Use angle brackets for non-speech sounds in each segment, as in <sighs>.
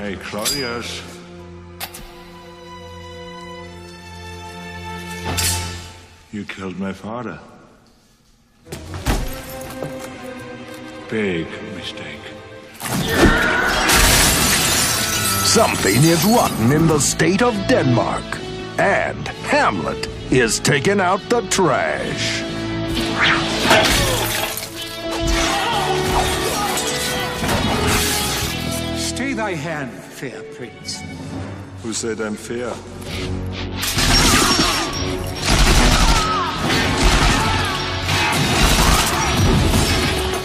Hey, Claudius. You killed my father. Big mistake. Something is rotten in the state of Denmark. And Hamlet is taking out the trash. Thy hand, fair prince. Who said I'm fair?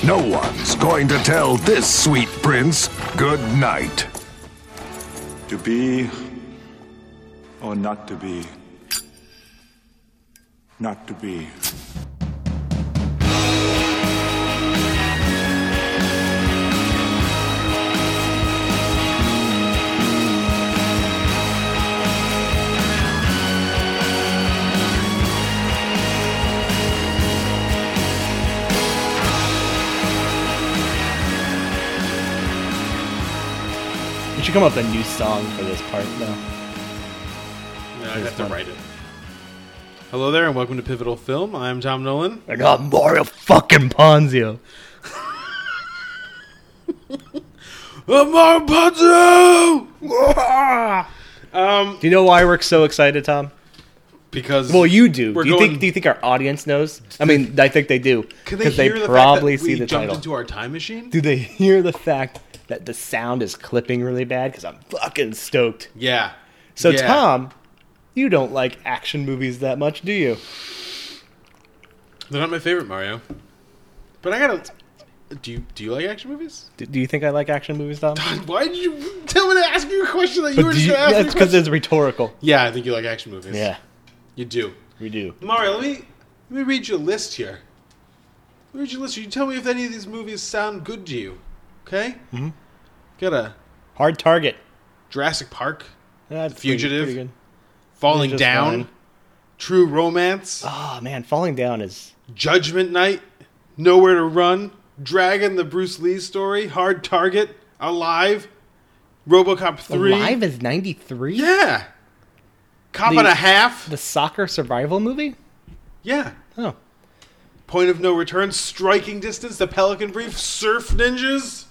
No one's going to tell this sweet prince good night. To be or not to be? Not to be. Come up with a new song for this part, though. Yeah, I'd have to write it. Hello there, and welcome to Pivotal Film. I'm Tom Nolan. I got Mario fucking Ponzio. <laughs> Mario Ponzo! <laughs> um, Do you know why we're so excited, Tom? because Well, you do. Do you going- think? Do you think our audience knows? I mean, I think they do Can they because hear they the probably fact that see we the jumped title. into our time machine? do they <laughs> hear the fact that the sound is clipping really bad? Because I'm fucking stoked. Yeah. So, Yeah. Tom, you don't like action movies that much, do you? They're not my favorite Mario. But I gotta. Do you do you like action movies? Do, do you think I like action movies, Tom? Why did you tell me to ask you a question that you were just you, gonna ask me? that's because it's rhetorical. Yeah, I think you like action movies. Yeah, you do. we do. Mario, let me let me read you a list here. Let me read your list. You tell me if any of these movies sound good to you. Okay? Mm-hmm. Got a Hard target. Jurassic Park, That's Fugitive. Pretty, pretty. Falling Down, fine. True Romance, Oh man, falling down is Judgment Night, Nowhere to Run, Dragon, the Bruce Lee story, Hard Target, Alive, RoboCop three. Alive is ninety three. Yeah. Cop The- and a half. The soccer survival movie. Yeah. Oh, Point of No Return, Striking Distance, The Pelican Brief, Surf Ninjas.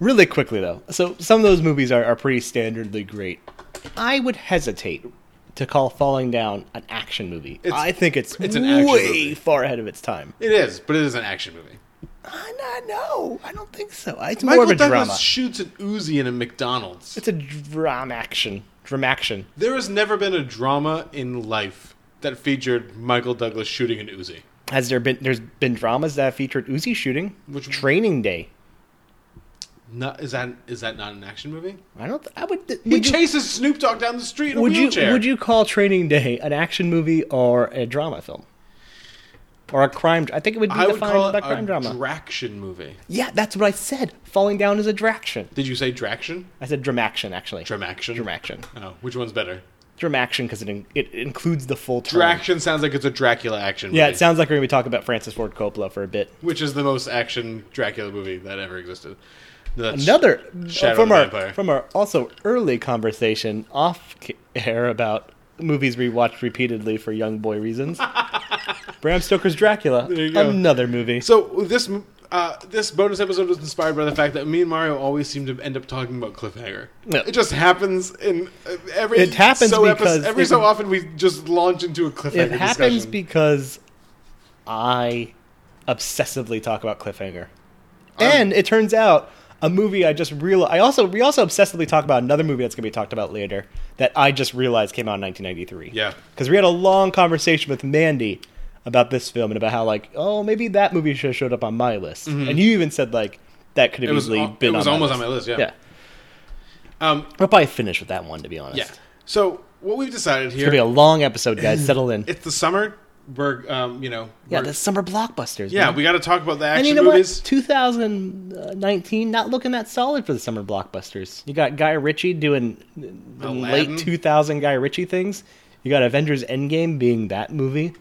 Really quickly though. So some of those movies are, are pretty standardly great. I would hesitate to call Falling Down an action movie. It's- I think it's, it's an action way movie. far ahead of its time. It is, but it is an action movie. I know. I don't think so. It's Michael more of a Douglas drama. shoots an Uzi in a McDonald's. It's a drama action. Dram action. There has never been a drama in life that featured Michael Douglas shooting an Uzi. Has there been? There's been dramas that featured Uzi shooting. Which- Training Day. Not, is that is that not an action movie? I don't. I would. He Would you, chases Snoop Dogg down the street in a would you wheelchair. would you call Training Day an action movie or a drama film? Or a crime? I think it would be I would defined call it a crime a drama. draction movie. yeah, that's what I said. Falling down is a draction. Did you say draction? I said dramaction actually. Dramaction. Dramaction. Oh, which one's better? Dramaction because it in, it includes the full term. Draction sounds like it's a Dracula action. Yeah, it sounds like we're gonna be talking about Francis Ford Coppola for a bit. which is the most action Dracula movie that ever existed. That's Another Shadow from our Vampire. from our also early conversation off air about movies we watched repeatedly for young boy reasons. <laughs> Bram Stoker's Dracula, There you go. another movie. So this uh, this bonus episode was inspired by the fact that me and Mario always seem to end up talking about cliffhanger. No. It just happens in uh, every. It happens so because every it- so often we just launch into a cliffhanger. it happens discussion. because I obsessively talk about cliffhanger, and it turns out a movie I just real I also we also obsessively talk about another movie that's going to be talked about later that I just realized came out in 1993. Yeah. because we had a long conversation with Mandy about this film and about how like oh maybe that movie should have showed up on my list, and you even said like that could have Mm-hmm. Was easily al- been it was on almost my on my list, yeah. yeah. um We'll probably finish with that one to be honest. yeah. So what we've decided here. It's gonna be a long episode, guys. <coughs> Settle in. it's the summer. We're um you know yeah, the summer blockbusters. yeah man. we got to talk about the And action you know movies. what? 2019, not looking that solid for the summer blockbusters. You got Guy Ritchie doing the late 2000 Guy Ritchie things. You got Avengers Endgame being that movie.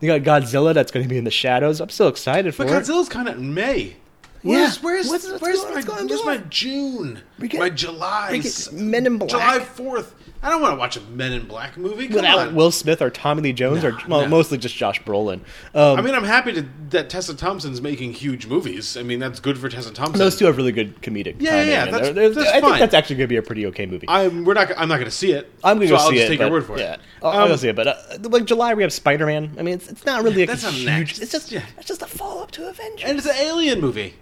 You got Godzilla that's going to be in the shadows. I'm so excited for But it. Godzilla's kind of in May. Where's Yeah. where's What's- what's where's going- my where's my June? Get- my July. get Men in Black. July fourth. I don't want to watch a Men in Black movie. Come Without on. Will Smith or Tommy Lee Jones or well, no. mostly just Josh Brolin. Um, I mean, I'm happy to, that Tessa Thompson's making huge movies. I mean, that's good for Tessa Thompson. those two have really good comedic. Yeah, yeah, that's- they're- they're- that's I think that's actually going to be a pretty okay movie. I'm we're not. I'm not going to see it. I'm going to so go I'll see just it. Take but, your word for yeah, it. I'll, I'll Um, go see it. But uh, like July, we have Spider Man. I mean, it's, it's not really a That's not huge. act- It's just yeah. it's just a follow up to Avengers. And it's an alien movie.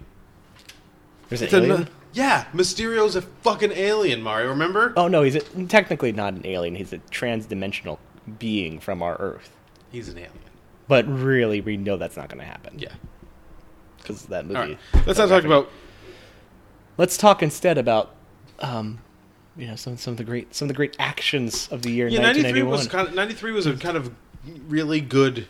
There's an It's a- alien. Yeah, Mysterio's a fucking alien. Mario, remember? Oh no, he's a, technically not an alien. He's a trans-dimensional being from our Earth. He's an alien. But really, we know that's not going to happen. Yeah. because that movie. Right. Let's not talk about. Let's talk instead about, um, you know, some some of the great some of the great actions of the year Yeah, ninety three was kind of ninety three was a kind of really good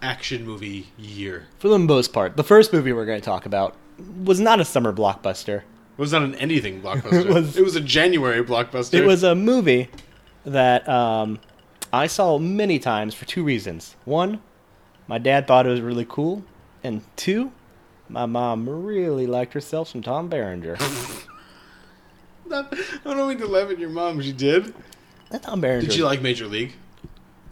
action movie year. For the most part, the first movie we're going to talk about was not a summer blockbuster. It was not an anything <laughs> blockbuster. It was- it was a January blockbuster. It was a movie that um, I saw many times for two reasons. One, my dad thought it was really cool, and two, my mom really liked herself some Tom Berenger. <laughs> Not, I don't mean to laugh at your mom. She did. That Tom Berenger. Did she like Major League?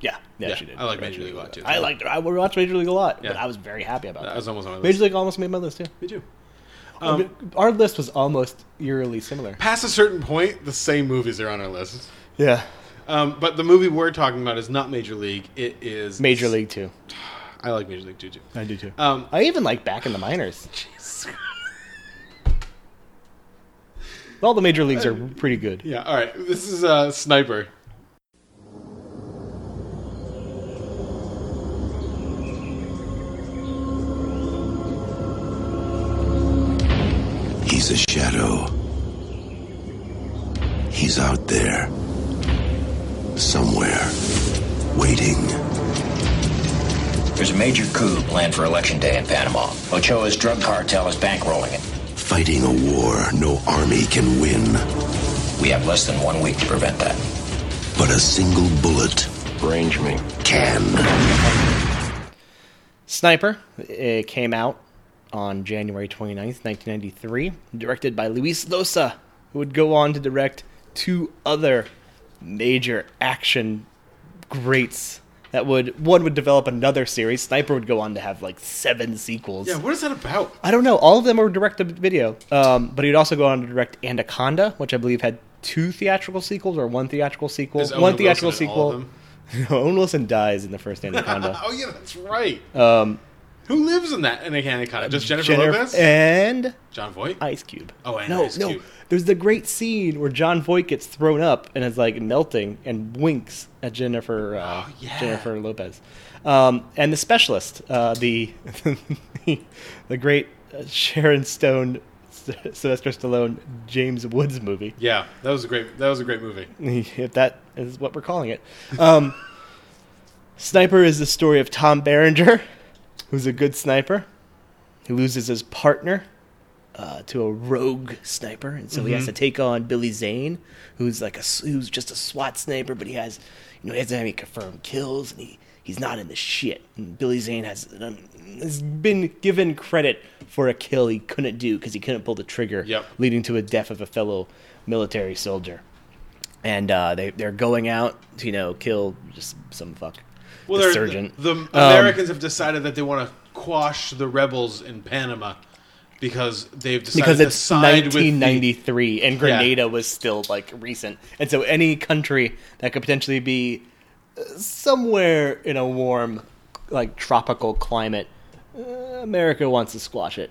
Yeah, yeah, Yeah, she did. I like Major League a lot, too. I liked it. I watched Major League a lot, but I was very happy about That that. was almost on my list. Major League almost made my list too. Me too. Our list was almost eerily similar. Past a certain point, the same movies are on our list. Yeah, Um, but the movie we're talking about is not Major League. It is Major League too. <sighs> I like Major League too. too. I do too. Um, I even like Back in the Minors. <laughs> All the major leagues are pretty good. yeah. All right. This is uh, Sniper. He's a shadow. He's out there. Somewhere. Waiting. There's a major coup planned for Election Day in Panama. Ochoa's drug cartel is bankrolling it. Fighting a war no army can win. We have less than one week to prevent that. But a single bullet Range me. can. Sniper it came out on January 29th, 1993, directed by Luis Llosa, who would go on to direct two other major action greats that would one would develop another series. Sniper would go on to have like seven sequels. Yeah. What is that about? I don't know. All of them were direct to video. Um, but he'd also go on to direct Anaconda, which I believe had two theatrical sequels or one theatrical sequel. Is one Owen theatrical Wilson in all of sequel. <laughs> Owen Wilson dies in the first Anaconda. <laughs> oh yeah, that's right. Um, Who lives in that in a Anaconda? Just Jennifer, Jennifer- Lopez, and Jon Voight. Ice Cube. Oh, and no, Ice no. Cube. There's the great scene where Jon Voight gets thrown up and is like melting and winks at Jennifer uh, Oh, yeah. Jennifer Lopez, um, and the specialist, uh, the <laughs> the great uh, Sharon Stone, Sylvester Stallone, James Woods movie. yeah, that was a great. That was a great movie. <laughs> if that is what we're calling it. Um, <laughs> sniper is the story of Tom Berenger, who's a good sniper. He loses his partner uh, to a rogue sniper, and so he has to take on Billy Zane, who's like a who's just a SWAT sniper, but he has you know he hasn't had any confirmed kills, and he he's not in the shit. And Billy Zane has um, has been given credit for a kill he couldn't do because he couldn't pull the trigger, Yep. leading to a death of a fellow military soldier. And uh, they they're going out to you know kill just some fuck Well, the they're- surgeon. The, Um, Americans have decided that they want to quash the rebels in Panama because they've decided because to it's side with the- 1993 and Grenada was still like recent, and so any country that could potentially be uh, somewhere in a warm, like tropical climate, uh, America wants to squash it.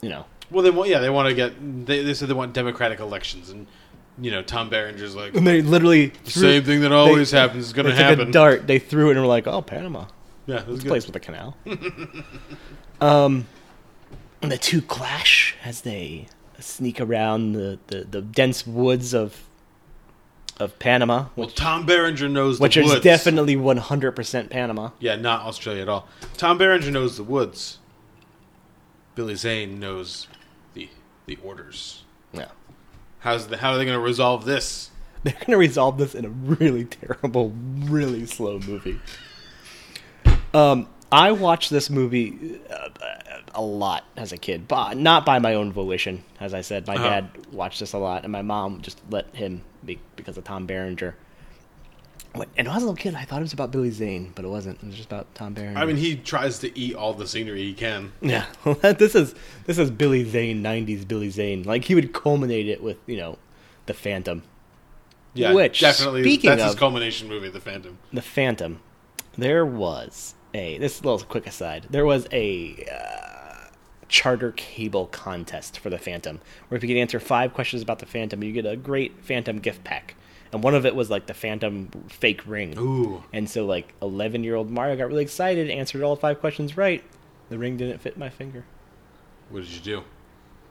You know, Well, they want. Yeah, they want to get. They, they said they want democratic elections, and you know, Tom Berenger's like and they literally threw, same thing that always happens is going to happen. a dart, they threw it, and were like, "Oh, Panama." Yeah, it was It's a good. place with a canal. <laughs> um, and the two clash as they sneak around the, the, the dense woods of of Panama, Well, which, Tom Berenger knows the which is definitely 100% Panama. yeah, not Australia at all. Tom Berenger knows the woods. Billy Zane knows the the orders. Yeah. How's the, how are they going to resolve this? <laughs> They're going to resolve this in a really terrible, really slow movie. Um, I watched this movie uh, a lot as a kid, but not by my own volition. As I said, my Uh-huh. dad watched this a lot, and my mom just let him be because of Tom Berenger. And when I was a little kid, I thought it was about Billy Zane, but it wasn't. It was just about Tom Berenger. I mean, he tries to eat all the scenery he can. yeah, <laughs> this is this is Billy Zane, '90s Billy Zane. Like he would culminate it with you know, the Phantom. Yeah, Which, definitely. speaking that's his culmination movie, The Phantom. the Phantom, there was a this is a little quick aside. There was a uh, charter cable contest for the Phantom, where if you could answer five questions about the Phantom, you get a great Phantom gift pack. And one of it was like the Phantom fake ring. Ooh. And so like eleven year old Mario got really excited, answered all five questions right. The ring didn't fit my finger. What did you do?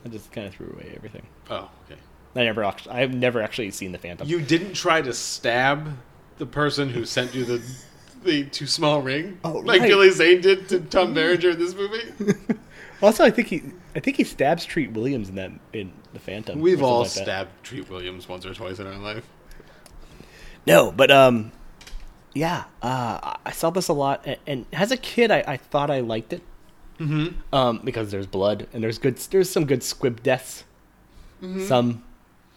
I just kind of threw away everything. Oh, okay. I never actually, I've never actually seen the Phantom. You didn't try to stab the person who sent you the the too small ring, Oh, like right. Billy Zane did to Tom Berenger in this movie. <laughs> also, I think he, I think he stabs Treat Williams in that in the Phantom. We've all like that. stabbed Treat Williams once or twice in our life. No, but um, yeah, uh, I saw this a lot, and, and as a kid, I, I thought I liked it. Mm-hmm. Um, because there's blood and there's good, there's some good squib deaths, some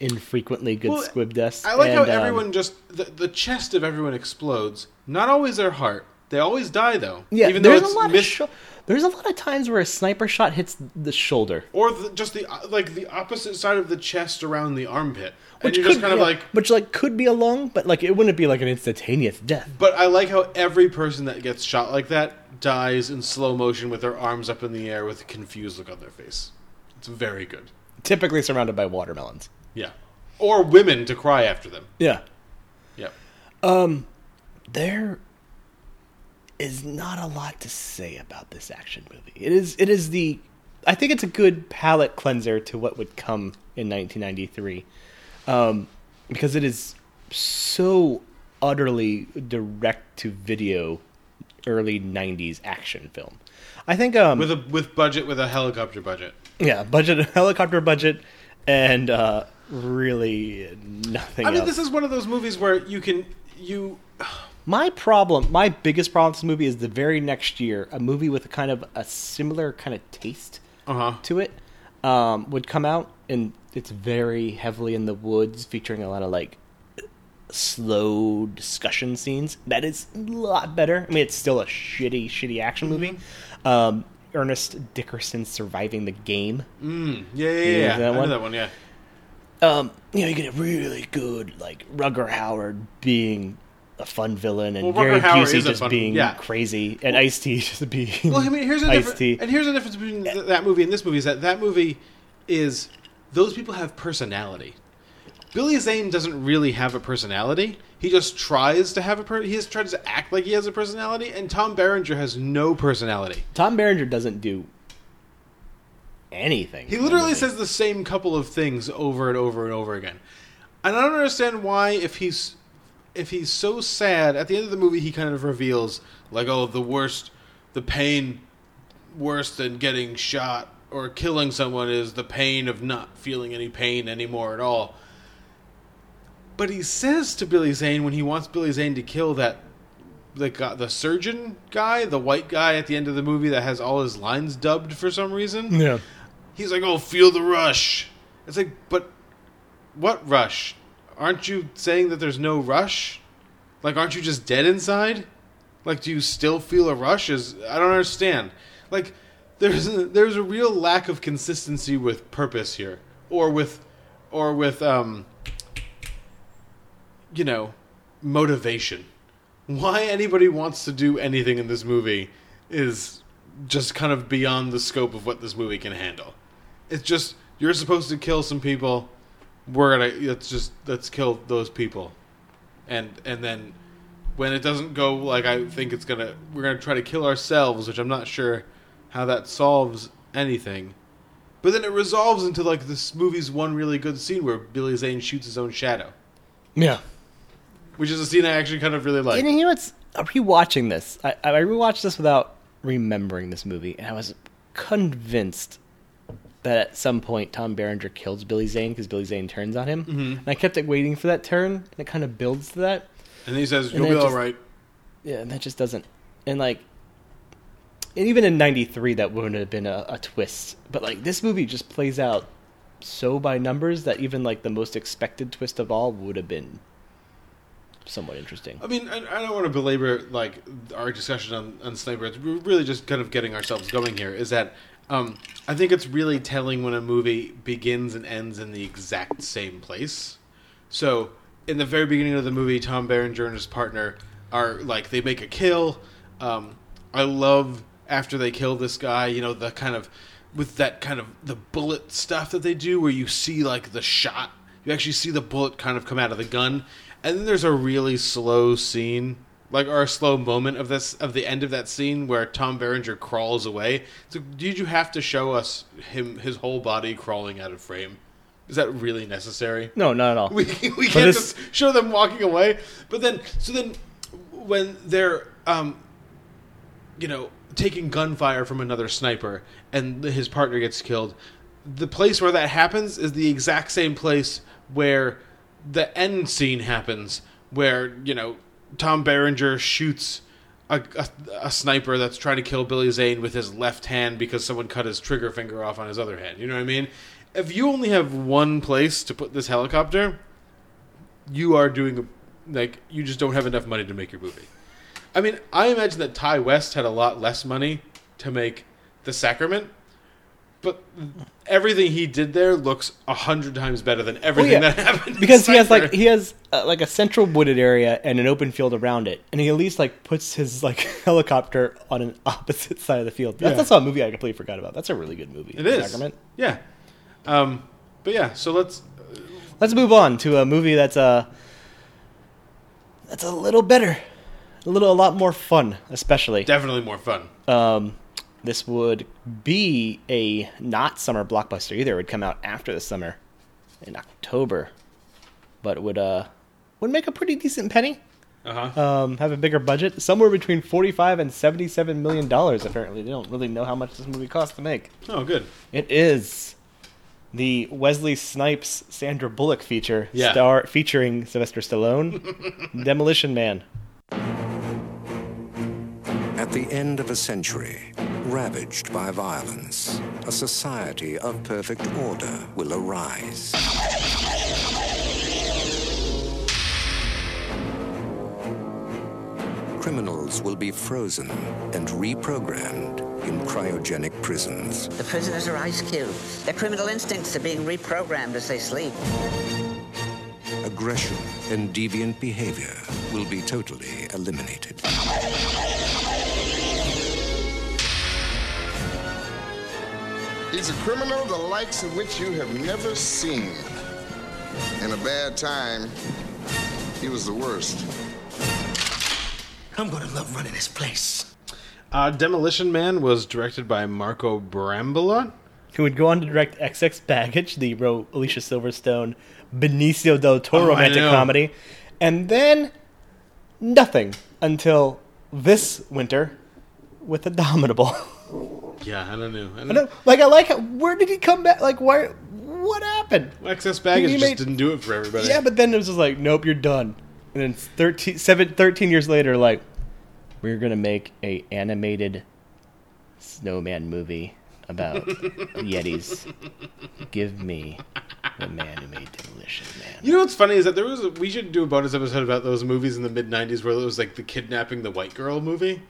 infrequently good Mm-hmm. Well, squib deaths. I like how and, um, everyone just the, the chest of everyone explodes. Not always their heart. They always die though. yeah, even though there's it's a lot mis- of there's a lot of times where a sniper shot hits the shoulder, or the, just the like the opposite side of the chest around the armpit, and which you're could just kind of yeah, like. which like could be a lung, but like it wouldn't be like an instantaneous death. But I like how every person that gets shot like that dies in slow motion with their arms up in the air with a confused look on their face. It's very good. Typically surrounded by watermelons. Yeah. Or women to cry after them. Yeah, Yep. Um there is not a lot to say about this action movie. It is it is the I think it's a good palate cleanser to what would come in 1993. Um, because it is so utterly direct to video early 90s action film. I think um With a with budget with a helicopter budget. yeah, budget <laughs> helicopter budget and uh really nothing I mean, else. this is one of those movies where you can you <sighs> My problem, my biggest problem with this movie is the very next year, a movie with a kind of a similar kind of taste uh-huh. to it um, would come out, and it's very heavily in the woods, featuring a lot of like slow discussion scenes. That is a lot better. I mean, it's still a shitty, shitty action movie. Um, Ernest Dickerson surviving the game. Yeah, yeah, yeah. Yeah, yeah. that I one? that one, yeah. Um, you know, you get a really good like Rutger Hauer being a fun villain, and Well, Gary Busey just fun- being yeah. crazy, and Ice T <laughs> just being Well, I mean, here's a difference, and here's the difference between th- that movie and this movie is that that movie is those people have personality. Billy Zane doesn't really have a personality. He just tries to have a per- he just tries to act like he has a personality, and Tom Berenger has no personality. Tom Berenger doesn't do anything. He literally says the same couple of things over and over and over again. And I don't understand why if he's if he's so sad at the end of the movie he kind of reveals like oh the worst the pain worse than getting shot or killing someone is the pain of not feeling any pain anymore at all. But he says to Billy Zane when he wants Billy Zane to kill that the guy, the surgeon guy, the white guy at the end of the movie that has all his lines dubbed for some reason. yeah. He's like, "Oh, feel the rush." It's like, but what rush? Aren't you saying that there's no rush? Like, aren't you just dead inside? Like, do you still feel a rush? Is I don't understand. Like, there's a, there's a real lack of consistency with purpose here, or with, or with um, you know, motivation. Why anybody wants to do anything in this movie is just kind of beyond the scope of what this movie can handle. It's just you're supposed to kill some people. We're gonna let's just let's kill those people, and and then when it doesn't go like I think it's gonna, we're gonna try to kill ourselves, which I'm not sure how that solves anything. But then it resolves into like this movie's one really good scene where Billy Zane shoots his own shadow, Yeah. which is a scene I actually kind of really like. And you know what's rewatching this? I, I rewatched this without remembering this movie, and I was convinced that at some point Tom Berenger kills Billy Zane because Billy Zane turns on him. Mm-hmm. And I kept it waiting for that turn, and it kind of builds to that. And he says, "You'll then be it all just- right." Yeah, and that just doesn't. And like, and even in '93 that wouldn't have been a, a twist. But like this movie just plays out so by numbers that even like the most expected twist of all would have been somewhat interesting. I mean, I, I don't want to belabor like our discussion on, on Sniper. It's we're really just kind of getting ourselves going here. Is that um, I think it's really telling when a movie begins and ends in the exact same place. So in the very beginning of the movie, Tom Berenger and his partner are like they make a kill. Um, I love after they kill this guy. You know the kind of with that kind of the bullet stuff that they do, where you see like the shot. You actually see the bullet kind of come out of the gun, and then there's a really slow scene, like or a slow moment of this of the end of that scene where Tom Berenger crawls away. So did you have to show us him his whole body crawling out of frame? Is that really necessary? No, not at all. <laughs> We we can't this- just show them walking away. But then so then when they're um you know taking gunfire from another sniper and his partner gets killed, the place where that happens is the exact same place where the end scene happens where you know Tom Berenger shoots a, a, a sniper that's trying to kill Billy Zane with his left hand because someone cut his trigger finger off on his other hand. You know what I mean? If you only have one place to put this helicopter, you are doing like you just don't have enough money to make your movie. I mean, I imagine that Ti West had a lot less money to make The Sacrament, but everything he did there looks a hundred times better than everything yeah. that happened. because he has like he has uh, like a central wooded area and an open field around it, and he at least like puts his like <laughs> helicopter on an opposite side of the field. That's, Yeah. that's a movie I completely forgot about. That's a really good movie. It is. Sacrament. Yeah. Um, but yeah, so let's. Let's move on to a movie that's uh that's a little better, a little a lot more fun, especially. Definitely more fun. Um, this would be a not summer blockbuster either. It would come out after the summer, in October, but it would uh would make a pretty decent penny. Uh huh. Um, have a bigger budget, somewhere between forty-five and seventy-seven million dollars. Apparently, they don't really know how much this movie cost to make. oh, good. It is the Wesley Snipes Sandra Bullock feature, Yeah. star featuring Sylvester Stallone, <laughs> Demolition Man. At the end of a century, ravaged by violence, a society of perfect order will arise. Criminals will be frozen and reprogrammed in cryogenic prisons. The prisoners are ice cubes. Their criminal instincts are being reprogrammed as they sleep. Aggression and deviant behavior will be totally eliminated. He's a criminal the likes of which you have never seen. In a bad time, he was the worst. I'm gonna love running this place. Uh, Demolition Man was directed by Marco Brambilla. who would go on to direct Excess Baggage, the Ro- Alicia Silverstone Benicio del Toro Oh, romantic comedy, and then nothing until this winter with Abominable. <laughs> Yeah, I don't know. I I don't don't- like I like how, where did he come back? Like why? What happened? Excess baggage just made- didn't do it for everybody. Yeah, but then it was just like, nope, you're done. And then 13, seven, 13 years later, like, we're gonna make a animated snowman movie about <laughs> Yetis. Give me the man who made Demolition Man. You know what's funny is that there was a, we should do a bonus episode about those movies in the mid '90s where it was like the kidnapping the white girl movie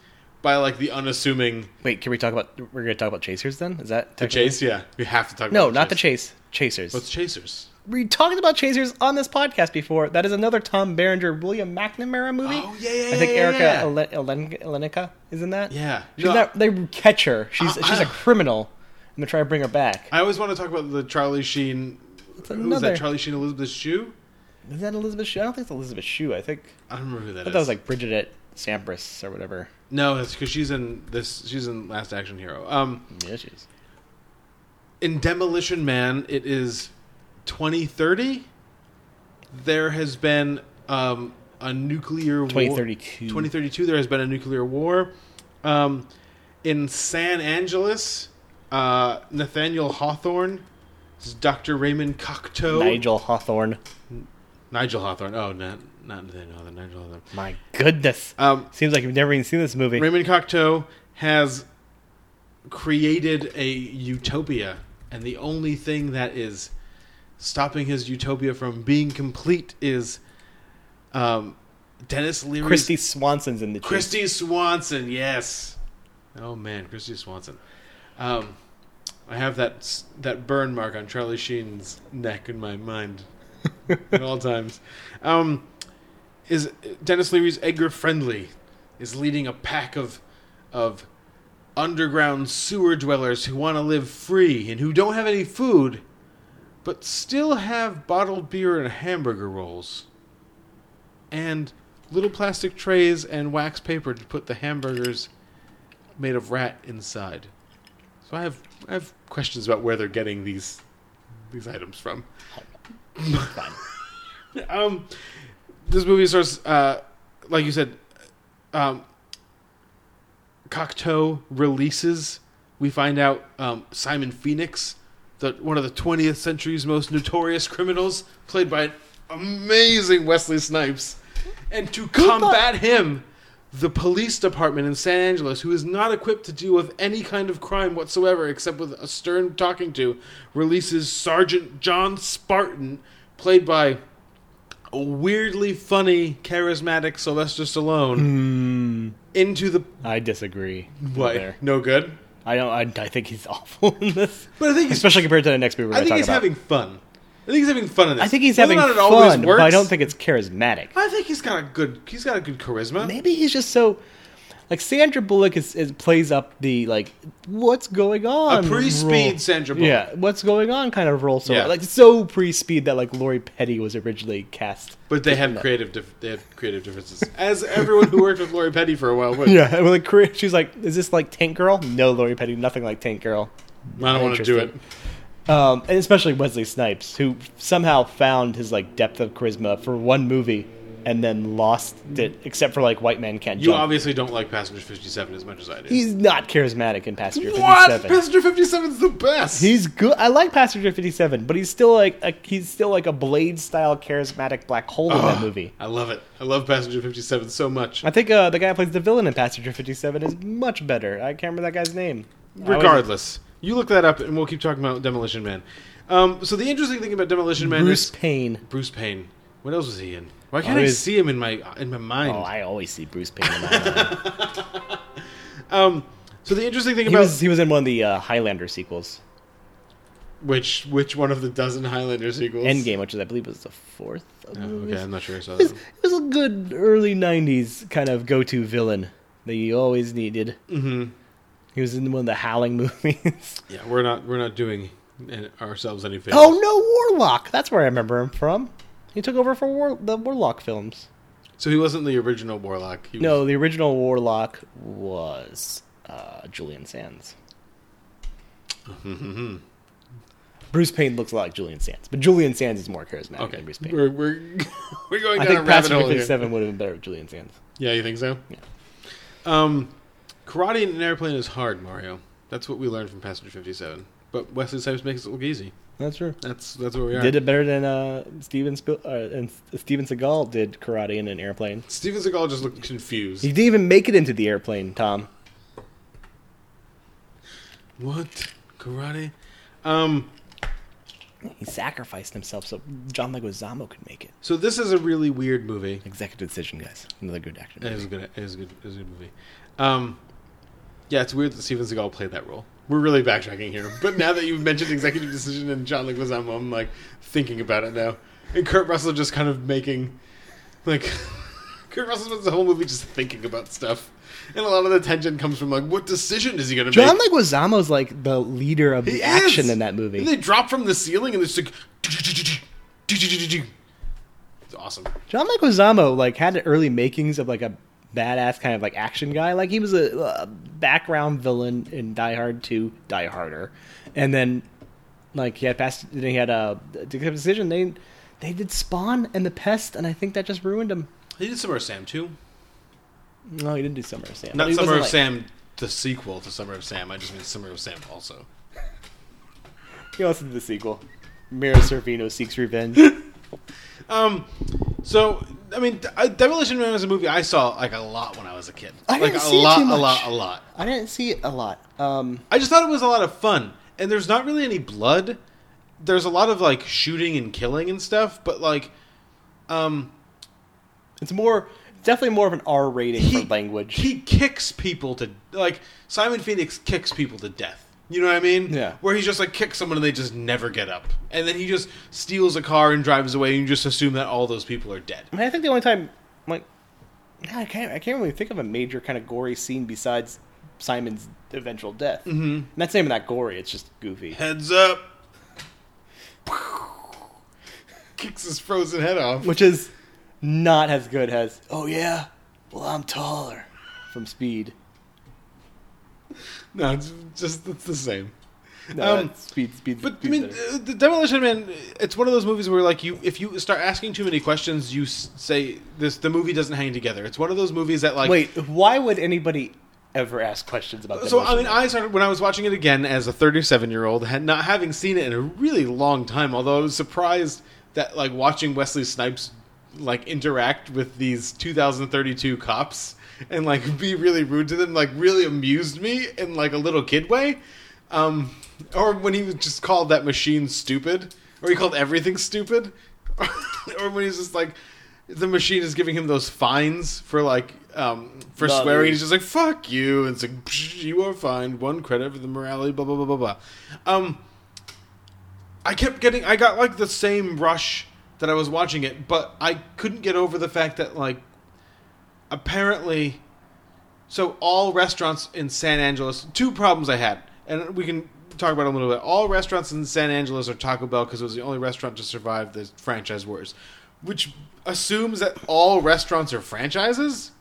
by like the unassuming Wait, can we talk about? We're gonna talk about Chasers then? Is that the chase. Yeah, we have to talk. No, about not the Chase. Chasers. What's Chasers? we talked about Chasers on this podcast before. That is another Tom Berenger, William McNamara movie. Oh, yeah, yeah, I think yeah, Erica yeah. Ele- Elen- Elenica is in that. Yeah. she's No. not. They catch her. She's Uh, she's a uh. criminal, and they try to bring her back. I always want to talk about the Charlie Sheen. Was that? Charlie Sheen, Elizabeth Shue. Is that Elizabeth Shue? I don't think it's Elizabeth Shue. I think I don't remember who that I thought is. that was like Bridget Sampras or whatever. No, it's because she's in this. She's in Last Action Hero. Um, Yeah, she's. in Demolition Man, it is 2030. There has been um, a nuclear war. 2032. 2032. There has been a nuclear war. Um, in San Angeles, uh, Nathaniel Hawthorne, this is Dr. Raymond Cocteau. Nigel Hawthorne. Nigel Hawthorne. Oh, not not Hawthorne. Nigel Hawthorne. My goodness. Um, Seems like you've never even seen this movie. Raymond Cocteau has created a utopia, and the only thing that is stopping his utopia from being complete is um, Denis Leary. Kristy Swanson's in the. Kristy Swanson, yes. Oh man, Kristy Swanson. Um, I have that that burn mark on Charlie Sheen's neck in my mind <laughs> at all times. Um, is Denis Leary's Edgar Friendly is leading a pack of of underground sewer dwellers who want to live free and who don't have any food, but still have bottled beer and hamburger rolls and little plastic trays and wax paper to put the hamburgers made of rat inside. So I have I have questions about where they're getting these these items from. <laughs> um, this movie starts, uh, like you said, um, Cocteau releases. We find out um, Simon Phoenix, the one of the 20th century's most notorious criminals, played by an amazing Wesley Snipes, and to combat him, the police department in San Angeles, who is not equipped to deal with any kind of crime whatsoever except with a stern talking to, releases Sergeant John Spartan, played by weirdly funny, charismatic Sylvester Stallone, hmm. into the I disagree. what? There. No good. I don't. I, I think he's <laughs> awful in this. But I think especially compared to the next movie we're I going to think he's about. having fun. I think he's having fun in this. I think he's Whether having or not it always fun, works, but I don't think it's charismatic. I think he's got a good. He's got a good charisma. Maybe he's just so. Like Sandra Bullock is, is plays up the like what's going on A pre-speed role. Sandra Bullock. Yeah, what's going on kind of role. So Yeah. like so pre-speed that like Lori Petty was originally cast. But they have creative. Dif- they have creative differences. As everyone who worked with Lori Petty for a while would. <laughs> Yeah, and like she's like, is this like Tank Girl? No, Lori Petty, nothing like Tank Girl. I don't want to do it. Um, and especially Wesley Snipes, who somehow found his like depth of charisma for one movie and then lost it, except for like White Man Can't You Jump. obviously don't like Passenger 57 as much as I do. He's not charismatic in Passenger what? 57. Passenger 57 is the best. He's good. I like Passenger 57, but he's still like a, he's still like a Blade style charismatic black hole in that movie. I love it. I love Passenger 57 so much. I think uh, the guy who plays the villain in Passenger 57 is much better. I can't remember that guy's name. Regardless, you look that up, and we'll keep talking about Demolition Man. Um, so the interesting thing about Demolition Man Bruce is Payne. Bruce Payne. What else was he in? Why can't I see him in my in my mind? Oh, I always see Bruce Payne. In my mind. <laughs> um, so the interesting thing he about was he was in one of the uh, Highlander sequels, which which one of the dozen Highlander sequels? Endgame, which is I believe was the fourth. of the Oh, movies. okay, I'm not sure I saw It was, that. it was a good early '90s kind of go-to villain that you always needed. Mm-hmm. He was in one of the Howling <laughs> movies. Yeah, we're not we're not doing ourselves any favors. oh no, Warlock! That's where I remember him from. He took over for War- the Warlock films. So he wasn't the original Warlock. He was, No, the original Warlock was uh, Julian Sands. <laughs> Bruce Payne looks a lot like Julian Sands, but Julian Sands is more charismatic Okay, than Bruce Payne. we're we're, <laughs> we're going I down think a rabbit Passenger hole here. 57 would have been better with Julian Sands. Yeah, you think so? Yeah. Um, karate in an airplane is hard, Mario. That's what we learned from Passenger 57. But Wesley Snipes makes it look easy. That's true. That's that's where we are. Did it better than uh, Steven Spil- uh, and Steven Seagal did karate in an airplane. Steven Seagal just looked confused. He didn't even make it into the airplane, Tom. What karate? Um, He sacrificed himself so John Leguizamo could make it. so this is a really weird movie. Executive decision, guys. Another good action. Movie. It is a good. It is a good. It is a good movie. Um, yeah, it's weird that Steven Seagal played that role. We're really backtracking here, but now that you've mentioned Executive Decision and John Leguizamo, I'm like thinking about it now. And Kurt Russell just kind of making, like, <laughs> Kurt Russell spends the whole movie just thinking about stuff, and a lot of the tension comes from like, what decision is he going to make? John? Leguizamo's like the leader of the He action is! in that movie. And they drop from the ceiling, and it's like, <laughs> it's awesome. John Leguizamo like had early makings of like a badass kind of like action guy. Like he was a, a background villain in Die Hard 2, Die Harder, and then like he had passed. Then he had uh, a Executive decision. They they did Spawn and The Pest, and I think that just ruined him. He did Summer of Sam too. No, he didn't do Summer of Sam. Not Summer of like- Sam, the sequel to Summer of Sam. I just mean Summer of Sam also. He also did the sequel. Mira Sorvino seeks revenge. <laughs> Um, so I mean, D- I- Demolition Man was a movie I saw like a lot when I was a kid. I like didn't a see it lot, too a lot, a lot. I didn't see it a lot. Um, I just thought it was a lot of fun, and there's not really any blood. There's a lot of like shooting and killing and stuff, but like, um, it's more, definitely more of an R rating for language. he kicks people to like Simon Phoenix kicks people to death. You know what I mean? Yeah. Where he just like kicks someone and they just never get up, and then he just steals a car and drives away, and you just assume that all those people are dead. I mean, I think the only time, like, I can't, I can't really think of a major kind of gory scene besides Simon's eventual death. Mm-hmm. And that's not even that gory; it's just goofy. Heads up. <laughs> Kicks his frozen head off. which is not as good as "Oh yeah, well I'm taller" from Speed. No, it's just it's the same. No, Um, Speed, Speed, But I mean, uh, the Demolition Man. It's one of those movies where, like, you if you start asking too many questions, you s- say this. The movie doesn't hang together. It's one of those movies that, like, Wait, why would anybody ever ask questions about? So I mean, Man? I started when I was watching it again as a 37 year old, had not having seen it in a really long time. Although I was surprised that like watching Wesley Snipes like interact with these 2032 cops and like be really rude to them, like really amused me in like a little kid way. Um, or when he was just called that machine stupid, or he called everything stupid, <laughs> or when he's just like the machine is giving him those fines for like um, for No, swearing. dude. He's just like "fuck you," and it's like "Psh, "you are fined one credit for the morality." Blah blah blah blah blah. Um, I kept getting, I got like the same rush that I was watching it, but I couldn't get over the fact that like apparently, so all restaurants in San Angeles. Two problems I had, and we can talk about it a little bit. All restaurants in San Angeles are Taco Bell because it was the only restaurant to survive the franchise wars, which assumes that all restaurants are franchises.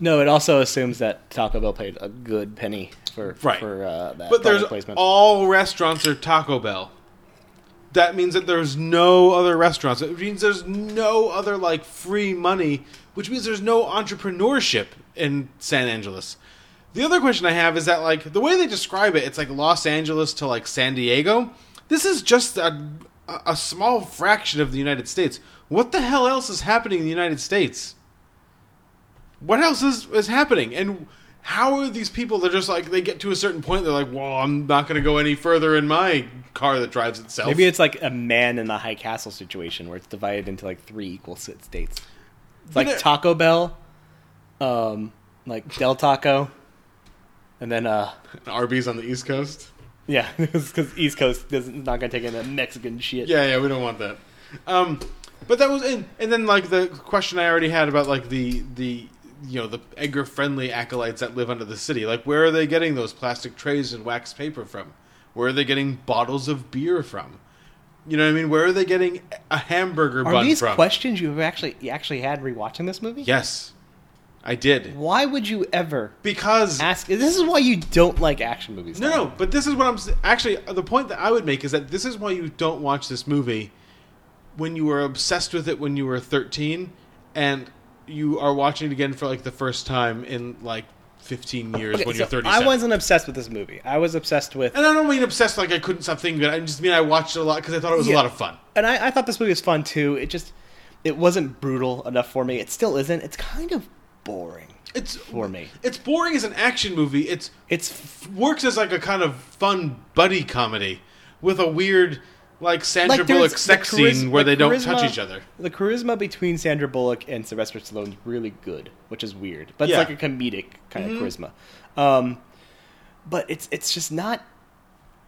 no, it also assumes that Taco Bell paid a good penny for Right. for uh, that But there's placement. all restaurants are Taco Bell. That means that there's no other restaurants. It means there's no other like free money, which means there's no entrepreneurship in San Angeles. The other question I have is that like the way they describe it, it's like Los Angeles to like San Diego. This is just a a small fraction of the United States. What the hell else is happening in the United States? what else is, is happening? And how are these people? They're just like they get to a certain point. They're like, well, I'm not going to go any further in my car that drives itself. Maybe it's like a man in the high castle situation where it's divided into like three equal states. It's like Taco Bell, um, like Del Taco, and then uh, Arby's on the East Coast. yeah, <laughs> because East Coast is not gonna take in the Mexican shit. Yeah, yeah, we don't want that. Um, but that was and and then like the question I already had about like the the you know the Edgar friendly acolytes that live under the city. Like, where are they getting those plastic trays and wax paper from? Where are they getting bottles of beer from? You know what I mean? Where are they getting a hamburger Are bun these from? questions you've actually you actually had rewatching this movie? yes, I did Why would you ever because ask? This is why you don't like action movies. No, no, but this is what I'm s- actually uh, the point that I would make is that this is why you don't watch this movie when you were obsessed with it when you were 13 and you are watching it again for like the first time in like 15 years Okay, when so you're 37. I wasn't obsessed with this movie. I was obsessed with and I don't mean obsessed like I couldn't stop thinking about it. I just mean I watched it a lot because I thought it was a lot of fun. and I, I thought this movie was fun too. It just it wasn't brutal enough for me. It still isn't. It's kind of boring It's for me. It's boring as an action movie. It's It's works as like a kind of fun buddy comedy with a weird like Sandra like there's Bullock the sex charis- scene where the they don't touch each other. The charisma between Sandra Bullock and Sylvester Stallone is really good, which is weird, but Yeah. it's like a comedic kind of charisma. Um, but it's it's just not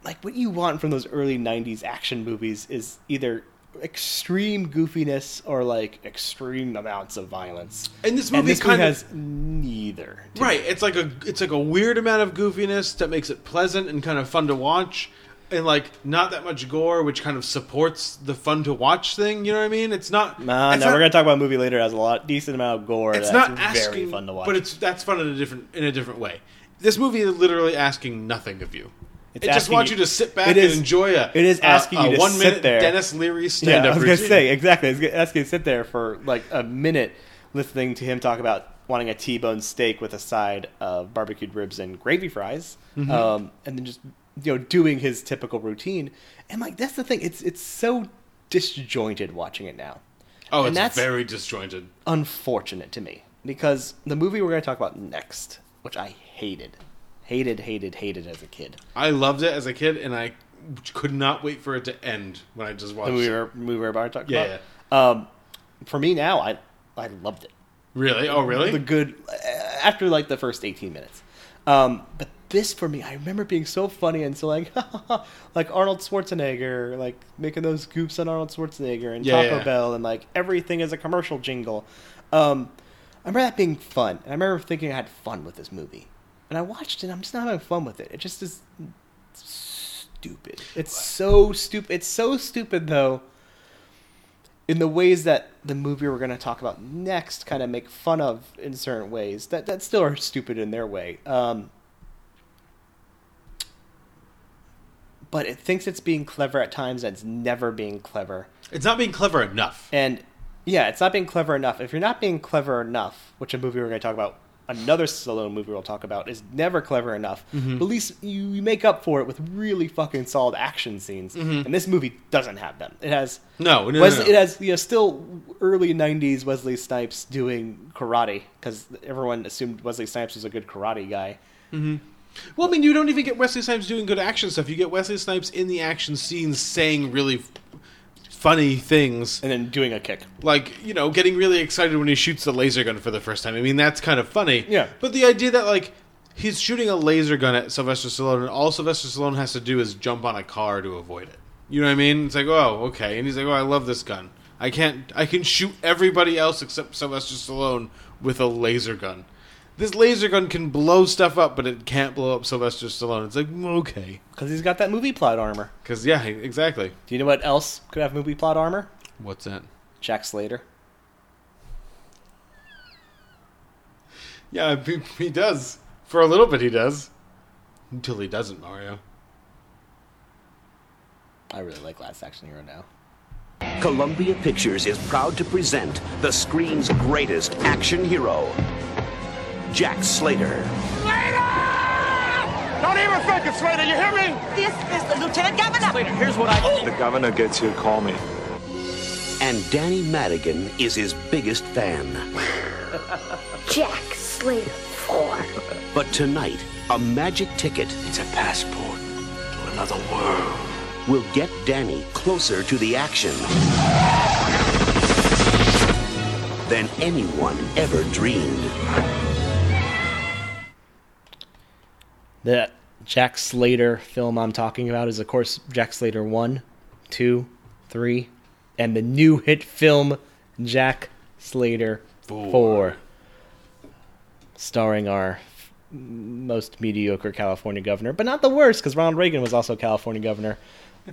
like what you want from those early '90s action movies is either extreme goofiness or like extreme amounts of violence. And this and movie this movie kind of- has neither. Right, it's like a it's like a weird amount of goofiness that makes it pleasant and kind of fun to watch, and like not that much gore, which kind of supports the fun to watch thing. You know what I mean? It's not. Nah, it's no, not- we're gonna talk about a movie later that has a lot decent amount of gore. It's that's not very asking, fun to watch. but it's that's fun in a different in a different way. This movie is literally asking nothing of you. It's it just wants you- you to sit back it is- and enjoy a. it is asking a you to one sit minute there. Denis Leary Yeah, stand I up was gonna routine. say exactly. I was gonna you to sit there for like a minute listening to him talk about wanting a T-bone steak with a side of barbecued ribs and gravy fries, Mm-hmm. um, and then just you know doing his typical routine. And like that's the thing. It's it's so disjointed watching it now. Oh, and it's that's very disjointed. unfortunate to me because the movie we're going to talk about next, which I hated, hated, hated, hated as a kid. I loved it as a kid, and I could not wait for it to end when I just watched The movie it. we're, movie we're about to talk Yeah, about. Um, for me now, I I loved it. Really? Oh, really? The good after like the first eighteen minutes. Um, but this for me, I remember being so funny and so like <laughs> like Arnold Schwarzenegger, like making those goops on Arnold Schwarzenegger and Yeah, Taco yeah. Bell and like everything is a commercial jingle. Um, I remember that being fun. And I remember thinking I had fun with this movie. And I watched it. I'm just not having fun with it. It just is stupid. It's so stupid. It's so stupid though. In the ways that the movie we're going to talk about next kind of make fun of in certain ways that that still are stupid in their way. Um, but it thinks it's being clever at times and it's never being clever. It's not being clever enough. And yeah, it's not being clever enough. If you're not being clever enough, which a movie we're going to talk about, another Stallone movie we'll talk about, is never clever enough. Mhm. But at least you, you make up for it with really fucking solid action scenes. Mhm. And this movie doesn't have them. It has No, no, no, Wesley, no. It has you know still early '90s Wesley Snipes doing karate because everyone assumed Wesley Snipes was a good karate guy. hmm Well, I mean, you don't even get Wesley Snipes doing good action stuff. You get Wesley Snipes in the action scenes saying really f- funny things. And then doing a kick. Like, you know, getting really excited when he shoots the laser gun for the first time. I mean, that's kind of funny. Yeah. But the idea that, like, he's shooting a laser gun at Sylvester Stallone, and all Sylvester Stallone has to do is jump on a car to avoid it. You know what I mean? It's like, oh, okay. And he's like, oh, I love this gun. I can't, I can shoot everybody else except Sylvester Stallone with a laser gun. This laser gun can blow stuff up, but it can't blow up Sylvester Stallone. It's like, mm, okay. Because he's got that movie plot armor. Because, yeah, exactly. Do you know what else could have movie plot armor? What's that? Jack Slater. Yeah, he, he does. For a little bit, he does. Until he doesn't, Mario. I really like Last Action Hero now. Columbia Pictures is proud to present the screen's greatest action hero, Jack Slater. Slater! Don't even think it, Slater. You hear me? This is the Lieutenant Governor. Slater, here's what I. Oh, the governor gets here, call me. And Danny Madigan is his biggest fan. <laughs> Jack Slater 4. But tonight, a magic ticket. It's a passport to another world. Will get Danny closer to the action than anyone ever dreamed. The Jack Slater film I'm talking about is, of course, Jack Slater 1, 2, 3, and the new hit film Jack Slater 4. Starring our most mediocre California governor, but not the worst, because Ronald Reagan was also California governor,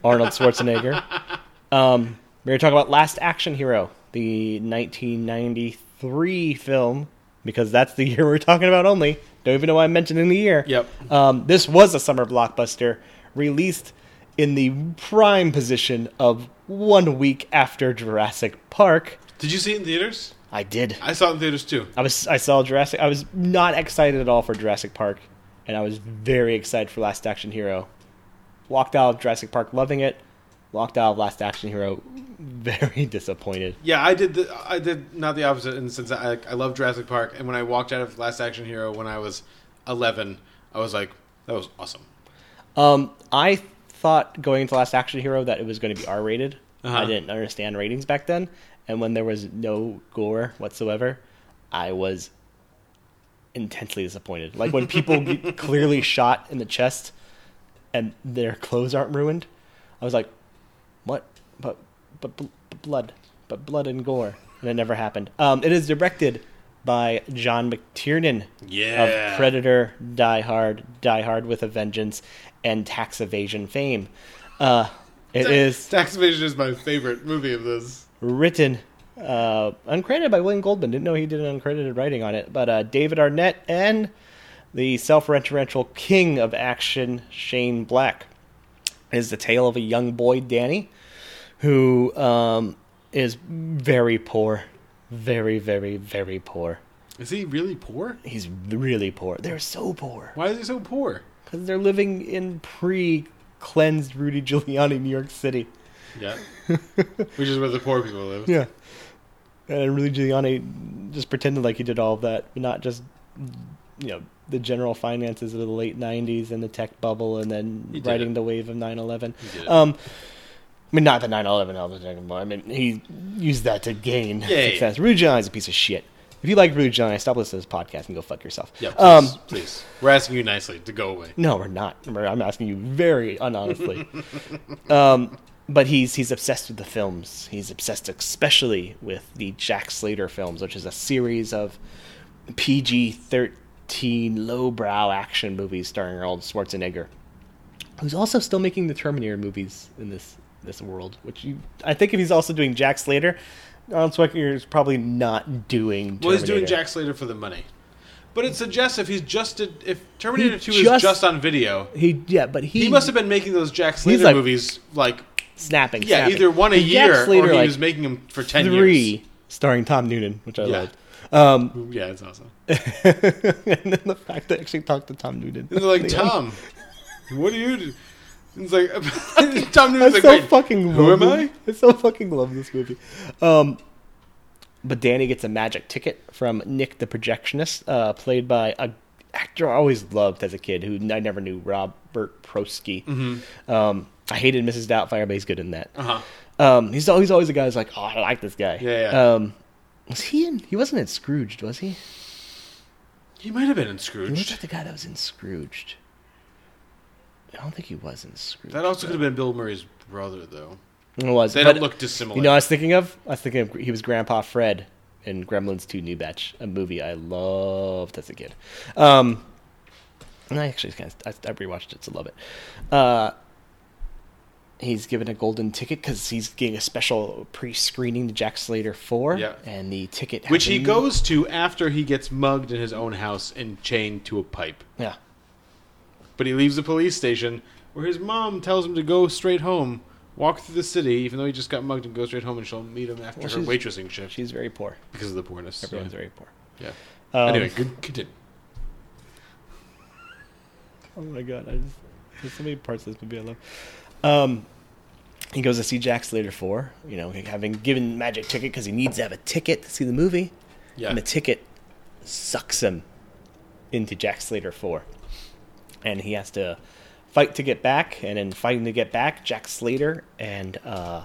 Arnold Schwarzenegger. <laughs> um, we're going to talk about Last Action Hero, the 1993 film, because that's the <laughs> year we're talking about only. Don't even know why I'm mentioning the year. Yep. Um, this was a summer blockbuster released in the prime position of one week after Jurassic Park. Did you see it in theaters? I did. I saw it in theaters too. I was I saw Jurassic. I was not excited at all for Jurassic Park, and I was very excited for Last Action Hero. Walked out of Jurassic Park loving it. Walked out of Last Action Hero <laughs> very disappointed. Yeah, I did. The, I did not the opposite in the sense that I, I love Jurassic Park, and when I walked out of Last Action Hero when I was eleven, I was like, that was awesome. Um, I thought going into Last Action Hero that it was going to be R rated. Uh-huh. I didn't understand ratings back then, and when there was no gore whatsoever, I was intensely disappointed. Like when people <laughs> get clearly shot in the chest and their clothes aren't ruined, I was like, "What? But but, bl- but blood, but blood and gore," and it never happened. Um, it is directed by John McTiernan Yeah. of Predator, Die Hard, Die Hard with a Vengeance, and Tax Evasion fame. Uh, it is Tax Evasion is my favorite movie of this. written uh, uncredited by William Goldman. Didn't know he did an uncredited writing on it, but uh, David Arnott and the self-referential king of action, Shane Black, is the tale of a young boy, Danny, who um, is very poor, very, very, very poor. Is he really poor? He's really poor. They're so poor. Why is he so poor? Because they're living in pre-cleansed Rudy Giuliani, New York City. Yeah, <laughs> which is where the poor people live. Yeah. And Rudy Giuliani just pretended like he did all of that, not just you know the general finances of the late '90s and the tech bubble, and then He did riding it. the wave of 9/11. He did it. Um, I mean, not the 9/11 album anymore. I mean, he used that to gain Yeah, yeah, success. Rudy Giuliani's a piece of shit. If you like Rudy Giuliani, stop listening to this podcast and go fuck yourself. Yeah, please, Um, please. We're asking you nicely to go away. no, we're not. I'm asking you very unhonestly. <laughs> um, but he's he's obsessed with the films. He's obsessed especially with the Jack Slater films, which is a series of PG-13 lowbrow action movies starring Arnold Schwarzenegger, who's also still making the Terminator movies in this this world. Which you, I think, if he's also doing Jack Slater, Arnold Schwarzenegger is probably not doing. Well, he's doing Jack Slater for the money. But it suggests if he's just did, if Terminator Two is just- just on video, He yeah, but he he, must have been making those Jack Slater like- movies like snapping. yeah, snapping. either one a The year Slater, or he like, was making them for ten three, years. starring Tom Noonan, which I Yeah. loved. Um, Yeah, it's awesome. <laughs> and then the fact that I actually talked to Tom Noonan. And they're like, At the end. Tom, what do you do? It's like <laughs> Tom I Noonan's like, so wait, fucking who love am I? this- I so fucking love this movie. Um, but Danny gets a magic ticket from Nick the projectionist, uh, played by a actor I always loved as a kid who I never knew, Robert Prosky. Mhm. Um, I hated Mrs. Doubtfire, but he's good in that. Uh-huh. Um, he's always always a guy who's like, oh, I like this guy. Yeah, yeah. Um, was he in? He wasn't in Scrooged, was he? He might have been in He Scrooge. looked like the guy that was in Scrooged. I don't think he was in Scrooge. That also could have been Bill Murray's brother, though. It was. They but- don't look dissimilar. You know, what I was thinking of. I was thinking of, he was Grandpa Fred in Gremlins Two: New Batch, a movie I loved as a kid. Um, and I actually kind of I, I rewatched it, so love it. Uh, he's given a golden ticket because he's getting a special pre-screening to Jack Slater Four. Yeah. and the ticket Which he goes to after he gets mugged in his own house and chained to a pipe. Yeah. But he leaves the police station where his mom tells him to go straight home, walk through the city, even though he just got mugged, and go straight home, and she'll meet him after Well, her waitressing shift. She's very poor. Because of the poorness. Everyone's yeah. very poor. Yeah. Um, anyway, good continue. <laughs> Oh my god, I just there's so many parts of this movie I love. Um, he goes to see Jack Slater four. You know, having given magic ticket because he needs to have a ticket to see the movie. Yeah. And the ticket sucks him into Jack Slater four, and he has to fight to get back. And in fighting to get back, Jack Slater and uh,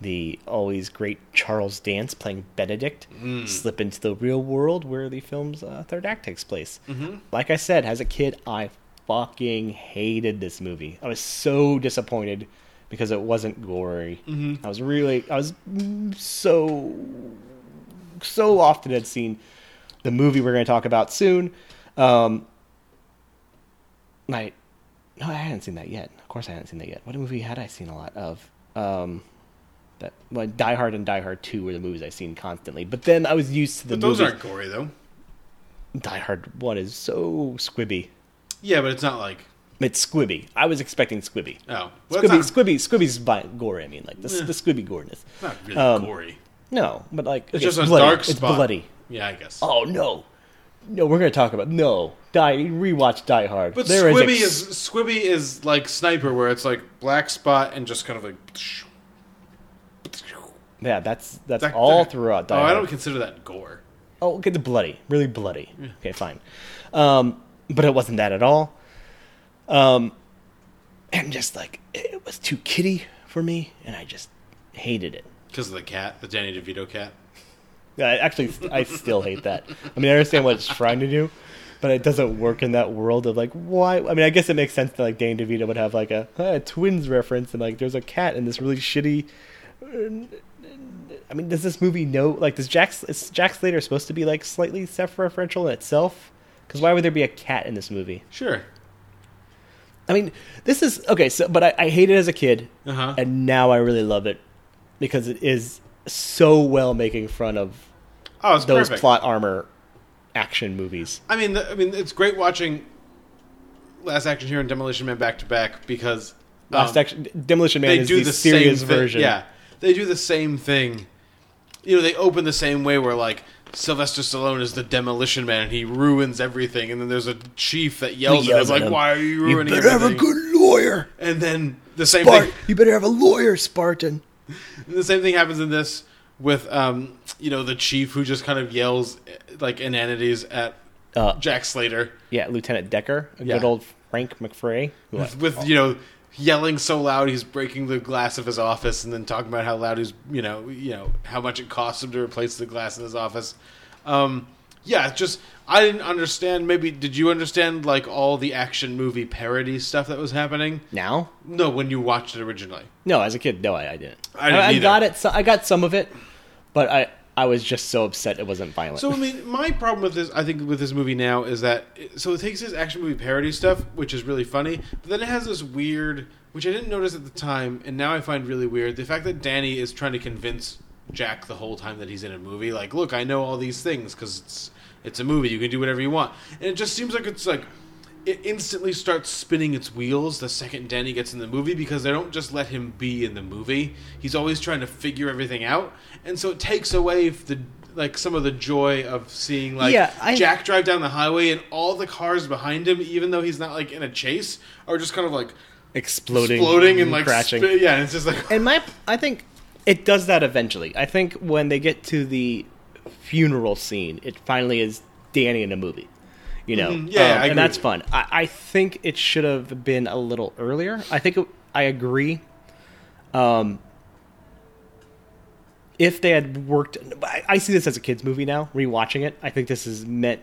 the always great Charles Dance playing Benedict Mm. slip into the real world where the film's uh, third act takes place. Mhm. Like I said, as a kid, I fucking hated this movie. I was so disappointed because it wasn't gory. Mhm. I was really, I was so, so often had seen the movie we're going to talk about soon. Um, I, no, I hadn't seen that yet. Of course, I hadn't seen that yet. What movie had I seen a lot of? Um, that well, Die Hard and Die Hard Two were the movies I've seen constantly. But then I was used to the But those movies. aren't gory, though. Die Hard One is so squibby. Yeah, but it's not like. It's squibby. I was expecting squibby. Oh. Well, squibby, it's squibby, squibby's by gory. I mean, like the, Eh. the squibby goriness. Not really gory. No, but like It's okay, just a bloody. dark It's bloody. Yeah, I guess. Oh no, no, we're gonna talk about no. Die. Rewatch Die Hard. But There is Squibby ex- is Squibby is like Sniper, where it's like black spot and just kind of like. yeah. That's that's That- all that- throughout Die Oh, I don't consider that gore. Oh, okay, the bloody, really bloody. Okay, fine. Um, but it wasn't that at all. Um, and just like it was too kitty for me, and I just hated it. Because of the cat, the Danny DeVito cat. Yeah, I actually, I still hate that. I mean, I understand what it's trying to do, but it doesn't work in that world of like why. I mean, I guess it makes sense that like Dane DeVito would have like a, a twins reference and like there's a cat in this really shitty. I mean, does this movie know like does Jack is Jack Slater supposed to be like slightly self-referential in itself? Because why would there be a cat in this movie? Sure. I mean, this is okay. So, but I, I hate it as a kid, Uh-huh. and now I really love it because it is so well making fun of Oh, those perfect. plot armor action movies. I mean, the, I mean, it's great watching Last Action Hero and Demolition Man back to back because Last um, Action Demolition Man they is do the, the serious version. Yeah, they do the same thing. You know, they open the same way where like Sylvester Stallone is the Demolition Man and he ruins everything, and then there's a chief that yells, yells at him like, "Why are you ruining?" It? "You better have a good lawyer. And then the same Spart- thing. you better have a lawyer, Spartan. The same thing happens in this, with um, you know, the chief who just kind of yells like inanities at Uh, Jack Slater Yeah, Lieutenant Decker, a Yeah. good old Frank McRae. who with, with you know yelling so loud he's breaking the glass of his office and then talking about how loud he's you know you know how much it costs him to replace the glass in his office um yeah just i didn't understand maybe did you understand like all the action movie parody stuff that was happening now? no when you watched it originally No, as a kid, no, I, I didn't. I didn't either. got it. So, I got some of it, but I I was just so upset it wasn't violent. So I mean, my problem with this, I think, with this movie now is that so it takes this action movie parody stuff, which is really funny, but then it has this weird, which I didn't notice at the time, and now I find really weird, the fact that Danny is trying to convince Jack the whole time that he's in a movie, like, look, I know all these things because it's it's a movie, you can do whatever you want, and it just seems like it's like. It instantly starts spinning its wheels the second Danny gets in the movie because they don't just let him be in the movie. He's always trying to figure everything out, and so it takes away the like some of the joy of seeing like Yeah, I- Jack drive down the highway and all the cars behind him, even though he's not like in a chase, are just kind of like exploding, exploding and like crashing. spi- yeah, and it's just like And my, I think it does that eventually. I think when they get to the funeral scene, it finally is Danny in a movie. You know, Mhm. Yeah, I agree and that's fun. I, I think it should have been a little earlier. I think it, I agree. Um, if they had worked, I, I see this as a kids movie now. Rewatching it, I think this is meant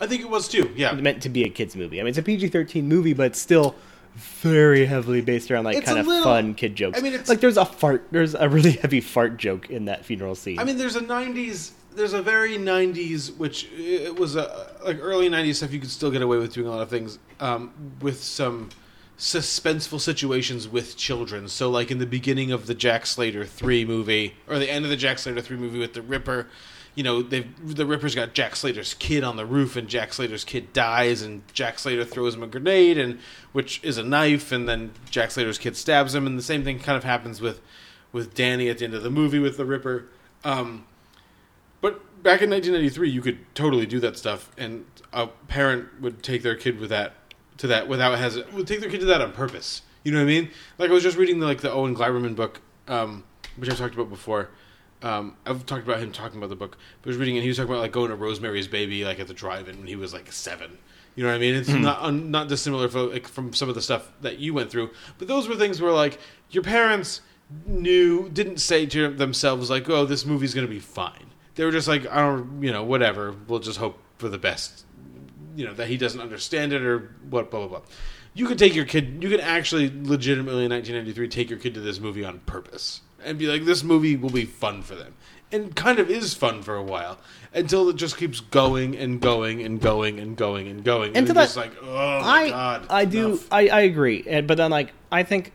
I think it was too. Yeah, meant to be a kids movie. I mean, it's a PG thirteen movie, but still very heavily based around like It's kind of little- fun kid jokes. I mean, it's- like there's a fart. There's a really <laughs> heavy fart joke in that funeral scene. I mean, there's a '90s. There's a very '90s, which it was a like early '90s stuff. You could still get away with doing a lot of things um, with some suspenseful situations with children. So, like in the beginning of the Jack Slater three movie, or the end of the Jack Slater three movie with the Ripper. You know, they the Ripper's got Jack Slater's kid on the roof, and Jack Slater's kid dies, and Jack Slater throws him a grenade, and which is a knife, and then Jack Slater's kid stabs him, and the same thing kind of happens with with Danny at the end of the movie with the Ripper. Um, but back in 1993, you could totally do that stuff, and a parent would take their kid with that to that without has would take their kid to that on purpose. You know what I mean? Like I was just reading the, like the Owen Gleiberman book, um, which I've talked about before. Um, I've talked about him talking about the book, but I was reading it. and He was talking about like going to Rosemary's Baby like at the drive-in when he was like seven. You know what I mean? It's Mhm. not un, not dissimilar from, like, from some of the stuff that you went through, but those were things where like your parents knew didn't say to themselves like, "Oh, this movie's going to be fine." They were just like, "I don't, you know, whatever. We'll just hope for the best." You know that he doesn't understand it or what, blah blah blah. You could take your kid. You could actually legitimately in 1993 take your kid to this movie on purpose and be like, "This movie will be fun for them." And kind of is fun for a while until it just keeps going and going and going and going and going. And, And to just like, oh my I god, I do I, I agree, and, but then like I think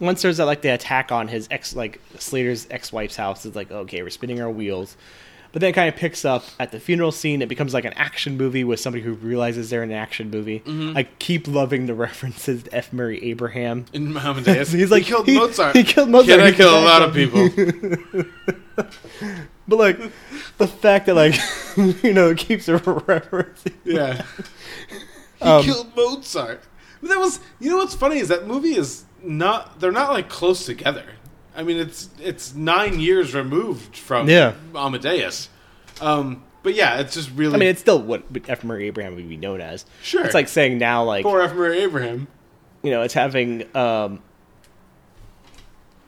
once there's a, like the attack on his ex like Slater's ex wife's house, it's like okay, we're spinning our wheels. But then it kind of picks up at the funeral scene. It becomes like an action movie with somebody who realizes they're in an action movie. Mhm. I keep loving the <laughs> references to F. Murray Abraham. In Amadeus. <laughs> He's like He killed Mozart. He killed Mozart. Can I kill a lot of people? <laughs> but like the fact that like you know it keeps referencing. Yeah. He Um, killed Mozart. But that was you know what's funny is that movie is not they're not like close together. I mean it's it's nine years removed from Yeah. Amadeus. Um but yeah, it's just really I mean, it's still what F. Murray Abraham would be known as. Sure. It's like saying now, like poor F. Murray Abraham. you know, it's having. um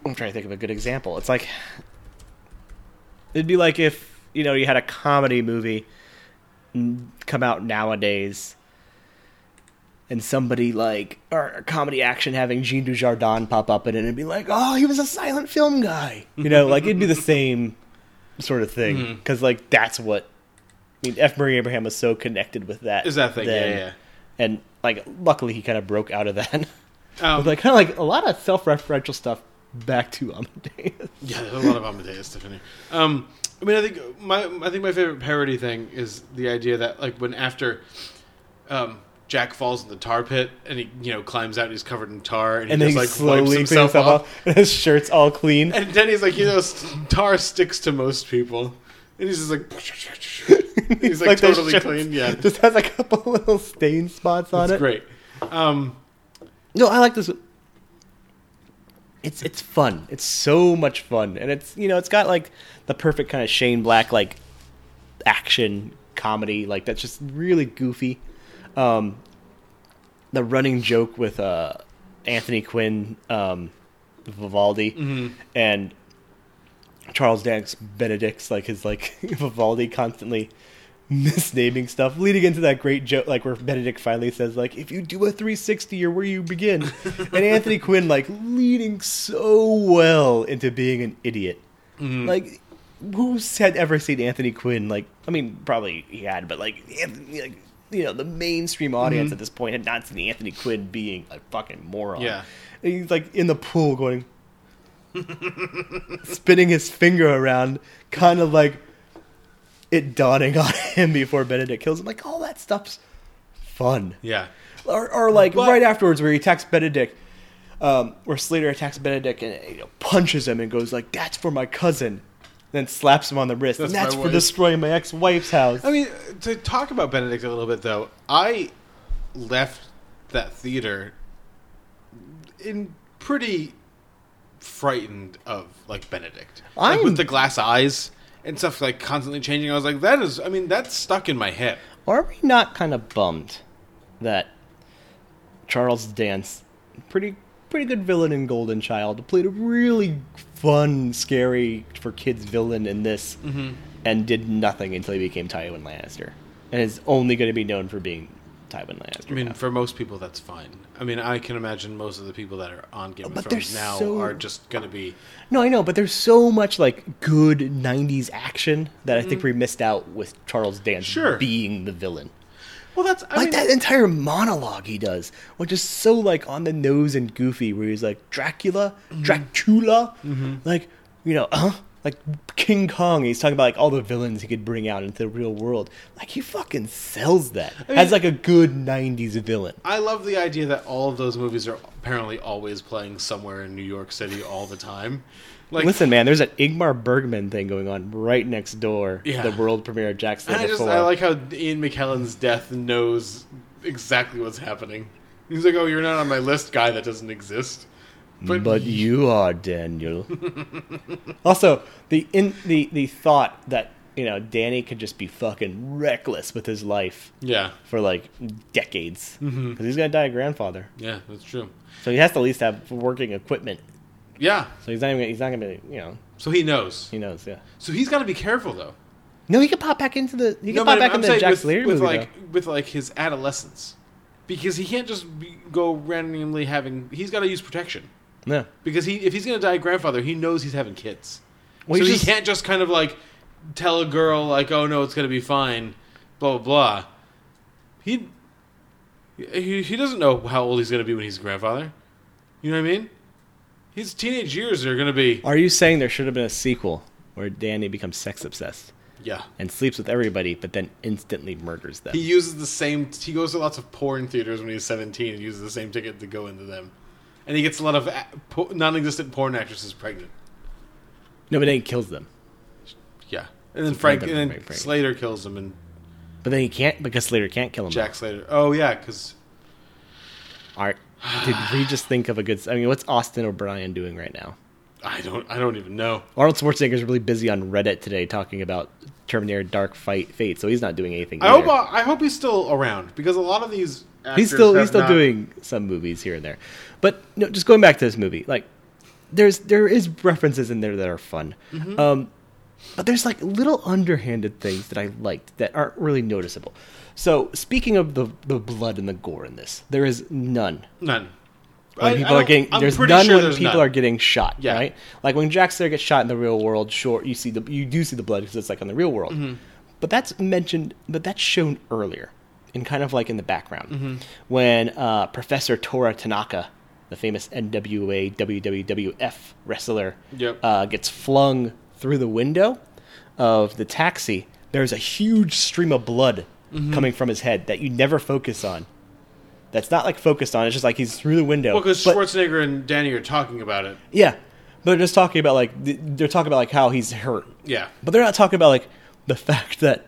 I'm trying to think of a good example. It's like it'd be like if you know you had a comedy movie come out nowadays, and somebody like or a comedy action having Jean Dujardin pop up in it and be like, "Oh, he was a silent film guy," you know, like it'd be the same sort of thing because like that's what. I mean, F. Murray Abraham was so connected with that. Is that thing, yeah, then. yeah. And like, luckily, he kind of broke out of that. Um, With <laughs> like kind of like a lot of self-referential stuff back to Amadeus. <laughs> Yeah, there's a lot of Amadeus stuff in here. Um, I mean, I think my I think my favorite parody thing is the idea that like when after um, Jack falls in the tar pit and he you know climbs out and he's covered in tar and he then just he like slowly wipes himself himself off. off, <laughs> and his shirt's all clean. And then he's like, you know, tar sticks to most people, and he's just like, <laughs> he's like, the totally clean. Yeah, just has a couple <laughs> little stain spots on That's it. great. Um, No, I like this. it's it's fun. It's so much fun, and it's you know it's got like the perfect kind of Shane Black like action comedy like that's just really goofy. Um, the running joke with uh, Anthony Quinn, um, Vivaldi, Mhm. and Charles Dance Benedict's like his like <laughs> Vivaldi constantly misnaming stuff, leading into that great joke like where Benedict finally says like if you do a 360 or where you begin, <laughs> and Anthony Quinn like leading so well into being an idiot. Mhm. Like who's had ever seen Anthony Quinn? Like I mean probably he had, but like Anthony, like you know the mainstream audience Mhm. at this point had not seen Anthony Quinn being a fucking moron. Yeah. And he's like in the pool going <laughs> spinning his finger around, kind of like it dawning <laughs> on him before Benedict kills him. Like all that stuff's fun. Yeah. Or, or like But- right afterwards, where he attacks Benedict, um, where Slater attacks Benedict and you know, punches him and goes like, "That's for my cousin," then slaps him on the wrist. That's and that's for wife." destroying my ex-wife's house. I mean, to talk about Benedict a little bit, though, I left that theater in pretty frightened of like Benedict, like I'm- with the glass eyes and stuff like constantly changing. I was like, that is, I mean, that's stuck in my head. Are we not kind of bummed that Charles Dance, pretty pretty good villain in Golden Child, played a really fun, scary for kids villain in this, Mhm. and did nothing until he became Tywin Lannister, and is only going to be known for being Tywin Lannister. I mean, now. for most people, that's fine. I mean, I can imagine most of the people that are on Game of But they're Thrones now so- are just going to be. No, I know, but there's so much like good '90s action that I think Mhm. we missed out with Charles Dance Sure. being the villain. Well, that's I like mean, that entire monologue he does, which is so like on the nose and goofy, where he's like Dracula, Mm-hmm. Dracula, like you know, uh, like King Kong. He's talking about like all the villains he could bring out into the real world. Like he fucking sells that I mean- as like a good '90s villain. I love the idea that all of those movies are apparently always playing somewhere in New York City all the time. Like, Listen, man, there's an Ingmar Bergman thing going on right next door. Yeah. The world premiere of Jack and I just I like how Ian McKellen's death knows exactly what's happening. He's like, "Oh, you're not on my list, guy that doesn't exist." but, but you are Daniel. <laughs> also, the in the the thought that you know Danny could just be fucking reckless with his life. Yeah. For like decades, because Mhm. he's gonna die a grandfather. Yeah, that's true. So he has to at least have working equipment. Yeah. So he's not even he's not gonna be you know. So he knows. He knows, yeah. So he's got to be careful though. No, he could pop back into the he could No, pop back I'm into Jack with, Slater with movie. like with like his adolescence, because he can't just be, go randomly having. He's got to use protection. Yeah. Because he, if he's going to die a grandfather, he knows he's having kids. Well, so he he can't just kind of like tell a girl like, "Oh no, it's going to be fine," blah blah blah. He he, he doesn't know how old he's going to be when he's a grandfather. You know what I mean? His teenage years are going to be Are you saying there should have been a sequel where Danny becomes sex obsessed? Yeah. And sleeps with everybody, but then instantly murders them. He uses the same. He goes to lots of porn theaters when he's seventeen and uses the same ticket to go into them, and he gets a lot of non-existent porn actresses pregnant. no, but then he kills them. Yeah, and then So Frank, Frank and then Slater kills him, and But then he can't because Slater can't kill him. Jack Slater. Oh yeah, because Art. Did we just think of a good? I mean, what's Austin O'Brien doing right now? I don't. I don't even know. Arnold Schwarzenegger's really busy on Reddit today talking about Terminator Dark Fight Fate, so he's not doing anything. I hope. either. I hope he's still around because a lot of these. Actors he's still he's still not- doing some movies here and there, but no, just going back to this movie, like there's there is references in there that are fun, Mhm. um, but there's like little underhanded things that I liked that aren't really noticeable. So speaking of the the blood and the gore in this, there is none. None. When I- people I are getting I'm there's none sure when there's people none. are getting shot, Yeah. right? Like when Jack Slater gets shot in the real world, sure you see the you do see the blood because it's like on the real world, Mhm. but that's mentioned, but that's shown earlier, in kind of like in the background Mhm. when uh, Professor Toru Tanaka, the famous NWA WWF wrestler, Yep. uh, gets flung through the window of the taxi. There's a huge stream of blood Mhm. coming from his head that you never focus on. That's not like focused on. It's just like he's through the window. Well, because Schwarzenegger and Danny are talking about it. yeah, but they're just talking about like they're talking about like how he's hurt. Yeah. but they're not talking about like the fact that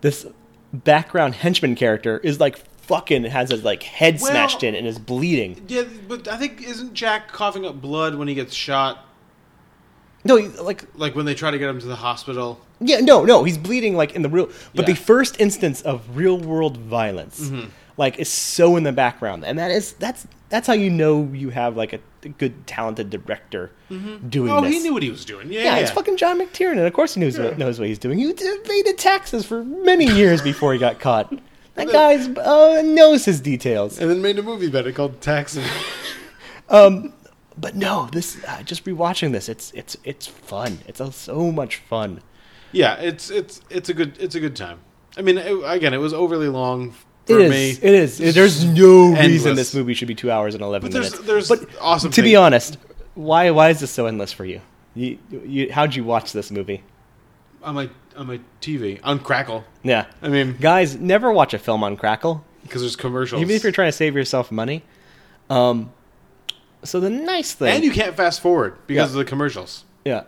this background henchman character is like fucking has his like head Well- smashed in and is bleeding. Yeah, but I think isn't Jack coughing up blood when he gets shot? No, like Like when they try to get him to the hospital. Yeah, no, no, he's bleeding like in the real. But Yeah. the first instance of real world violence, Mhm. like, is so in the background, and that is that's that's how you know you have like a, a good talented director doing oh, this. he knew what he was doing. Yeah, Yeah, yeah. it's fucking John McTiernan. and Of course, he knows what, knows what he's doing. He evaded taxes for many years before he got caught. <laughs> That guy's uh, knows his details. And then made a movie about it called Taxi. Um, but no, this uh, just rewatching this, it's it's it's fun. It's uh, so much fun. yeah, it's it's it's a good it's a good time. I mean, it, again, it was overly long It for is. me. It is. There's no reason this movie should be two hours and eleven But there's- minutes. there's but awesome To be honest, why why is this so endless for you? You, you how'd you watch this movie? on my on my TV on Crackle. Yeah, I mean, guys, never watch a film on Crackle because there's commercials. even if you're trying to save yourself money. Um, so the nice thing, and you can't fast forward because Yeah. of the commercials. yeah,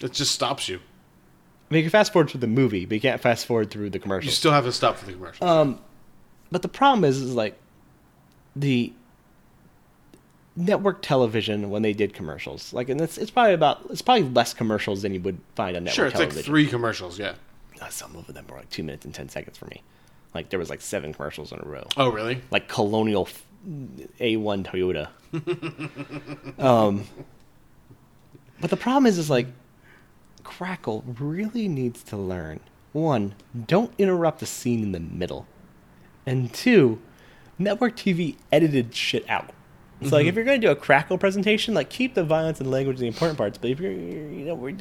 It just stops you. I mean, you can fast forward through the movie, but you can't fast forward through the commercials. You still have to stop for the commercials. Um, but the problem is, is like the network television when they did commercials, like, and it's it's probably about it's probably less commercials than you would find on network sure, it's television. like three commercials. Yeah. Uh, some of them were like two minutes and ten seconds for me. Like there was like seven commercials in a row. Oh, really? Like Colonial A one Toyota. <laughs> um, but the problem is, is like Crackle really needs to learn one, don't interrupt the scene in the middle, and two, network TV edited shit out. It's like if you're going to do a Crackle presentation, like keep the violence and language the important parts. But if you're, you know, we're,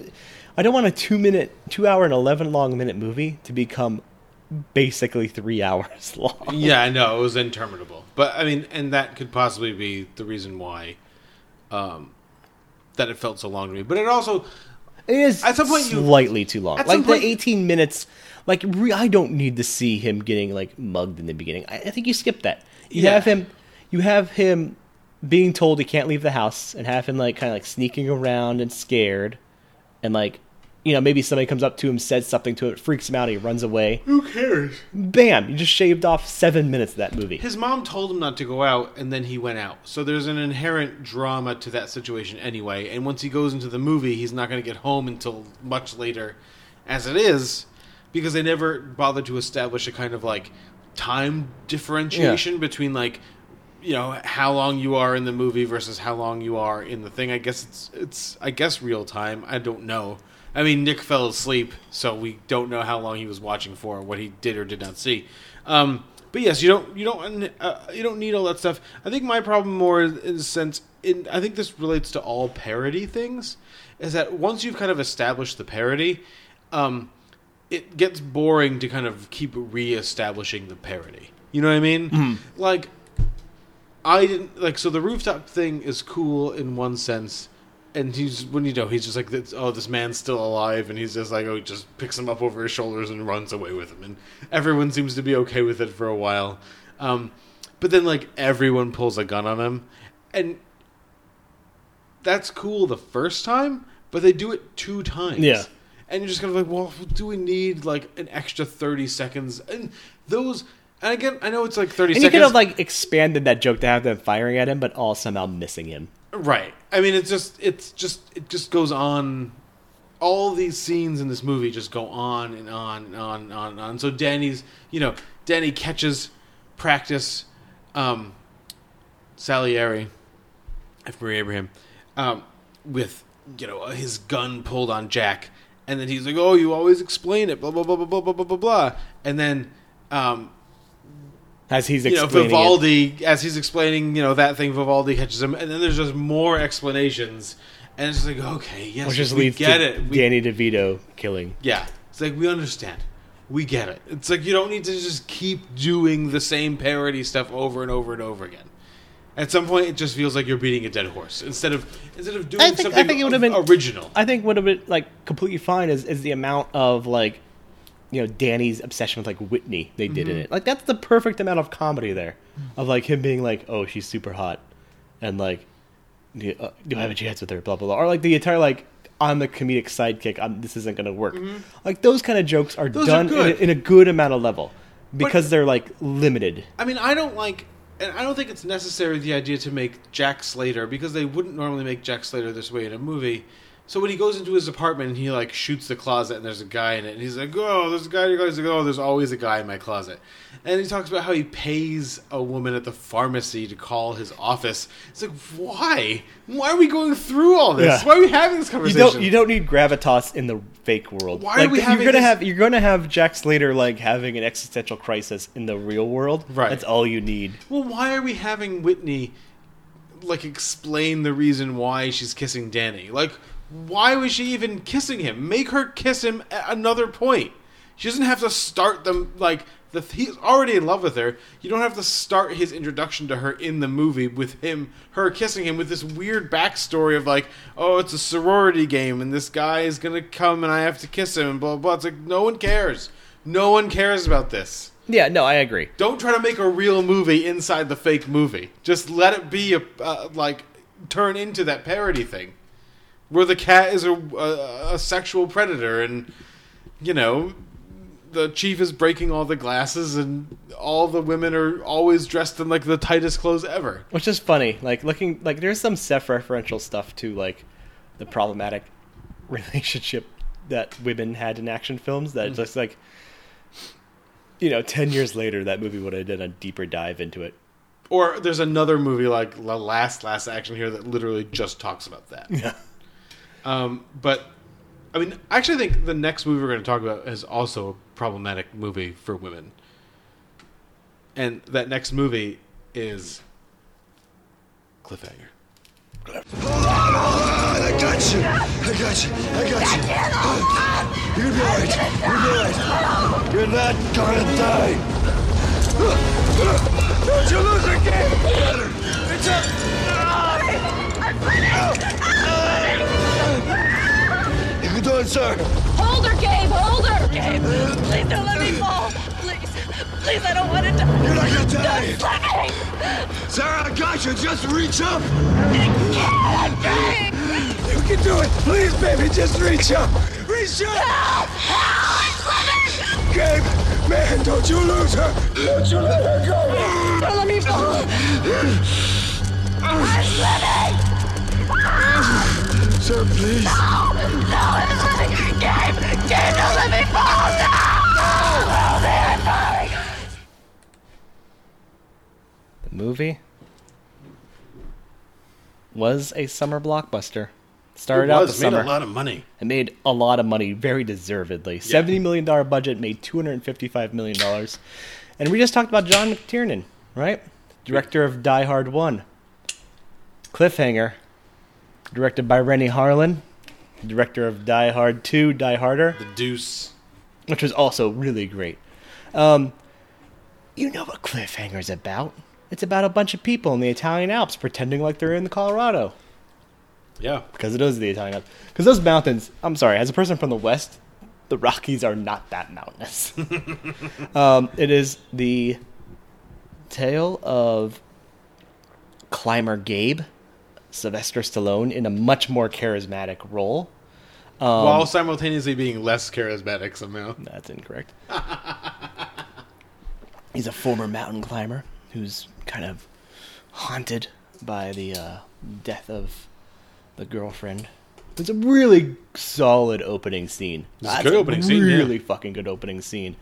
I don't want a two minute, two hour and eleven long minute movie to become basically three <laughs> hours long. Yeah, I know it was interminable, but I mean, and that could possibly be the reason why, um, that it felt so long to me. But it also, It is At some point you- slightly too long. Like point- the 18 minutes. Like re- I don't need to see him getting like mugged in the beginning. I, I think you skip that. You Yeah. have him. You have him being told he can't leave the house, and have him like kind of like sneaking around and scared, and like you know maybe somebody comes up to him, says something to him, it freaks him out, he runs away. who cares? Bam! You just shaved off seven minutes of that movie. His mom told him not to go out, and then he went out. So there's an inherent drama to that situation anyway. And once he goes into the movie, he's not going to get home until much later, as it is, because they never bothered to establish a kind of like time differentiation between like you know how long you are in the movie versus how long you are in the thing. I guess it's it's I guess real time. I don't know. I mean, Nick fell asleep, so we don't know how long he was watching for, what he did or did not see. Um, but yes, you don't you don't uh, you don't need all that stuff. I think my problem more in the sense, in I think this relates to all parody things, is that once you've kind of established the parody, um, it gets boring to kind of keep re-establishing the parody. You know what I mean? Like I didn't like so the rooftop thing is cool in one sense, and he's when you know he's just like this, oh this man's still alive, and he's just like oh he just picks him up over his shoulders and runs away with him, and everyone seems to be okay with it for a while, um, but then like everyone pulls a gun on him, and that's cool the first time, but they do it two times. Yeah. And you're just kind of like, well, do we need like an extra thirty seconds? And those, and again, I know it's like thirty And you could have like expanded that joke to have them firing at him, but all somehow missing him. Right. I mean, it's just it's just it just goes on. All these scenes in this movie just go on and on and on and on and on. So Danny's, you know, Danny catches practice, um, Salieri, F. Murray Abraham, um, with you know his gun pulled on Jack, and then he's like, "Oh, you always explain it," blah blah blah blah blah blah blah blah blah, and then. Um, As he's you know, explaining it. Vivaldi, as he's explaining, you know, that thing, Vivaldi catches him, and then there's just more explanations, and it's just like, okay, yes, which just we leads get to it. We, Danny DeVito killing. yeah, it's like we understand, we get it. It's like you don't need to just keep doing the same parody stuff over and over and over again. At some point, it just feels like you're beating a dead horse instead of instead of doing I think, something I think it would have been original. I think would have been like completely fine is, is the amount of like you know Danny's obsession with like Whitney they did in Mhm. it. Like that's the perfect amount of comedy there of like him being like, oh, she's super hot, and like, do you, uh, do I have a chance with her? Blah blah blah. Or like the entire like. I'm the comedic sidekick. I'm, this isn't going to work. Like those kind of jokes are Those are done in, a, in a good amount of level. because they're like limited. I mean, I don't like, and I don't think it's necessary the idea to make Jack Slater because they wouldn't normally make Jack Slater this way in a movie. So when he goes into his apartment and he like shoots the closet and there's a guy in it and he's like, "Oh, there's a guy." in your closet." He's like, "Oh, there's always a guy in my closet," and he talks about how he pays a woman at the pharmacy to call his office. It's like, why? Why are we going through all this? Yeah. Why are we having this You conversation? don't you don't need gravitas in the fake world. Why are like, we you're having gonna this- have you're gonna have Jack Slater like having an existential crisis in the real world. Right. That's all you need. Well, why are we having Whitney like explain the reason why she's kissing Danny? Like, why was she even kissing him? Make her kiss him at another point. She doesn't have to start them like the he's already in love with her. You don't have to start his introduction to her in the movie with him her kissing him with this weird backstory of like, oh, it's a sorority game and this guy is gonna come and I have to kiss him and blah blah. It's like no one cares. No one cares about this. Yeah, no, I agree. Don't try to make a real movie inside the fake movie. Just let it be a uh, like turn into that parody thing, where the cat is a, a, a sexual predator, and you know the chief is breaking all the glasses, and all the women are always dressed in like the tightest clothes ever. Which is funny. Like looking like there's some self-referential stuff to like the problematic <laughs> relationship that women had in action films that Mm. just like you know, 10 years later that movie would have done a deeper dive into it. Or there's another movie like The Last Last Action here that literally just talks about that. Yeah. Um, but I mean, I actually think the next movie we're going to talk about is also a problematic movie for women. And that next movie is Cliffhanger. I got you. I got you. I got you. You're right. You're right. You're not gonna die. Don't you lose again. It's a. You can do it, sir. Hold her, Gabe! Hold her! Gabe, please don't let me fall! Please, please, I don't want to die! You're not gonna die. Don't let me! Sarah, I got you. Just reach up. I'm trying! You can do it. Please, baby, just reach up. Reach up. Help! Help! Gabe, man, don't you lose her. Don't you let her go. Don't let me fall! I'm slipping! Ah! Sir, please. No! No! Gabe! Gabe, don't let me fall! No! No! I'm falling! The movie was a summer blockbuster. Started It out the made a lot of money. It made a lot of money, very deservedly. Seventy million dollar budget made two hundred and fifty-five million dollars, and we just talked about John McTiernan, right? Director of Die Hard One, Cliffhanger, directed by Renny Harlin, director of Die Hard Two, Die Harder, The Deuce. which was also really great. Um, you know what Cliffhanger's about? It's about a bunch of people in the Italian Alps pretending like they're in the Colorado Yeah. because it is the Italian Alps. Because those mountains, I'm sorry, as a person from the West, the Rockies are not that mountainous. <laughs> um, it is the tale of climber Gabe, Sylvester Stallone, in a much more charismatic role. Um, While simultaneously being less charismatic somehow. That's incorrect. <laughs> He's a former mountain climber who's kind of haunted by the uh, death of the girlfriend. It's a really solid opening scene. It's a good opening scene, yeah. Really fucking good opening scene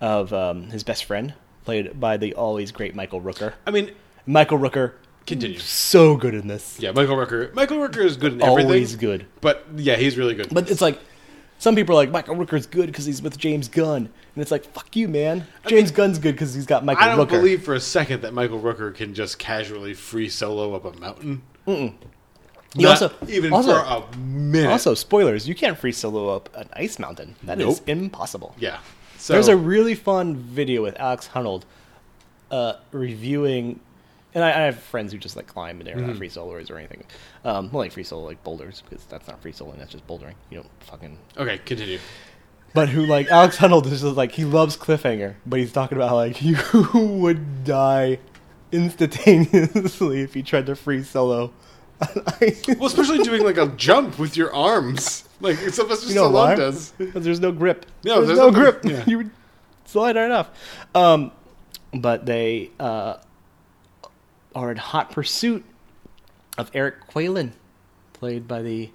of um, his best friend, played by the always great Michael Rooker. I mean, Michael Rooker, Continue. so good in this. Yeah, Michael Rooker. Michael Rooker is good in everything. Always good. But yeah, he's really good. But it's like some people are like Michael Rooker's good because he's with James Gunn, and it's like fuck you, man. James Gunn's good because he's got Michael I don't Rooker. believe for a second that Michael Rooker can just casually free solo up a mountain. Mm-mm. Not You also even also, for a minute. Also, spoilers: you can't free solo up an ice mountain. That is Nope. impossible. Yeah. So There's a really fun video with Alex Honnold uh, reviewing, and I, I have friends who just like climb and they're not Mhm. free soloers or anything. Um, well, like free solo like boulders because that's not free soloing. That's just bouldering. You don't fucking. okay. Continue. But who like Alex Honnold is just like he loves cliffhanger, but he's talking about like <laughs> you would die instantaneously if you tried to free solo. <laughs> well, especially doing like a jump with your arms, like Sylvester You know Stallone why? does. Because there's no grip. No, there's, there's no nothing- grip. yeah. <laughs> You would slide right off. Um, but they uh, are in hot pursuit of Eric Qualen, played by the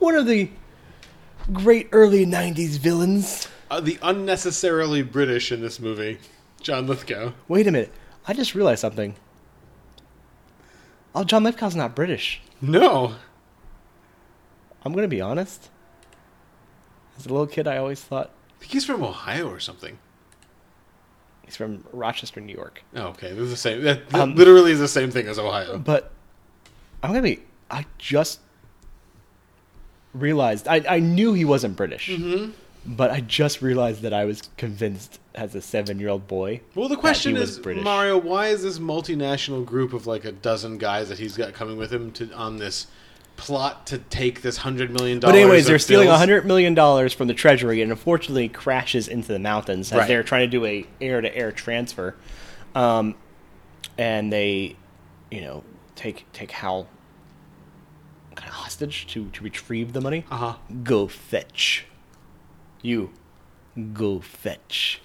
one of the great early '90s villains. Uh, the unnecessarily British in this movie, John Lithgow. Wait a minute, I just realized something. Oh, John Lithgow's not British. No. I'm gonna be honest. As a little kid, I always thought I think he's from Ohio or something. He's from Rochester, New York. Oh, okay. This is the same. That, that Um, literally is the same thing as Ohio. But I'm gonna be. I just realized I, I knew he wasn't British, Mhm. but I just realized that I was convinced as a seven year old boy. Well, the question is, British. Mario, why is this multinational group of like a dozen guys that he's got coming with him to on this plot to take this hundred million dollars? But anyways, they're stealing bills? hundred million dollars from the treasury, and unfortunately crashes into the mountains as Right. they're trying to do a air to air transfer, um, and they, you know, take take Hal kind of hostage to to retrieve the money. Uh huh. Go fetch. You, go fetch.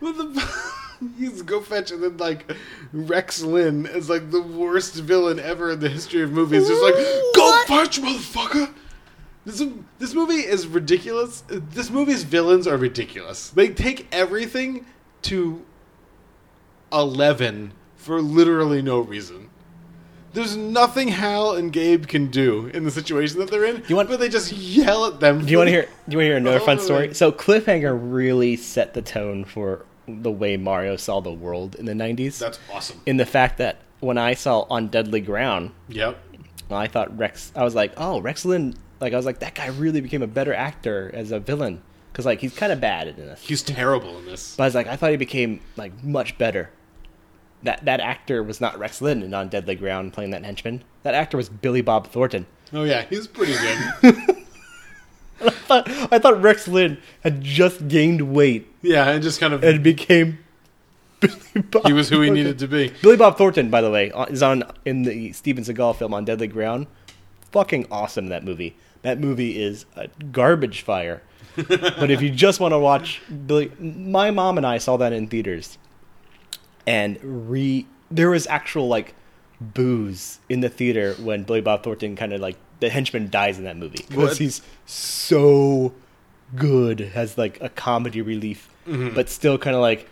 Well, the, <laughs> he's go fetch, and then like Rex Linn is like the worst villain ever in the history of movies. Just like go fetch, motherfucker. This this movie is ridiculous. This movie's villains are ridiculous. They take everything to eleven for literally no reason. There's nothing Hal and Gabe can do in the situation that they're in. You want, but they just yell at them. Do you want to hear? Do you want to hear another fun story? So Cliffhanger really set the tone for the way Mario saw the world in the '90s. That's awesome. In the fact that when I saw On Deadly Ground, Yep. I thought Rex. I was like, oh, Rex Linn. Like I was like, that guy really became a better actor as a villain because like he's kind of bad in this. He's terrible in this. But I was like, I thought he became like much better. That that actor was not Rex Linn in On Deadly Ground playing that henchman. That actor was Billy Bob Thornton. Oh yeah, he's pretty good. <laughs> I thought, I thought Rex Linn had just gained weight yeah, and just kind of and became Billy Bob. he was who he Thornton. needed to be. Billy Bob Thornton, by the way, uh, is on in the Steven Seagal film on Deadly Ground. Fucking awesome that movie. That movie is a garbage fire. <laughs> but if you just want to watch Billy, my mom and I saw that in theaters, and re there was actual like booze in the theater when Billy Bob Thornton kind of like the henchman dies in that movie because he's so good has like a comedy relief, Mhm. but still kind of like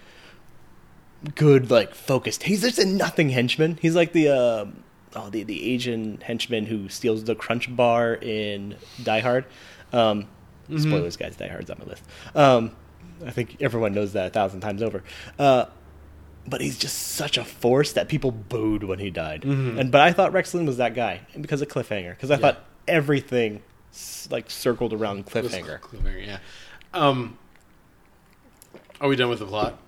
good like focused. He's just a nothing henchman. He's like the uh, oh the the Asian henchman who steals the Crunch Bar in Die Hard. Um, Mhm. Spoilers, guys. Die Hard's on my list. Um, I think everyone knows that a thousand times over. Uh, but he's just such a force that people booed when he died. Mhm. And but I thought Rex Linn was that guy, because of Cliffhanger, because I Yeah. thought everything like circled around Cliffhanger. Cliffhanger, yeah. Um, are we done with the plot?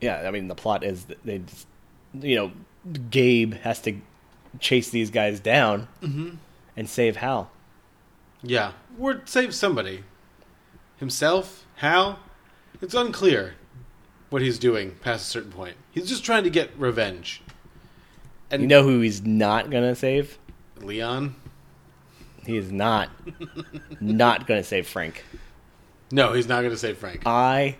Yeah, I mean the plot is that they, just, you know, Gabe has to chase these guys down Mhm. and save Hal. Yeah, or save somebody. Himself, Hal. It's unclear what he's doing past a certain point. He's just trying to get revenge. And you know who he's not gonna save? Leon. He is not <laughs> not gonna save Frank. No, he's not to save Frank. I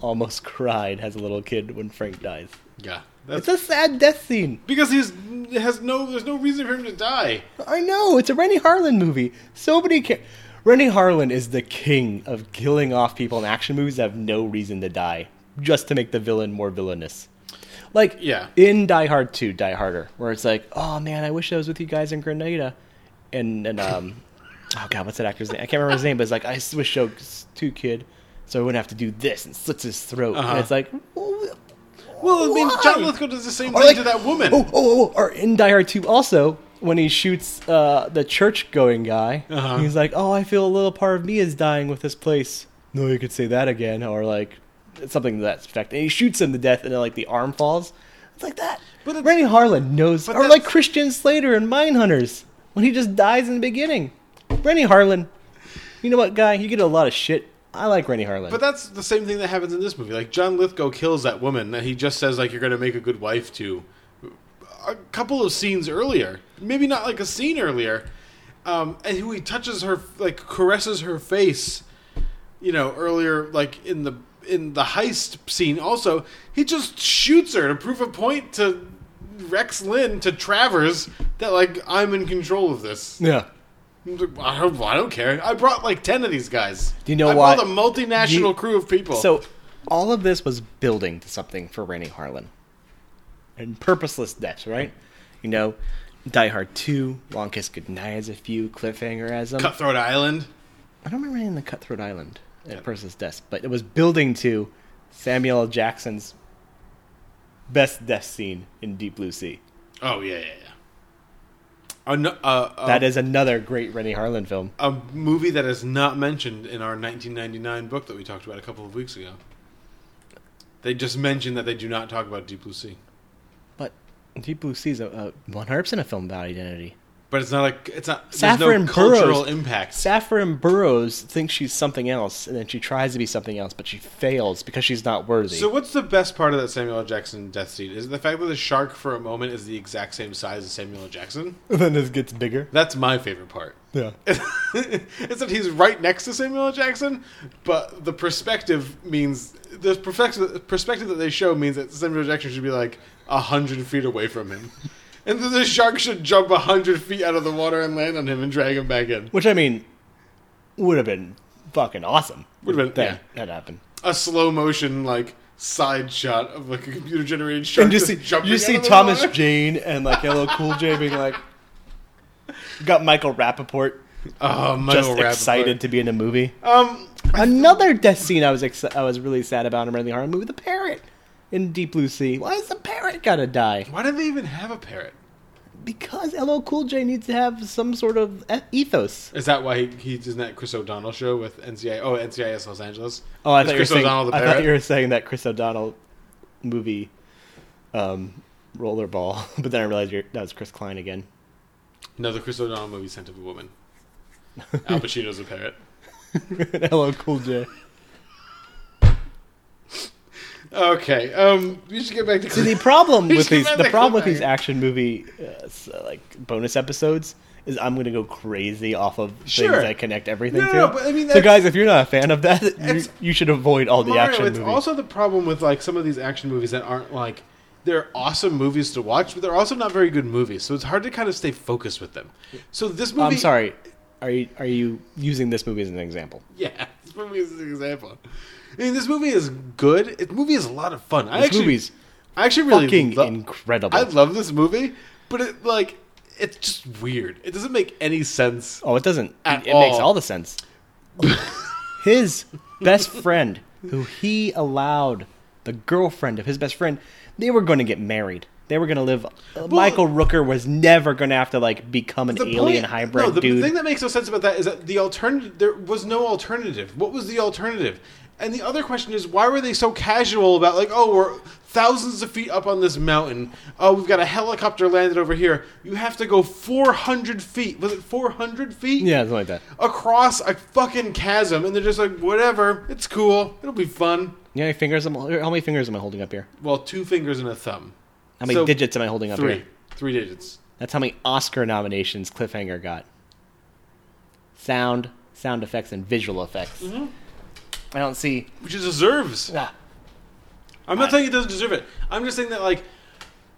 almost cried as a little kid when Frank dies. Yeah, It's a sad death scene. because he's has no. There's no reason for him to die. I know it's a Renny Harlin movie. So many. Ca- Renny Harlin is the king of killing off people in action movies that have no reason to die, just to make the villain more villainous. Like Yeah. in Die Hard 2, Die Harder, where it's like, oh man, I wish I was with you guys in Grenada, and and um, <laughs> oh god, what's that actor's name? I can't remember his name, but it's like I wish I was too kid, so I wouldn't have to do this and slits his throat, Uh-huh. and it's like, Well, I mean, Why? John Lithgow does the same Or thing like- to that woman. Oh, oh, oh, or in Die Hard 2 also, when he shoots uh, the church going guy, Uh-huh. he's like, oh, I feel a little part of me is dying with this place. No, you could say that again. Or like, something to that effect. And he shoots him to death and then like the arm falls. It's like that. But Renny Harlin knows. Or like Christian Slater in Mindhunters, when he just dies in the beginning. Renny Harlin, you know what, guy? You get a lot of shit. I like Renny Harlin. But that's the same thing that happens in this movie. Like John Lithgow kills that woman, that he just says like you're going to make a good wife to. A couple of scenes earlier, maybe not like a scene earlier, um, and who he touches her, like caresses her face. You know, earlier, like in the in the heist scene, also he just shoots her to prove a point to Rex Linn to Travers that like I'm in control of this. Yeah. I don't, I don't care. I brought like ten of these guys. Do you know I what? brought a multinational You- crew of people. So all of this was building to something for Renny Harlin. And purposeless deaths, right? You know, Die Hard 2, Long Kiss Goodnight has a few, Cliffhanger has them. Cutthroat Island. I don't remember any in the Cutthroat Island at Purposeless Deaths, but it was building to Samuel L. Jackson's best death scene in Deep Blue Sea. Oh yeah, yeah, yeah. An- uh, uh, that is another great Renny Harlin film. a movie that is not mentioned in our 1999 book that we talked about a couple of weeks ago. They just mentioned that they do not talk about Deep Blue Sea, Deep Blue Sea is a, a 100% a film about identity. but it's not like it's not. There's Saffron no cultural Burrows, impact. Saffron Burrows thinks she's something else, and then she tries to be something else, but she fails because she's not worthy. So what's the best part of that Samuel L. Jackson death scene? Is it the fact that the shark for a moment is the exact same size as Samuel L. Jackson? <laughs> then it gets bigger. That's my favorite part. Yeah. <laughs> it's that he's right next to Samuel L. Jackson, but the perspective means the perspective perspective that they show means that Samuel L. Jackson should be like a hundred feet away from him, and then the shark should jump a hundred feet out of the water and land on him and drag him back in. Which I mean, would have been fucking awesome. Would have been that, yeah. that happened. a slow motion like side shot of like a computer generated shark. And you see, jumping you see out of the Thomas water. Jane and like LL Cool J being like, got Michael Rapaport. Oh, Michael just Rapaport. excited to be in a movie. Um, Another death scene I was ex- I was really sad about in Renny Harlin movie, the parrot in Deep Blue Sea. Why is the parrot gotta die? Why do they even have a parrot? Because LL Cool J needs to have some sort of ethos. Is that why he, he's in that Chris O'Donnell show with NCI? Oh, NCIS Los Angeles. Oh, I thought, you were Chris saying, O'Donnell the I thought you were saying that Chris O'Donnell movie, um, Rollerball, <laughs> but then I realized you're, that was Chris Klein again. No, the Chris O'Donnell movie, Scent of a Woman. Al <laughs> Pacino's a parrot. <laughs> LL Cool J. Okay, um, we should get back to See, the <laughs> problem with these the problem with these action movie uh, s- uh, like bonus episodes is I'm going to go crazy off of Sure. things I connect everything No, to. no, but I mean, so guys, if you're not a fan of that, <laughs> you, you should avoid all the Mario, action it's movies. also the problem with like some of these action movies that aren't like they're awesome movies to watch, but they're also not very good movies. So it's hard to kind of stay focused with them. So this movie, I'm sorry. Are you are you using this movie as an example? Yeah, <laughs> this movie is an example. I mean, this movie is good. This movie is a lot of fun. I This actually, movie's I actually really fucking lo- incredible. I love this movie, but it like it's just weird. It doesn't make any sense. Oh, it doesn't. At it makes all. all the sense. <laughs> his best friend, who he allowed, the girlfriend of his best friend, they were going to get married. They were going to live. uh, Michael Rooker was never going to have to like become an alien point- hybrid no, the dude. thing that makes no sense about that is that the alternative there was no alternative. What was the alternative? And the other question is why were they so casual about like oh we're thousands of feet up on this mountain oh we've got a helicopter landed over here you have to go 400 feet was it 400 feet yeah, something like that. across a fucking chasm and they're just like whatever it's cool it'll be fun You know how many fingers? Am, how many fingers am I holding up here? well two fingers and a thumb How many So, digits am I holding up three here? three digits That's how many Oscar nominations Cliffhanger got. Sound, sound effects, and visual effects. Mm-hmm. I don't see. which it deserves. Yeah. I'm not saying it doesn't deserve it. I'm just saying that like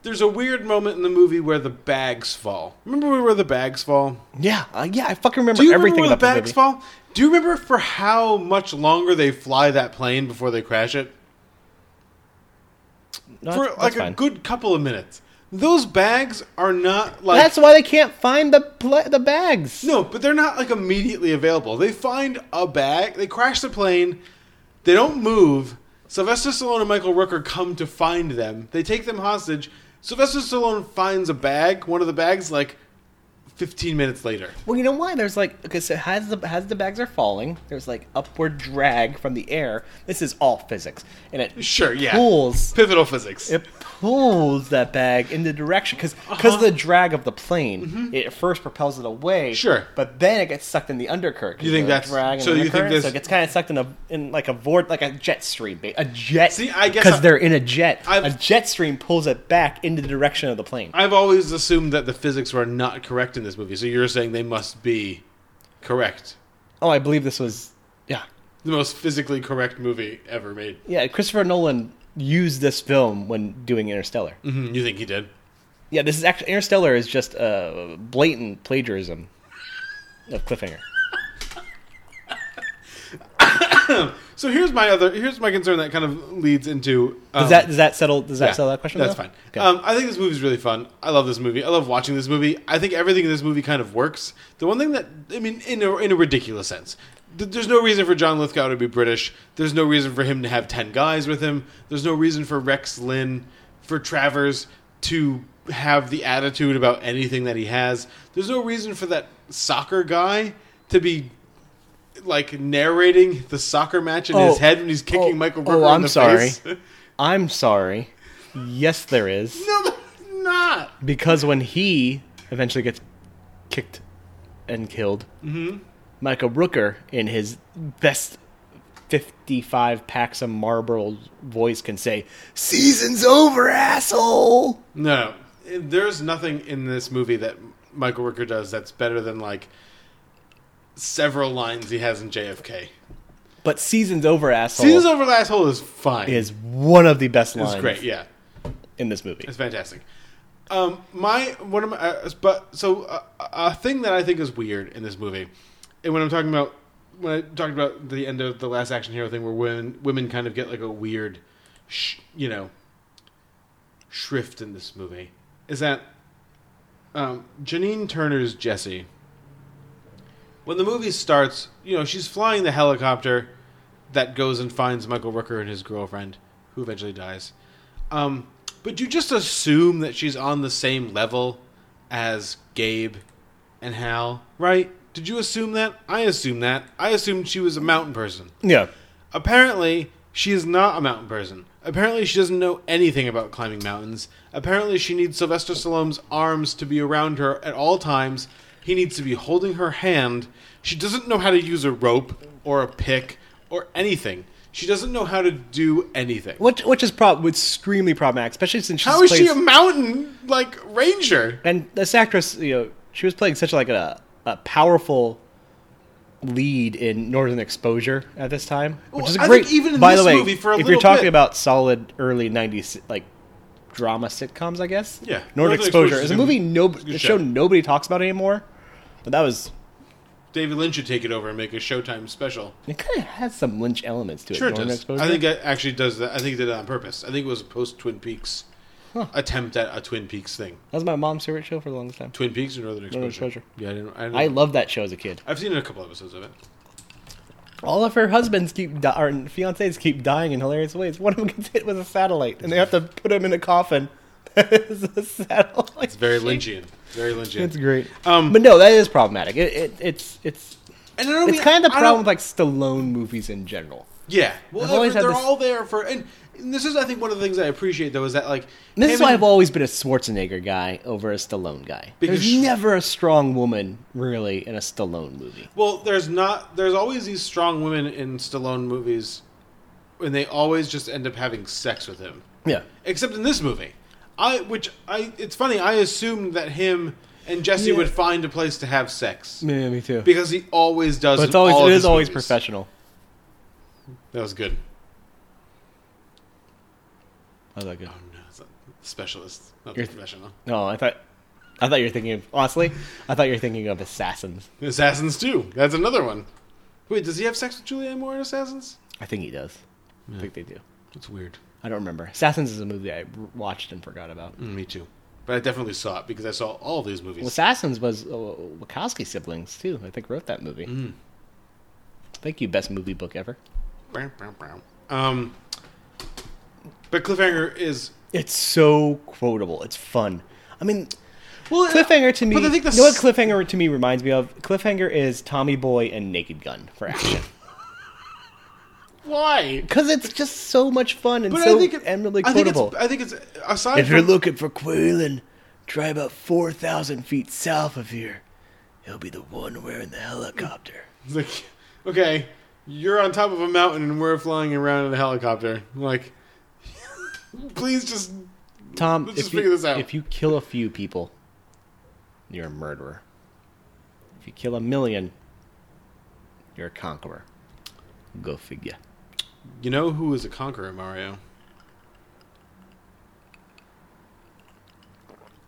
there's a weird moment in the movie where the bags fall. Remember where the bags fall? Yeah, uh, yeah, I fucking remember Do you everything remember where about the this bags movie. fall? Do you remember for how much longer they fly that plane before they crash it? No, for that's- like that's a fine. good couple of minutes. Those bags are not like That's why they can't find the pla- the bags. No, but they're not like immediately available. They find a bag, they crash the plane, they don't move. Sylvester Stallone and Michael Rooker come to find them. They take them hostage. Sylvester Stallone finds a bag, one of the bags, like 15 minutes later. Well, you know why? There's like because so as the as the bags are falling, there's like upward drag from the air. This is all physics, and it Sure, yeah. pulls Pivotal physics. it pulls that bag in the direction because Uh-huh. the drag of the plane it first propels it away. Mm-hmm. Sure. but then it gets sucked in the undercurrent. You think that's- drag so the you think this- so it gets kind of sucked in a in like a vort like a jet stream, a jet. See, I guess because they're in a jet, I've- a jet stream pulls it back into the direction of the plane. I've always assumed that the physics were not correct in this movie. So you're saying they must be correct. Oh, I believe this was yeah. The most physically correct movie ever made. Yeah, Christopher Nolan used this film when doing Interstellar. hmm You think he did? Yeah, this is actually Interstellar is just a blatant plagiarism of Cliffhanger. <coughs> So here's my other here's my concern that kind of leads into Does um, that does that settle does that yeah, settle that question? That's though? fine. Okay. Um, I think this movie is really fun. I love this movie. I love watching this movie. I think everything in this movie kind of works. The one thing that I mean, in a, in a ridiculous sense, there's no reason for John Lithgow to be British. There's no reason for him to have ten guys with him. There's no reason for Rex Linn, for Travers to have the attitude about anything that he has. There's no reason for that soccer guy to be like narrating the soccer match in his Oh, head when he's kicking oh, Michael oh, Rooker in I'm the sorry. face. <laughs> I'm sorry. Yes, there is. No, there's not. Because when he eventually gets kicked and killed, Mhm. Michael Rooker, in his best 55 packs of Marlboro voice, can say, Season's over, asshole! No, there's nothing in this movie that Michael Rooker does that's better than like several lines he has in JFK. But Season's over, asshole. Seasons over asshole is fine. Is one of the best It's lines. great, yeah. In this movie. It's fantastic. Um, my one of my uh, but so uh, a thing that I think is weird in this movie, and when I'm talking about when I talked about the end of the last action hero thing, where women women kind of get like a weird, sh- you know, shrift in this movie, is that um, Janine Turner's Jessie. When the movie starts, you know she's flying the helicopter that goes and finds Michael Rooker and his girlfriend, who eventually dies. Um, but you just assume that she's on the same level as Gabe and Hal, right? Did you assume that? I assumed that. I assumed she was a mountain person. Yeah. Apparently, she is not a mountain person. Apparently, she doesn't know anything about climbing mountains. Apparently, she needs Sylvester Stallone's arms to be around her at all times. He needs to be holding her hand. She doesn't know how to use a rope or a pick or anything. She doesn't know how to do anything. Which, which is prob- extremely problematic, especially since she's How is she a mountain like ranger? And this actress, you know, she was playing such like a, a powerful lead in Northern Exposure at this time, which Well, is I great. even in By the way, a if you're talking bit- about solid early '90s like drama sitcoms, I guess. Yeah. Northern, Northern Exposure is a a movie no a show nobody talks about anymore. But that was David Lynch should take it over and make a Showtime special. it. Kind of has some Lynch elements to it. Sure, it Northern does. Exposure. I think it actually does that. I think it did it on purpose. I think it was post Twin Peaks attempt at a Twin Peaks thing. that was my mom's favorite show for the longest time. Twin Peaks or Northern Exposure? Northern Exposure. Yeah, I didn't. I, didn't I loved that show as a kid. I've seen a couple episodes of it. All of her husbands keep di- or fiancés keep dying in hilarious ways. One of them gets hit with a satellite, and they have to put him in a coffin. <laughs> It's a satellite. It's very Lynchian. Very Lynchian. It's great. Um, but no, that is problematic. It, it, it's it's And I don't it's mean- kind of the I problem with like Stallone movies in general. Yeah, well, they're, they're this- all there for, and, and this is, I think, one of the things I appreciate though is that like And this is why I've always been a Schwarzenegger guy over a Stallone guy. Because There's never a strong woman really in a Stallone movie. Well, there's not. There's always these strong women in Stallone movies, and they always just end up having sex with him. Yeah. Except in this movie, I which I it's funny. I assumed that him and Jesse Yeah. would find a place to have sex Yeah, me too. because he always does. But it's always it is always movies. professional. That was good. I was like, good. Oh no, it's a specialist, not You're- professional. No, I thought I thought you were thinking of honestly. I thought you were thinking of Assassins. Assassins too. That's another one. Wait, does he have sex with Julianne Moore in Assassins? I think he does. I think they do. That's weird. I don't remember. Assassins is a movie I watched and forgot about. Mm, me too. But I definitely saw it because I saw all of these movies. Well, Assassins was uh, Wachowski siblings too. I think wrote that movie. Mm. Thank you, best movie book ever. Um, but Cliffhanger is It's so quotable. It's fun. I mean, well, uh, Cliffhanger to me. but I think the you know what Cliffhanger to me reminds me of? Cliffhanger is Tommy Boy and Naked Gun for action. <laughs> Why? Because it's just so much fun and But so I think it, and really I think quotable. it's I think it's aside if you're looking for Qualen, try about four thousand feet south of here. He'll be the one wearing the helicopter. like okay, you're on top of a mountain and we're flying around in a helicopter. Like, please just Tom, Let's if just you, figure this out. if you kill a few people, you're a murderer. If you kill a million, you're a conqueror. Go figure. You know who is a conqueror, Mario?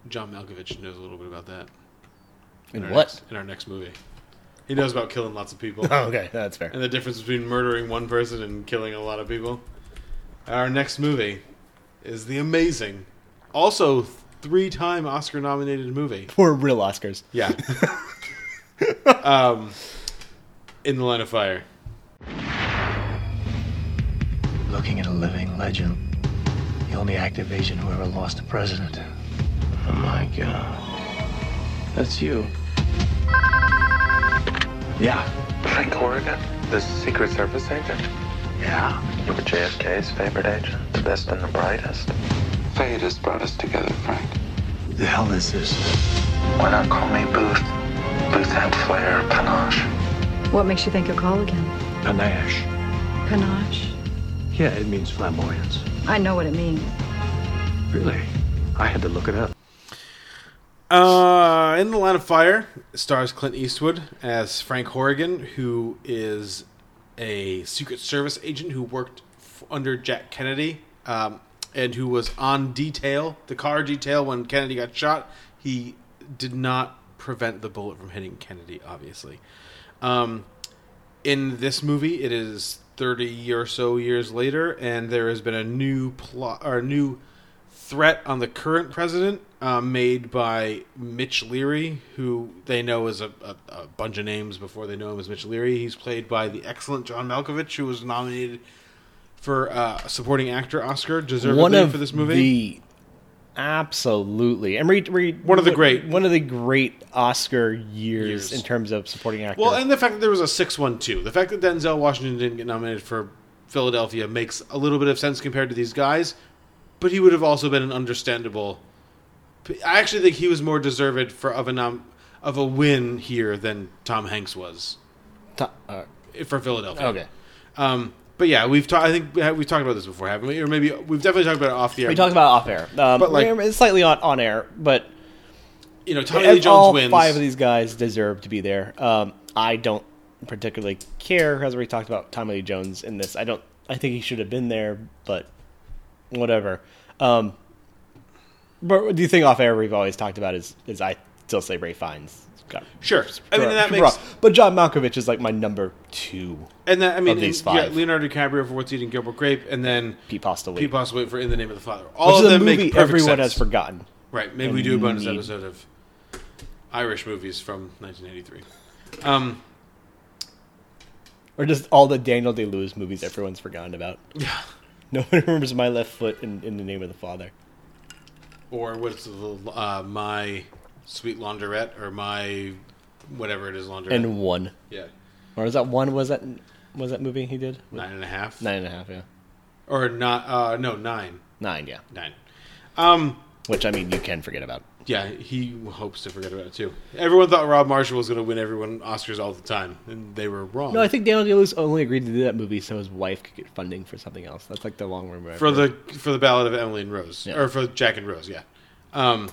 John Malkovich knows a little bit about that. In our what? Next, in our next movie. He knows about killing lots of people. <laughs> Oh, okay, that's fair. And the difference between murdering one person and killing a lot of people. Our next movie is the amazing, also three-time Oscar-nominated movie. <laughs> For real Oscars. Yeah. <laughs> um, in the Line of Fire. Looking at a living legend. The only active agent who ever lost a president. Oh my god. That's you. Yeah. Frank Horrigan, the Secret Service agent? Yeah. You were JFK's favorite agent, the best and the brightest. Fate has brought us together, Frank. The hell is this? Why not call me Booth? Booth had flair, panache. What makes you think you'll call again? Panache. Panache? Yeah, it means flamboyance. I know what it means. Really? I had to look it up. Uh, in the Line of Fire stars Clint Eastwood as Frank Horrigan, who is a Secret Service agent who worked f- under Jack Kennedy um, and who was on detail, the car detail when Kennedy got shot. He did not prevent the bullet from hitting Kennedy, obviously. Um, in this movie, it is 30 or so years later, and there has been a new plot or a new threat on the current president uh, made by Mitch Leary, who they know as a, a, a bunch of names before they know him as Mitch Leary. He's played by the excellent John Malkovich, who was nominated for uh, supporting actor Oscar deservedly One of for this movie. the absolutely and read, One of the great- one of the great Oscar years, Years. in terms of supporting actor. Well, and the fact that there was a six-one-two, the fact that Denzel Washington didn't get nominated for Philadelphia makes a little bit of sense compared to these guys, but he would have also been an understandable. I actually think he was more deserved for of a nom, of a win here than Tom Hanks was To- uh, for Philadelphia. Okay. Um, but yeah, we've talked. I think we have- talked about this before, haven't we? Or maybe we've definitely talked about it off the air. we talked about it off air, um, But, like- it's slightly on, on air, but you know, Tommy Lee Jones all wins. five of these guys deserve to be there. Um, I don't particularly care, as we talked about Tommy Lee Jones in this. I don't. I think he should have been there, but whatever. Um, but the thing off air we've always talked about is is I still say Ray Fiennes. Got Sure. I mean, that makes- But John Malkovich is like my number two. And that I mean, these and you got five. Leonardo DiCaprio for What's Eating Gilbert Grape, and then Pete Postlethwaite. Pete Postlethwaite for In the Name of the Father. All Which of them make everyone sense. has forgotten. Right. Maybe And we do a bonus need- episode of Irish movies from 1983. Um, Or just all the Daniel Day Lewis movies everyone's forgotten about. Yeah. No one <laughs> remembers My Left Foot in, in the Name of the Father. or what's the uh, my sweet laundrette or my whatever it is laundrette And one. Yeah. Or was that one? Was that was that movie he did? Nine and a half. Nine and a half. Yeah. or not? Uh, no, nine. Nine. Yeah. Nine. Um, Which I mean, you can forget about. Yeah, he hopes to forget about it too. Everyone thought Rob Marshall was going to win everyone Oscars all the time, and they were wrong. No, I think Daniel Day Lewis only agreed to do that movie so his wife could get funding for something else. That's like the long run. for the for the Ballad of Emily and Rose, Yeah. or for Jack and Rose, yeah. Um,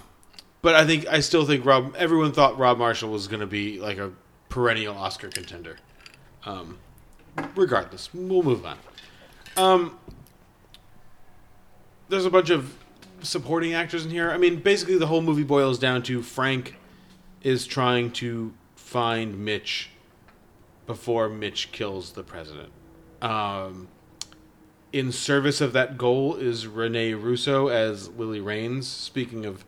but I think I still think Rob. Everyone thought Rob Marshall was going to be like a perennial Oscar contender. Um, regardless, we'll move on. Um, there's a bunch of supporting actors in here. I mean, basically, the whole movie boils down to Frank is trying to find Mitch before Mitch kills the president. Um, in service of that goal is Rene Russo as Lilly Raines. Speaking of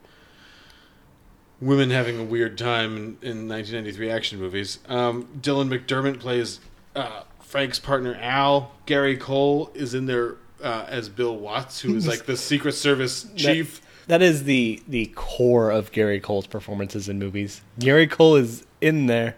women having a weird time in, in 1993 action movies, um, Dylan McDermott plays uh, Frank's partner Al. Gary Cole is in there uh, as Bill Watts, who is <laughs> like the Secret Service chief. That is the the core of Gary Cole's performances in movies. Gary Cole is in there.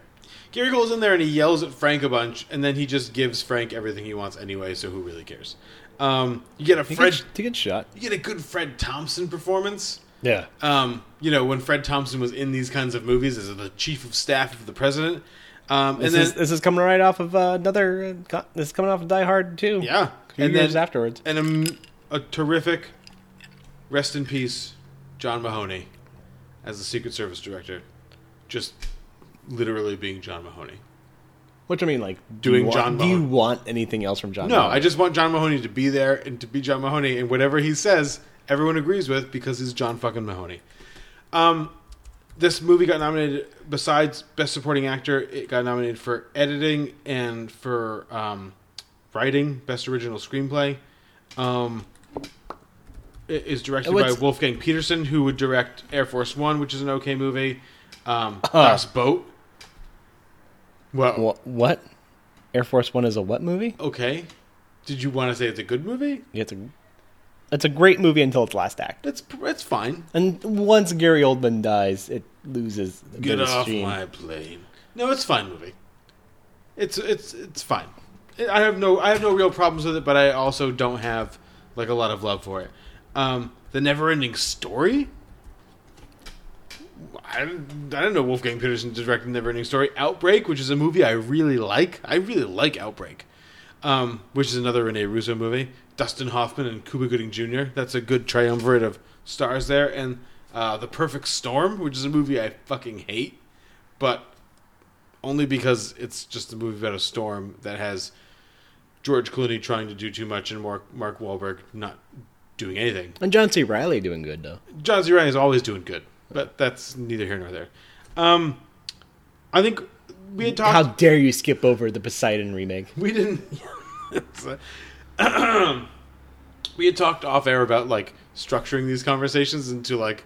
Gary Cole's in there and he yells at Frank a bunch, and then he just gives Frank everything he wants anyway. So who really cares? Um, you get a He Fred. gets, he gets shot. You get a good Fred Thompson performance. Yeah. Um, you know, when Fred Thompson was in these kinds of movies as the chief of staff of the president. Um, and This then, is this is coming right off of uh, another. Uh, this is coming off of Die Hard too. yeah. And years then afterwards. And a terrific, rest in peace, John Mahoney as the Secret Service director. just literally being John Mahoney. Which I mean, like do Doing want- John Do you want anything else from John? No, Mahoney? I just want John Mahoney to be there and to be John Mahoney, and whatever he says, everyone agrees with because he's John fucking Mahoney. Um, this movie got nominated. Besides Best Supporting Actor, it got nominated for editing and for um, writing, Best Original Screenplay. Um, it is directed by Wolfgang Petersen, who would direct Air Force One, which is an okay movie. Um, <laughs> Huh. Das Boot. Well, what? What? Air Force One is a what movie? okay. Did you want to say it's a good movie? It's a it's a great movie until its last act. It's it's fine. And once Gary Oldman dies, it loses. Get off steam. my plane. No, it's a fine movie. It's it's it's fine. I have no I have no real problems with it, but I also don't have like a lot of love for it. Um, the Never-Ending Story. I I didn't know Wolfgang Petersen directed Never-Ending Story. Outbreak, which is a movie I really like. I really like Outbreak, um, which is another Rene Russo movie. Dustin Hoffman and Cuba Gooding Jr. That's a good triumvirate of stars there. And uh, The Perfect Storm, which is a movie I fucking hate, but only because it's just a movie about a storm that has George Clooney trying to do too much and Mark Mark Wahlberg not doing anything. And John C. Reilly doing good though. John C. Reilly is always doing good, but that's neither here nor there. Um, I think we had talked. How dare you skip over the Poseidon remake? We didn't. A- <laughs> we had talked off air about like structuring these conversations into like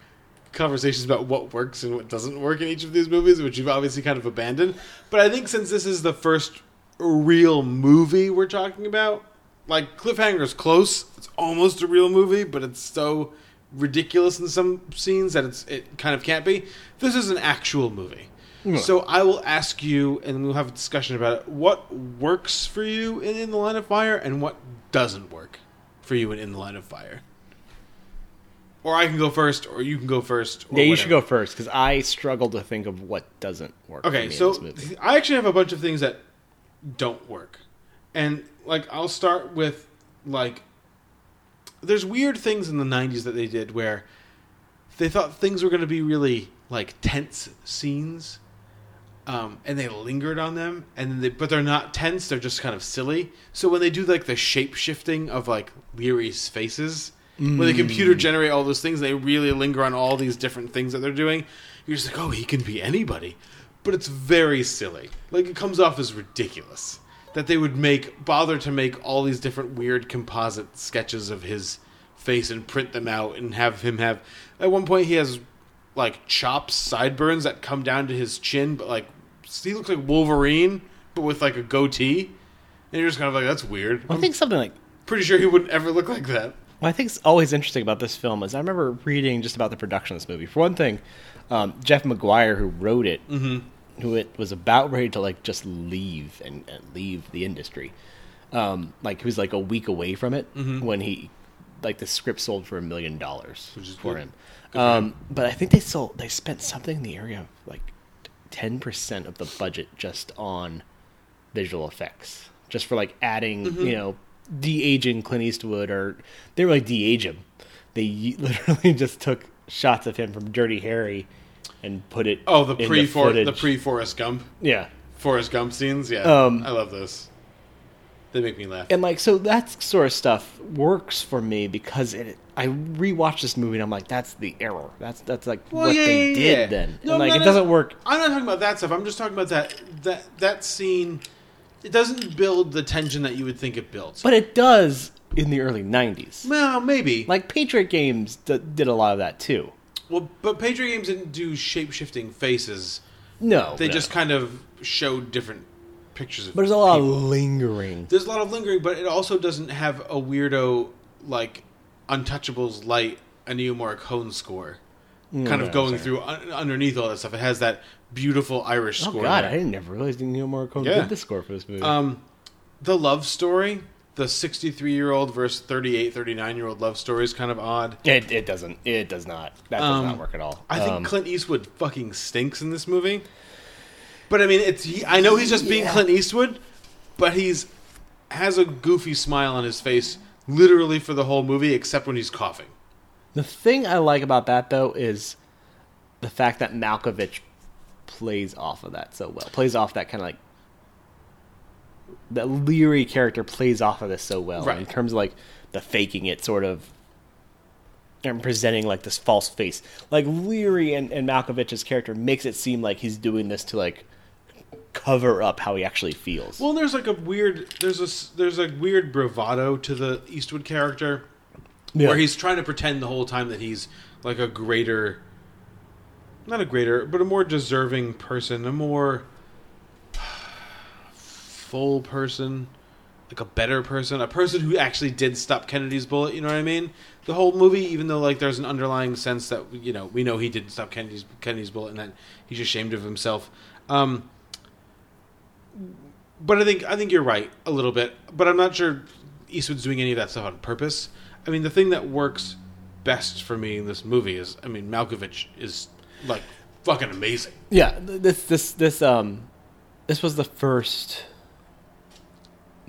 conversations about what works and what doesn't work in each of these movies, which you've obviously kind of abandoned. But I think since this is the first real movie we're talking about, like Cliffhanger's close. It's almost a real movie, but it's so ridiculous in some scenes that it's it kind of can't be. This is an actual movie. Yeah. So I will ask you, and we'll have a discussion about it. What works for you in In the Line of Fire, and what doesn't work for you in In the Line of Fire? Or I can go first, or you can go first. Or Yeah, you should go first because I struggle to think of what doesn't work. for Okay, so in this movie. I actually have a bunch of things that don't work, and like I'll start with like there's weird things in the '90s that they did where they thought things were going to be really like tense scenes, um, and they lingered on them, and then they, but they're not tense; they're just kind of silly. So when they do like the shape shifting of like Leary's faces, when the Mm. computer generate all those things, they really linger on all these different things that they're doing. You're just like, oh, he can be anybody, but it's very silly. Like it comes off as ridiculous that they would make bother to make all these different weird composite sketches of his face and print them out and have him have. At one point, he has like chops, sideburns that come down to his chin, but like he looks like Wolverine, but with like a goatee. And you're just kind of like, that's weird. I think something like Pretty sure he wouldn't ever look like that. well, I think it's always interesting about this film is I remember reading just about the production of this movie. For one thing, um, Jeff Maguire, who wrote it, Mhm. who it was about ready to like just leave and, and leave the industry, um, like he was like a week away from it Mhm. when he like the script sold for a million dollars for good. him. Good Um, but I think they sold they spent something in the area of like ten percent of the budget just on visual effects, just for like adding Mhm. you know de-aging Clint Eastwood or they were like de-age him. They <laughs> literally just took shots of him from Dirty Harry and put it. Oh, the pre for the pre Forrest Gump. Yeah. Forrest Gump scenes. Yeah, Um, I love those. They make me laugh. And like so that sort of stuff works for me because it I rewatched this movie and I'm like that's the error. That's that's like Well, what yeah, they yeah, did yeah. then. No, and like it doesn't work. I'm not talking about that stuff. I'm just talking about that that that scene. It doesn't build the tension that you would think it builds. But it does in the early 90s. Well, maybe. Like Patriot Games d- did a lot of that too. Well, but Patriot Games didn't do shape shifting faces. No, they no. just kind of showed different pictures of. But there's a lot people. of lingering. There's a lot of lingering, but it also doesn't have a weirdo like Untouchables light Ennio Morricone score, Mm, kind of going through un- underneath all that stuff. It has that beautiful Irish score. Oh score. god. I didn't never realize Ennio Morricone Yeah. did the score for this movie. Um, the love story, the 63 year old versus 38, 39 year old love story is kind of odd. it it doesn't it does not. That does Um, not work at all. I think Um, Clint Eastwood fucking stinks in this movie. But I mean, it's he, I know he's just being Clint Eastwood, but he's has a goofy smile on his face literally for the whole movie, except when he's coughing. The thing I like about that though is the fact that Malkovich plays off of that so well. Plays off that kind of like the Leary character plays off of this so well Right. in terms of like the faking it sort of and presenting like this false face. Like Leary and, and Malkovich's character makes it seem like he's doing this to like cover up how he actually feels. Well, there's like a weird there's a there's a weird bravado to the Eastwood character Yeah. where he's trying to pretend the whole time that he's like a greater not a greater, but a more deserving person, a more full person, like a better person, a person who actually did stop Kennedy's bullet, you know what I mean? The whole movie even though like there's an underlying sense that you know, we know he didn't stop Kennedy's Kennedy's bullet and that he's ashamed of himself. Um but I think I think you're right a little bit. But I'm not sure Eastwood's doing any of that stuff on purpose. I mean, the thing that works best for me in this movie is, I mean, Malkovich is like fucking amazing. Yeah, this this this um this was the first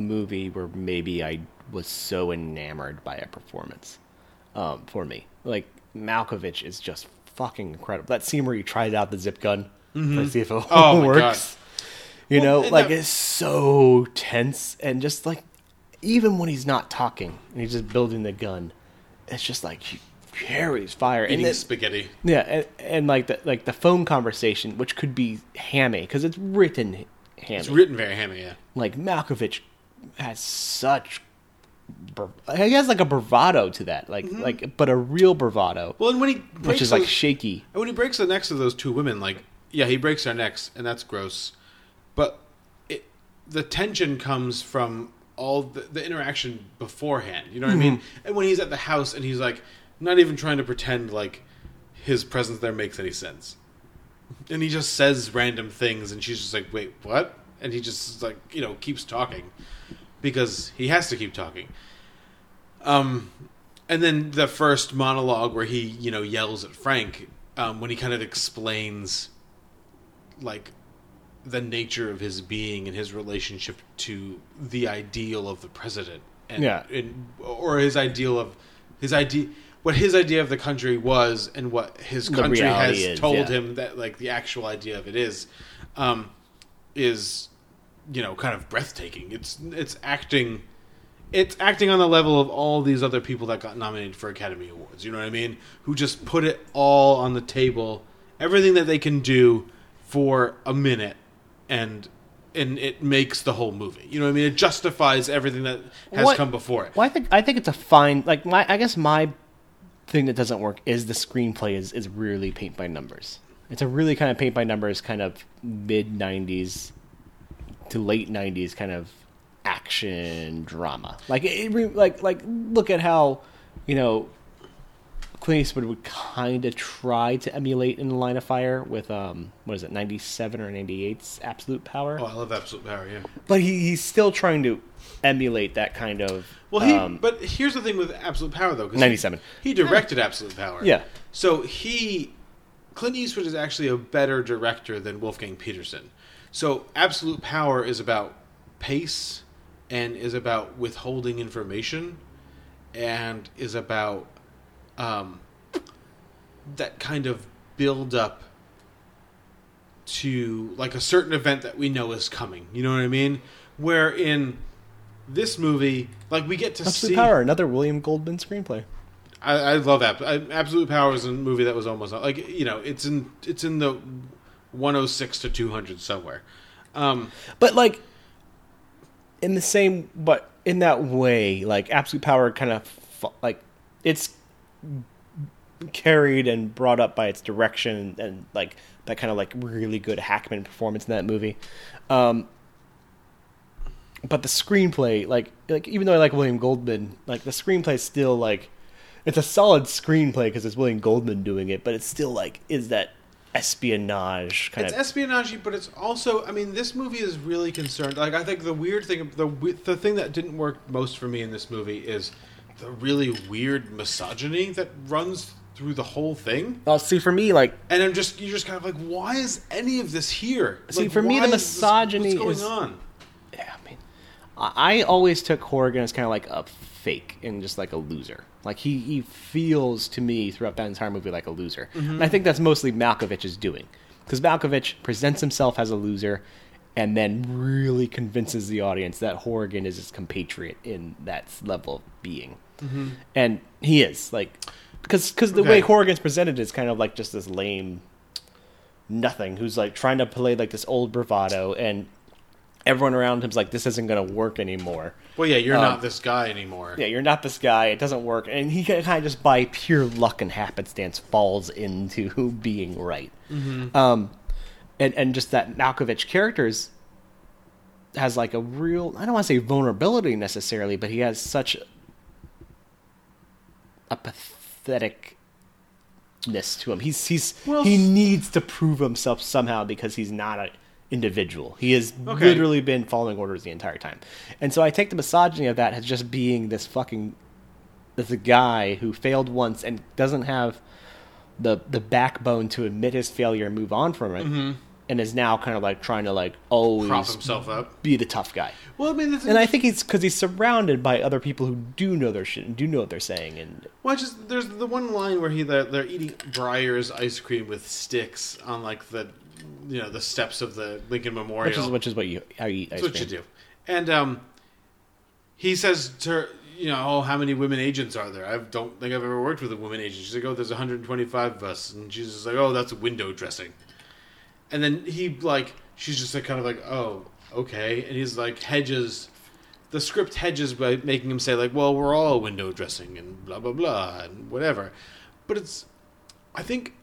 movie where maybe I was so enamored by a performance um for me. Like Malkovich is just fucking incredible. That scene where he tries out the zip gun Mhm. to see if it Oh works. You Well, know, like that- it's so tense and just like even when he's not talking and he's just building the gun, it's just like he carries fire. Eating and then- spaghetti. yeah, and, and like the like the phone conversation, which could be hammy because it's written hammy. It's written very hammy, yeah. Like Malkovich has such, he has like a bravado to that, like Mhm. like but a real bravado. Well, and when he which breaks is like shaky. And when he breaks the necks of those two women, like yeah, he breaks their necks, and that's gross. But it, the tension comes from all the, the interaction beforehand. You know what I mean? Mhm. And when he's at the house and he's like not even trying to pretend like his presence there makes any sense, and he just says random things, and she's just like, "Wait, what?" And he just like you know keeps talking because he has to keep talking. Um, and then the first monologue where he, you know, yells at Frank um, when he kind of explains, like, the nature of his being and his relationship to the ideal of the president, and, Yeah. and or his ideal of his idea, what his idea of the country was, and what his country has is, told yeah. him that, like, the actual idea of it is, um, is, you know, kind of breathtaking. It's it's acting it's acting on the level of all these other people that got nominated for Academy Awards. You know what I mean? Who just put it all on the table, everything that they can do for a minute, and and it makes the whole movie. You know what I mean? It justifies everything that has What- come before it. Well, I think I think it's a fine like my I guess my thing that doesn't work is the screenplay is is really paint by numbers. It's a really kind of paint by numbers kind of mid '90s to late '90s kind of action drama. Like it, it like like look at how you know Clint Eastwood would kind of try to emulate in the Line of Fire with um what is it '97 or '98's Absolute Power. Oh, I love Absolute Power. Yeah. But he, he's still trying to emulate that kind of. Well, he. um, but here's the thing with Absolute Power, though. 'cause he- 97. He, directed Absolute Power. Yeah. So he, Clint Eastwood is actually a better director than Wolfgang Petersen. So Absolute Power is about pace and is about withholding information and is about um, that kind of build up to like a certain event that we know is coming. You know what I mean? Where in this movie, like we get to Absolute see Power, another William Goldman screenplay. I, I love that. Absolute Power is a movie that was almost like you know it's in it's in the 106 to 200 somewhere. Um, But like, in the same, but in that way, like Absolute Power kind of like it's carried and brought up by its direction and, like that kind of like really good Hackman performance in that movie. Um, but the screenplay, like like even though I like William Goldman, like the screenplay still like it's a solid screenplay because it's William Goldman doing it, but it's still like is that espionage kind it's of espionage, but it's also. I mean, this movie is really concerned. Like, I think the weird thing, the the thing that didn't work most for me in this movie is the really weird misogyny that runs through the whole thing. Oh, see, for me, like, and I'm just you're just kind of like, why is any of this here? See, Like, for me, why the is this- misogyny what's going is- on. I mean, I always took Horrigan as kind of like a fake and just like a loser. Like he, he feels to me throughout that entire movie like a loser, Mhm. and I think that's mostly Malkovich's doing. because Malkovich presents himself as a loser, and then really convinces the audience that Horrigan is his compatriot in that level of being, Mhm. and he is like, because because the way Okay. Horrigan's presented is kind of like just this lame nothing who's like trying to play like this old bravado and everyone around him's like this isn't going to work anymore Well, yeah, you're Um, not this guy anymore. yeah you're not this guy it doesn't work and he kind of just by pure luck and happenstance falls into <laughs> being right Mhm. um and and just that Malkovich characters has like a real I don't want to say vulnerability necessarily but he has such a patheticness to him. He's he's he needs to prove himself somehow because he's not a individual. He has Okay. literally been following orders the entire time. And so I take the misogyny of that as just being this fucking this guy who failed once and doesn't have the the backbone to admit his failure and move on from it. Mhm. And is now kind of like trying to like always Prop himself up. be the tough guy. Well, I mean, that's And I think he's because he's surrounded by other people who do know their shit and do know what they're saying, and Well, just there's the one line where he they're, they're eating Breyer's ice cream with sticks on like the you know the steps of the Lincoln Memorial, which is which is what you how you eat ice That's what cream. you do. And um, he says to her, you know, oh, how many women agents are there? I don't think I've ever worked with a woman agent. She's like, oh, there's 125 of us, and she's just like, oh, that's window dressing. And then he like, she's just like, kind of like, oh, okay, and he's like hedges. The script hedges by making him say like, well, we're all window dressing and blah blah blah and whatever. But it's, I think.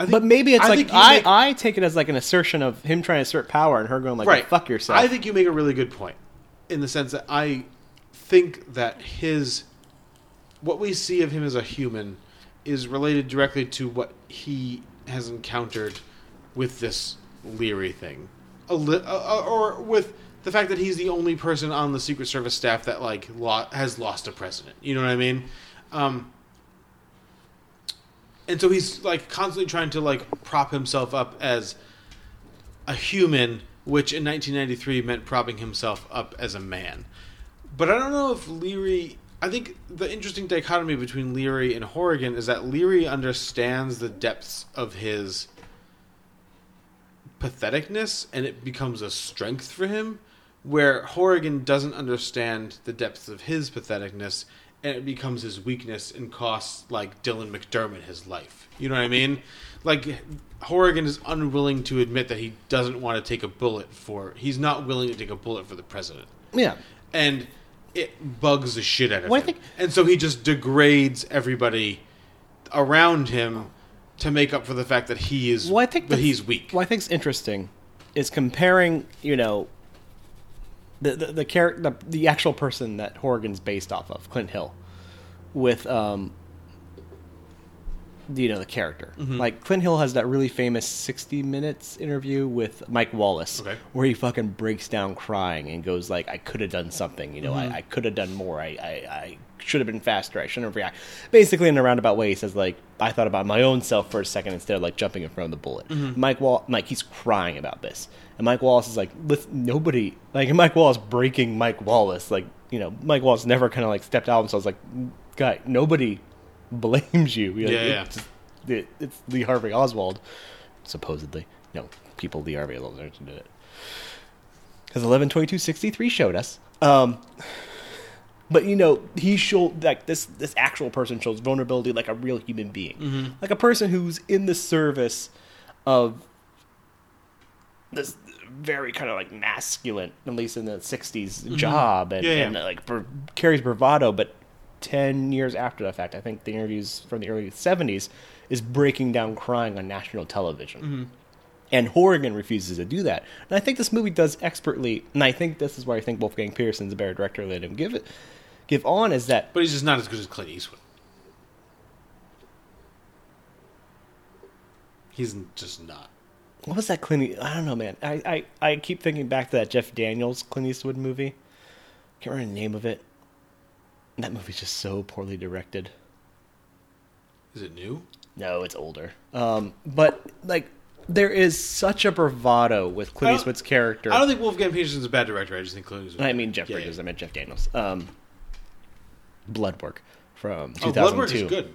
Think But maybe it's I like I, make- I take it as like an assertion of him trying to assert power and her going like right. "Fuck yourself." I think you make a really good point in the sense that I think that his what we see of him as a human is related directly to what he has encountered with this Leary thing, a li- uh, or with the fact that he's the only person on the Secret Service staff that like lo- has lost a president. You know what I mean? Um, and so he's like constantly trying to like prop himself up as a human, which in 1993 meant propping himself up as a man. But I don't know if Leary. I think the interesting dichotomy between Leary and Horrigan is that Leary understands the depths of his patheticness and it becomes a strength for him, where Horrigan doesn't understand the depths of his patheticness and it becomes his weakness and costs like Dylan McDermott his life. You know what I mean? Like Horrigan is unwilling to admit that he doesn't want to take a bullet for he's not willing to take a bullet for the president. Yeah. And it bugs the shit out of Well, I him. think- and so he just degrades everybody around him to make up for the fact that he is Well, I think that that's- he's weak. Well, I think's interesting is comparing, you know, the the the, char- the the actual person that Horrigan's based off of, Clint Hill, with um, you know, the character. Mhm. Like Clint Hill has that really famous sixty minutes interview with Mike Wallace, Okay. where he fucking breaks down crying and goes like, "I could have done something. You know, Mhm. I, I could have done more. I, I I should have been faster. I shouldn't have reacted." Basically, in a roundabout way, he says like, "I thought about my own self for a second instead of like jumping in front of the bullet." Mhm. Mike Wall, Mike, he's crying about this, and Mike Wallace is like, "Listen, nobody like and Mike Wallace breaking Mike Wallace, like you know, Mike Wallace never kind of like stepped out himself. Like, guy, nobody blames you. Yeah, yeah. It's, it, it's Lee Harvey Oswald, supposedly. No, people Lee Harvey Oswald did it because eleven twenty two sixty three showed us. Um, but you know, he showed like this this actual person shows vulnerability like a real human being, Mhm. like a person who's in the service of this very kind of like masculine, at least in the 60s, Mhm. job and, Yeah, yeah. and like br- carries bravado. But 10 years after the fact, I think the interviews from the early 70s is breaking down crying on national television. Mhm. And Horrigan refuses to do that. And I think this movie does expertly, and I think this is where I think Wolfgang Petersen's a better director than him give it, give on, is that But he's just not as good as Clint Eastwood. He's just not. What was that Clint? I don't know, man. I, I, I keep thinking back to that Jeff Daniels Clint Eastwood movie. Can't remember the name of it. That movie's just so poorly directed. Is it new? No, it's older. Um, but like, there is such a bravado with Clint Eastwood's character. I don't think Wolfgang Petersen's a bad director. I just think Clint Eastwood. I mean Jeff Yeah, Bridges. yeah. I meant Jeff Daniels. Um, Blood Work from Oh, 2002. Blood Work is good.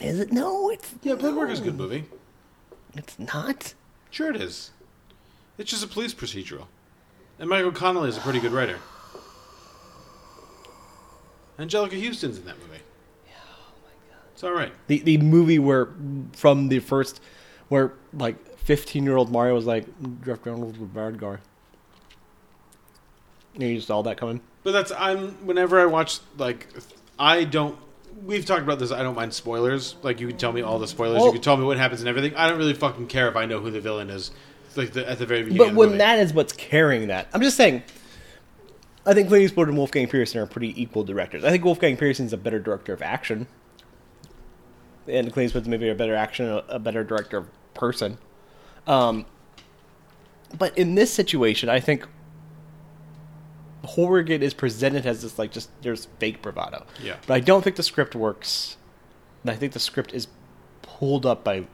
Is it? No, it's Yeah, Blood Work is a good movie. It's not. Sure, it is. It's just a police procedural, and Michael Connelly is a pretty good writer. Anjelica Huston's in that movie. Yeah, oh my god. It's all right. The the movie where from the first where like fifteen year old Mario was like Jeff Reynolds with bad guy. You just saw that coming. But that's I'm whenever I watch like I don't. We've talked about this. I don't mind spoilers. Like you can tell me all the spoilers. Well- you can tell me what happens and everything. I don't really fucking care if I know who the villain is. Like the, at the very beginning. But when that is what's carrying that, I'm just saying. I think Clint Eastwood and Wolfgang Petersen are pretty equal directors. I think Wolfgang Petersen's a better director of action, and Clint Eastwood's maybe a better action, a, a better director of person. Um, but in this situation, I think Horrigan is presented as this like just there's fake bravado. Yeah. But I don't think the script works. And I think the script is pulled up by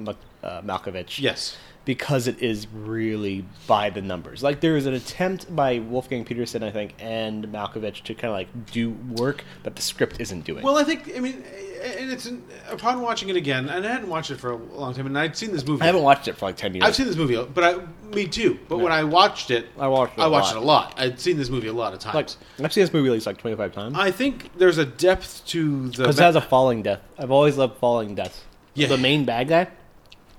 uh, Malkovich. Yes. Because it is really by the numbers. Like there is an attempt by Wolfgang Petersen, I think, and Malkovich to kind of like do work, but the script isn't doing. Well, I think I mean, and it's upon watching it again, and I hadn't watched it for a long time, and I'd seen this movie. I haven't watched it for like ten years. I've seen this movie, but I, me too. But when I watched it, I watched it. I a watched lot. it a lot. I'd seen this movie a lot of times. Like I've seen this movie at least like twenty five times. I think there's a depth to the. Because it has a falling death. I've always loved falling deaths. Yeah. The main bad guy.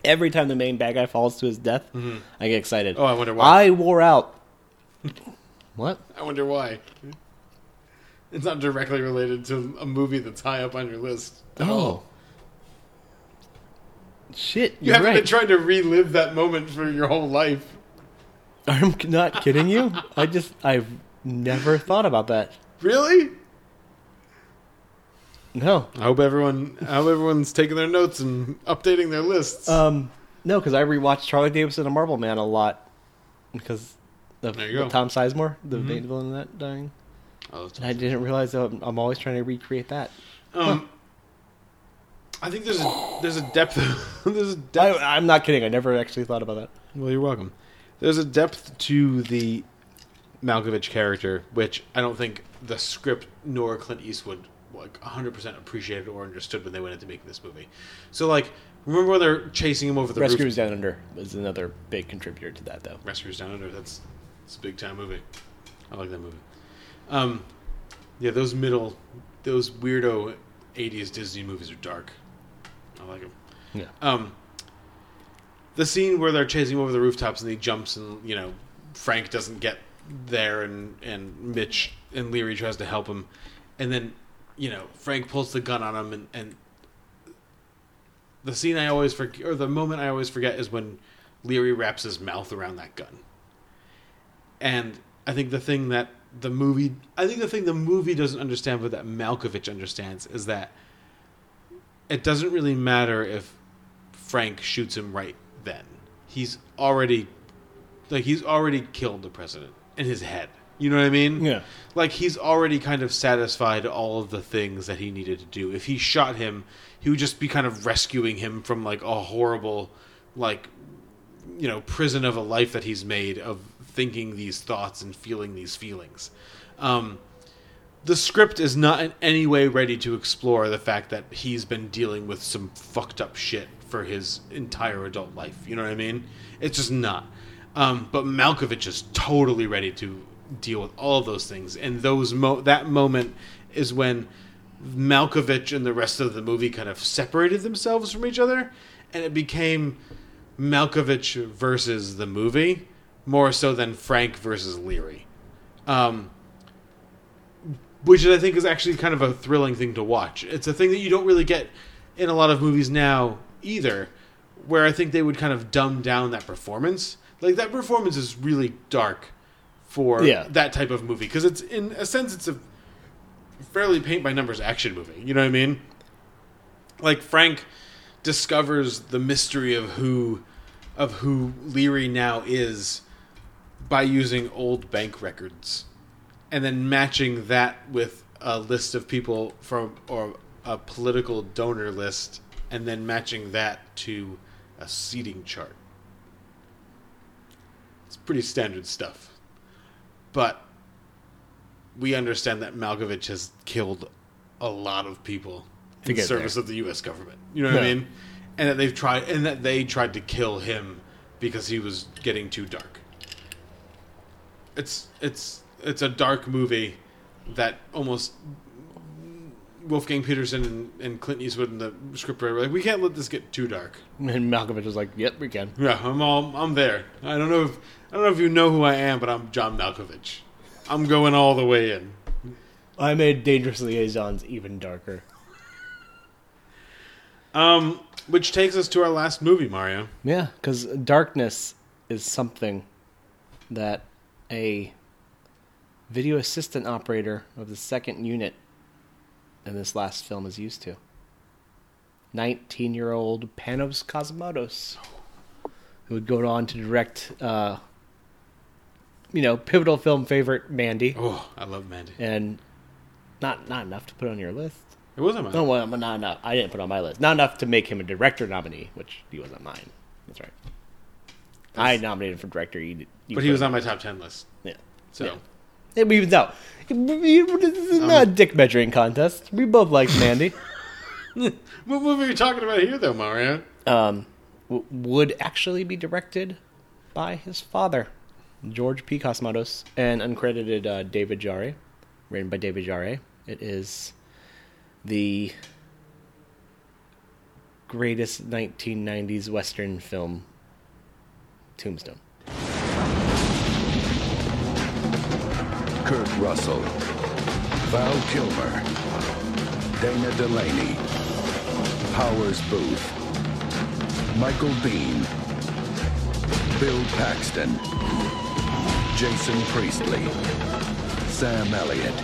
Every time the main bad guy falls to his death, Mhm. I get excited. Oh, I wonder why. I wore out. <laughs> what? I wonder why. It's not directly related to a movie that's high up on your list. at Oh. all. Shit, You haven't right. been trying to relive that moment for your whole life. I'm not kidding you. <laughs> I just I've never thought about that. Really? No. I hope everyone, I hope everyone's taking their notes and updating their lists. Um, no, because I rewatched Harley Davidson and A Marlboro Man a lot because of There you go. Tom Sizemore, the Mhm. main villain in that, dying. Oh, and I didn't realize I'm, I'm always trying to recreate that. Um, I think there's a there's a depth. <laughs> there's a depth. I, I'm not kidding. I never actually thought about that. Well, you're welcome. There's a depth to the Malkovich character, which I don't think the script nor Clint Eastwood like 100% appreciated or understood when they went into making this movie. So, like, remember when they're chasing him over the Rescuers roof? Down Under is another big contributor to that, though. Rescuers Down Under. That's it's a big time movie. I like that movie. Um, yeah, those middle, those weirdo '80s Disney movies are dark. I like them. Yeah. Um, the scene where they're chasing him over the rooftops and he jumps and you know Frank doesn't get there and and Mitch and Leary tries to help him, and then you know Frank pulls the gun on him and and the scene I always forget or the moment I always forget is when Leary wraps his mouth around that gun. And I think the thing that the movie I think the thing the movie doesn't understand but that Malkovich understands is that it doesn't really matter if Frank shoots him right then. He's already like he's already killed the president in his head. You know what I mean? Yeah. Like he's already kind of satisfied all of the things that he needed to do. If he shot him, he would just be kind of rescuing him from like a horrible like you know, prison of a life that he's made of thinking these thoughts and feeling these feelings. Um the script is not in any way ready to explore the fact that he's been dealing with some fucked up shit for his entire adult life. You know what I mean? It's just not. Um, but Malkovich is totally ready to deal with all of those things, and those mo- that moment is when Malkovich and the rest of the movie kind of separated themselves from each other, and it became Malkovich versus the movie more so than Frank versus Leary. Um, which I think is actually kind of a thrilling thing to watch. It's a thing that you don't really get in a lot of movies now either, where I think they would kind of dumb down that performance. Like that performance is really dark for Yeah. that type of movie because it's in a sense it's a fairly paint by numbers action movie. You know what I mean? Like Frank discovers the mystery of who of who Leary now is by using old bank records and then matching that with a list of people from or a political donor list and then matching that to a seating chart. It's pretty standard stuff. But we understand that Malkovich has killed a lot of people To in service there. of the US government. You know what I mean? And that they've tried and that they tried to kill him because he was getting too dark. It's it's it's a dark movie that almost Wolfgang Petersen and, and Clint Eastwood and the scriptwriter were like, we can't let this get too dark. And Malkovich was like, "Yep, we can." Yeah, I'm all I'm there. I don't know if I don't know if you know who I am, but I'm John Malkovich. I'm going all the way in. I made Dangerous Liaisons even darker. Um, which takes us to our last movie, Mario. Yeah, because darkness is something that a video assistant operator of the second unit in this last film is used to. 19 year old Panos Cosmatos, who would go on to direct, uh, you know, pivotal film favorite Mandy. Oh, I love Mandy. And not not enough to put on your list. It wasn't mine. No, well, not enough. I didn't put on my list. Not enough to make him a director nominee, which he wasn't mine. That's right. I nominated for director. You, you but he was on my top ten list. Yeah. So Yeah. It evens out. This is not a dick measuring contest. We both like Mandy. <laughs> what movie are you talking about here, though, Mario? um, w- would actually be directed by his father, George P. Cosmatos, and uncredited uh, David Jarre, written by David Jarre. It is the greatest 1990s Western film, Tombstone. Kurt Russell, Val Kilmer, Dana Delany, Powers Boothe, Michael Biehn, Bill Paxton, Jason Priestley, Sam Elliott,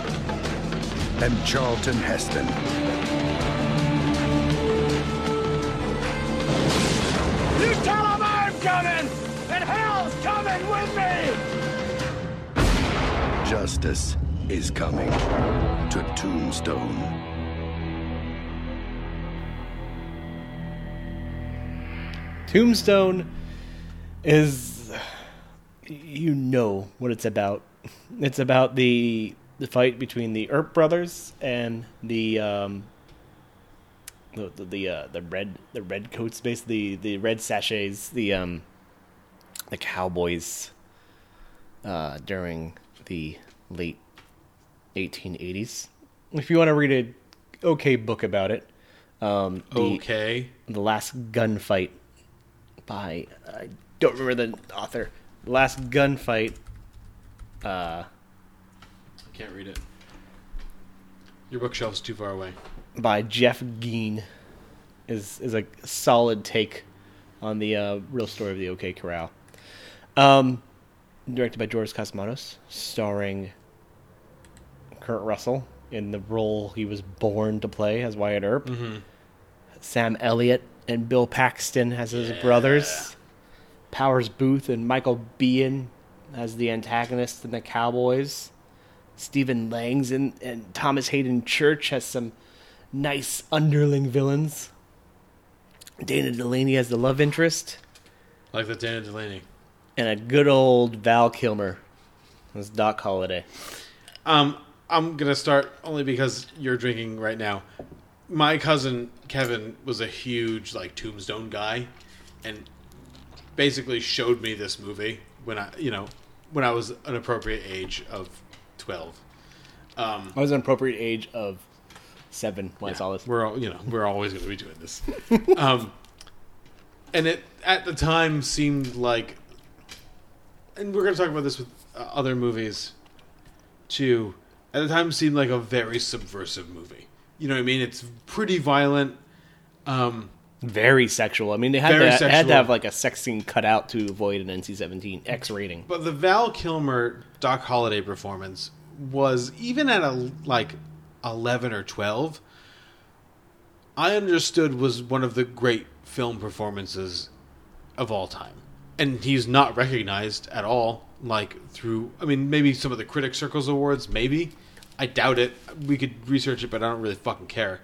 and Charlton Heston. You tell him I'm coming! And hell's coming with me! Justice is coming to Tombstone. Tombstone is you know what it's about. It's about the the fight between the Earp brothers and the um the the the, uh, the red the red coats basically the red sachets the um the cowboys uh during the late 1880s. If you want to read a okay book about it, um the, Okay. the last gunfight by I don't remember the author. The last gunfight. Uh, I can't read it. Your bookshelf's too far away. by Jeff Guinn is is a solid take on the uh, real story of the OK Corral. Um, directed by George Cosmatos, starring Kurt Russell in the role he was born to play as Wyatt Earp. Mhm. Sam Elliott and Bill Paxton as his brothers. Powers Boothe and Michael Biehn as the antagonists and the Cowboys. Stephen Langs and, and Thomas Haden Church has some nice underling villains. Dana Delany as the love interest. Like the Dana Delany. And a good old Val Kilmer as Doc Holliday. Um, I'm gonna start only because you're drinking right now. My cousin Kevin was a huge like Tombstone guy, and basically showed me this movie when I, you know, when I was an appropriate age of twelve. Um, I was an appropriate age of seven when I saw this. We're all, you know, we're always going to be doing this. <laughs> um, and it at the time seemed like, and we're going to talk about this with uh, other movies too. At the time, seemed like a very subversive movie. You know what I mean? It's pretty violent. Um, Very sexual. I mean, they had, to, they had to have like a sex scene cut out to avoid an NC-17 X rating. But the Val Kilmer Doc Holliday performance was even at a like eleven or twelve. I understood was one of the great film performances of all time, and he's not recognized at all. Like through, I mean, maybe some of the Critic Circles awards, maybe. I doubt it. We could research it, but I don't really fucking care.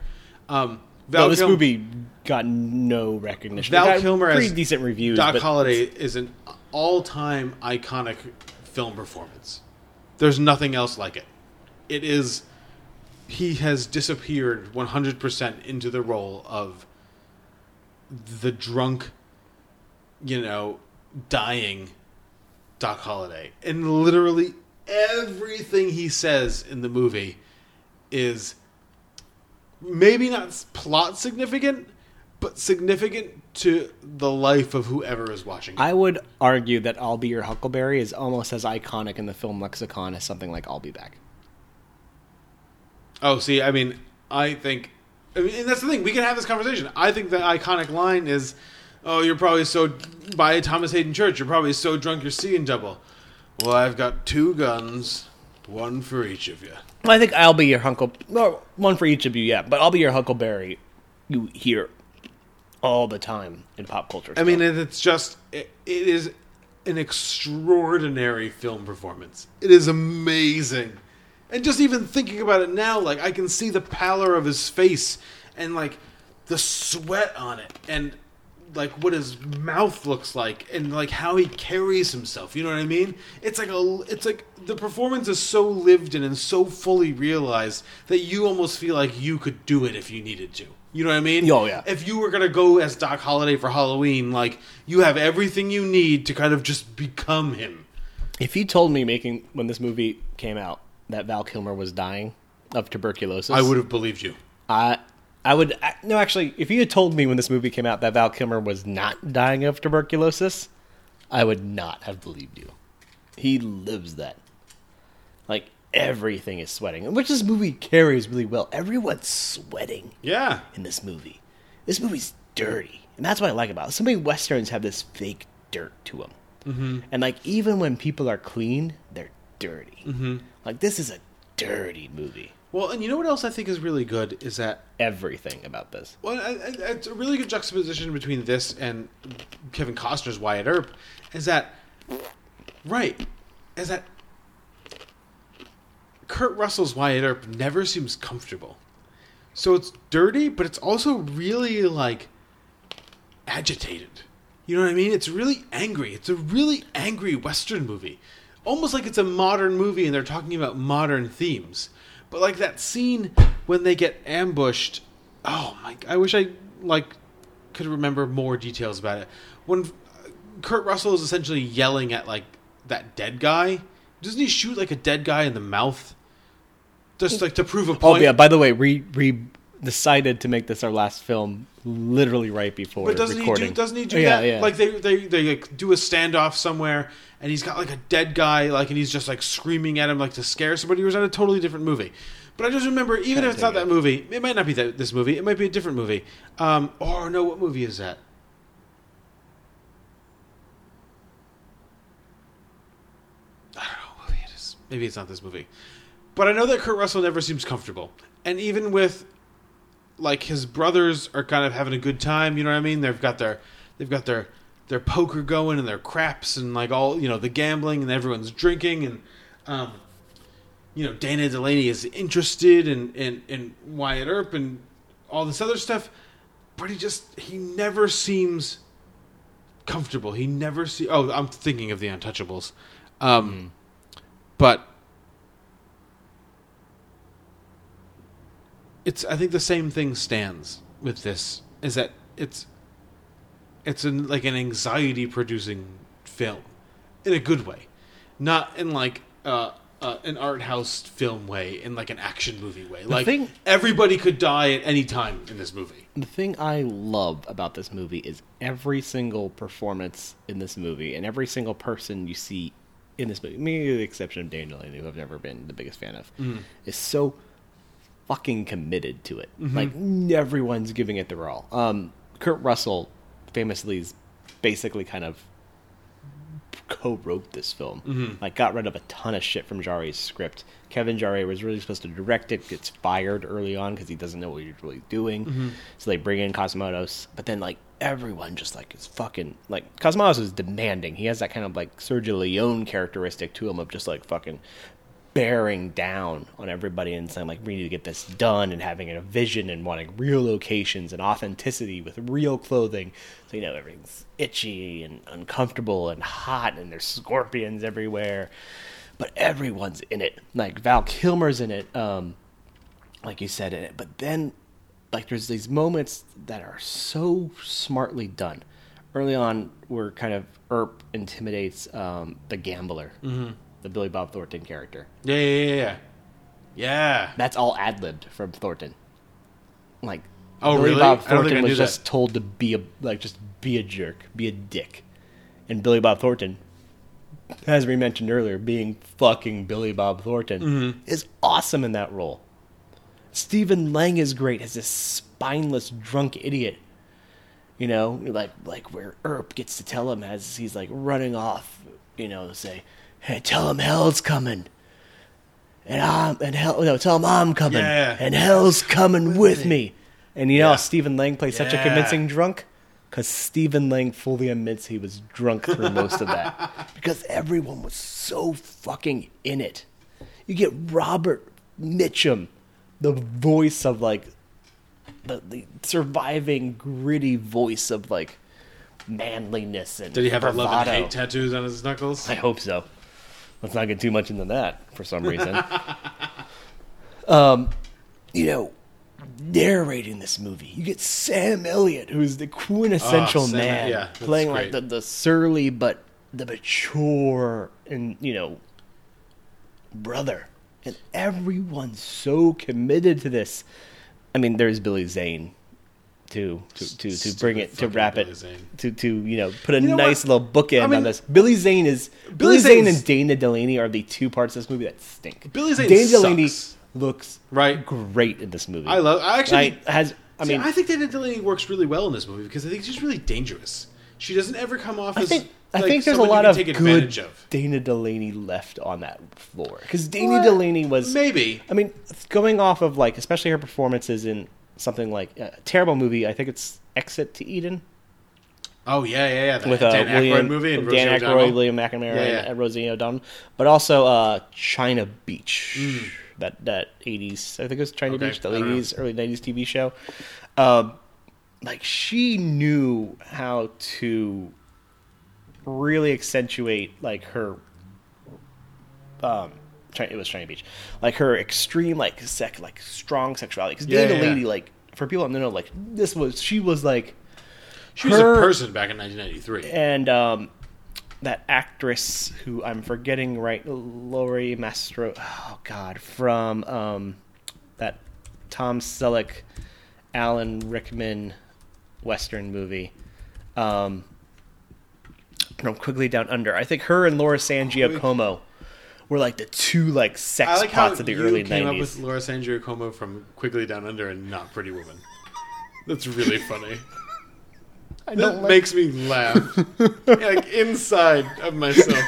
Um, no, this movie got no recognition. Val Kilmer pretty decent reviews. Doc but Holliday is an all-time iconic film performance. There's nothing else like it. It is. He has disappeared 100% into the role of the drunk, you know, dying Doc Holliday, and literally everything he says in the movie is maybe not plot significant, but significant to the life of whoever is watching. I would argue that "I'll Be Your Huckleberry" is almost as iconic in the film lexicon as something like "I'll Be Back." Oh, see, I mean, I think, I mean, and that's the thing. We can have this conversation. I think the iconic line is, "Oh, you're probably so by Thomas Haden Church. You're probably so drunk you're seeing double." Well, I've got two guns, one for each of you. Well, I think "I'll Be Your Huckle," well, one for each of you, yeah, but "I'll Be Your Huckleberry," you hear all the time in pop culture. I mean, it's just it, it is an extraordinary film performance. It is amazing, and just even thinking about it now, like I can see the pallor of his face and like the sweat on it, and like what his mouth looks like, and like how he carries himself. You know what I mean? It's like a, it's like the performance is so lived in and so fully realized that you almost feel like you could do it if you needed to. You know what I mean? Oh, yeah. If you were gonna go as Doc Holliday for Halloween, like you have everything you need to kind of just become him. If you told me making when this movie came out that Val Kilmer was dying of tuberculosis, I would have believed you. I I would I- no actually. If you had told me when this movie came out that Val Kilmer was not dying of tuberculosis, I would not have believed you. He lives that. Like everything is sweating, which this movie carries really well. Everyone's sweating. Yeah. In this movie, this movie's dirty, and that's what I like about it. So many westerns have this fake dirt to them, Mhm. and like even when people are clean, they're dirty. Mhm. Like this is a dirty movie. Well, and you know what else I think is really good is that everything about this. Well, I, I, it's a really good juxtaposition between this and Kevin Costner's Wyatt Earp. Is that right? Is that Kurt Russell's Wyatt Earp never seems comfortable. So it's dirty, but it's also really like agitated. You know what I mean? It's really angry. It's a really angry Western movie. Almost like it's a modern movie and they're talking about modern themes. But like that scene when they get ambushed, oh my I wish I like could remember more details about it. When uh, Kurt Russell is essentially yelling at like that dead guy, doesn't he shoot like a dead guy in the mouth? Just like to prove a oh, point. Oh yeah. By the way, we we decided to make this our last film literally right before But doesn't recording. he do? Doesn't he do yeah, that? Yeah. Like they they they like, do a standoff somewhere, and he's got like a dead guy, like, and he's just like screaming at him, like to scare somebody. He was at a totally different movie. But I just remember, even if it's not that movie, it might not be that this movie. It might be a different movie. Um, or no, what movie is that? I don't know what movie it is. Maybe it's not this movie. But I know that Kurt Russell never seems comfortable, and even with like his brothers are kind of having a good time. You know what I mean? They've got their they've got their their poker going and their craps and like all you know the gambling and everyone's drinking and um, you know Dana Delany is interested in in in Wyatt Earp and all this other stuff, but he just he never seems comfortable. He never see. Oh, I'm thinking of the Untouchables, um, but it's I think the same thing stands with this is that it's it's an, like an anxiety producing film in a good way, not in like uh, uh, an art house film way, in like an action movie way. The like thing- everybody could die at any time in this movie. The thing I love about this movie is every single performance in this movie and every single person you see in this movie, maybe with the exception of Daniel who I've never been the biggest fan of, Mhm. is so fucking committed to it. Mhm. Like everyone's giving it their all. Um, Kurt Russell famously is basically kind of co-wrote this film. Mhm. Like got rid of a ton of shit from Jarre's script. Kevin Jarre was really supposed to direct it, gets fired early on because he doesn't know what he's really doing. Mhm. So they bring in Cosmatos, but then like everyone just like is fucking like Cosmatos is demanding. He has that kind of like Sergio Leone characteristic to him of just like fucking bearing down on everybody and saying like we need to get this done and having a vision and wanting real locations and authenticity with real clothing. So you know everything's itchy and uncomfortable and hot and there's scorpions everywhere. But everyone's in it. Like val kilmer's in it um like you said in it. But then like there's these moments that are so smartly done. Early on where kind of Earp intimidates um, the gambler, Mhm. The Billy Bob Thornton character. Yeah, yeah, yeah, yeah. Yeah. That's all ad libbed from Thornton. Like, Oh, Billy really? Bob I don't think Thornton was just that. told to be a like just be a jerk, be a dick, and Billy Bob Thornton, as we mentioned earlier, being fucking Billy Bob Thornton, Mhm. is awesome in that role. Stephen Lang is great as this spineless drunk idiot. You know, like like where Earp gets to tell him as he's like running off, you know, say, "Hey, tell him hell's coming." And I'm and hell no, tell him I'm coming. Yeah. And hell's coming with me. And you know how Stephen Lang plays such a Yeah. convincing drunk? Because Stephen Lang fully admits he was drunk through most of that. <laughs> Because everyone was so fucking in it. You get Robert Mitchum, the voice of like the, the surviving gritty voice of like manliness and Did he have a love and bravado. hate tattoos on his knuckles? I hope so. Let's not get too much into that for some reason. <laughs> um, you know, narrating this movie, you get Sam Elliott, who's the quintessential Oh, Sam- man, yeah, playing like the, the surly but the mature and you know brother, and everyone's so committed to this. I mean, there's Billy Zane. To to to, to bring it to wrap Billy it Zane. to to you know put a You know nice what? little bookend I mean- on this. Billy Zane is Billy, Billy Zane and Dana Delany are the two parts of this movie that stink. Billy Zane Dana Delany looks right great in this movie. I love. I actually Like, has I See, mean I think Dana Delany works really well in this movie because I think she's really dangerous. She doesn't ever come off I as think I think there's a lot of good of. Dana Delany left on that floor because Dana Well, Delaney was maybe. I mean, going off of like especially her performances in something like a terrible movie. I think it's Exit to Eden Oh yeah, yeah, yeah. The with uh, Dan Aykroyd William movie and Dan Rosie Aykroyd, O'Donnell. William McNamara, Yeah, yeah. and Rosie O'Donnell, but also uh, China Beach. Mm. That that eighties, I think it was China Okay, Beach, the I don't know. eighties, early nineties TV show. Um, like she knew how to really accentuate like her. Um, it was China Beach, like her extreme, like sec, like strong sexuality. Because Yeah, Dana yeah, yeah. Lady, like for people that don't know, like this was she was like She was a person back in 1993. and um, that actress who I'm forgetting right, Lori Mastro. Oh God, from um, that Tom Selleck, Alan Rickman Western movie. Um, from Quigley Down Under. I think her and Laura San Giacomo were like the two like sex I like how pots of the you early came up with Laura San Giacomo from Quigley Down Under and not Pretty Woman. That's really funny. I that don't like- makes me laugh. <laughs> like inside of myself.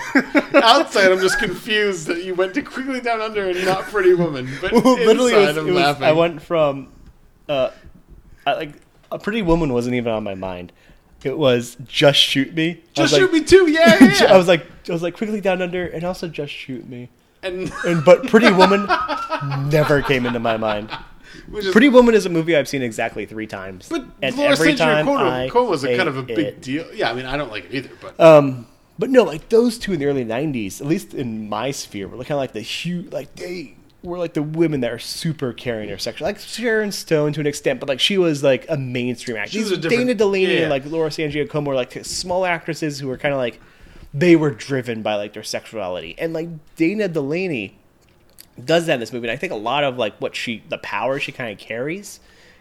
Outside, I'm just confused that you went to Quigley Down Under and not Pretty Woman. But literally, it inside, was, I'm it was- laughing. I went from, uh, I, like a Pretty Woman wasn't even on my mind. It was Just Shoot Me. Just like- Shoot Me Too, <laughs> yeah, yeah. I was like, I was like, Quigley Down Under, and also Just Shoot Me. And, <laughs> and but Pretty Woman never came into my mind. <laughs> Is- Pretty Woman is a movie I've seen exactly three times, But and Laura every time I Giacomo was a kind of a big it. deal. Yeah, I mean, I don't like it either, but Um, but no, like those two in the early '90s, at least in my sphere, were kind of like the huge, like they were like the women that are super carrying or sexual, like Sharon Stone to an extent, but like she was like a mainstream actress. She These a different- Dana Delany yeah. and like Laura San Giacomo were like small actresses who were kind of like they were driven by like their sexuality, and like Dana Delany does that in this movie. And I think a lot of like what she, the power she kind of carries.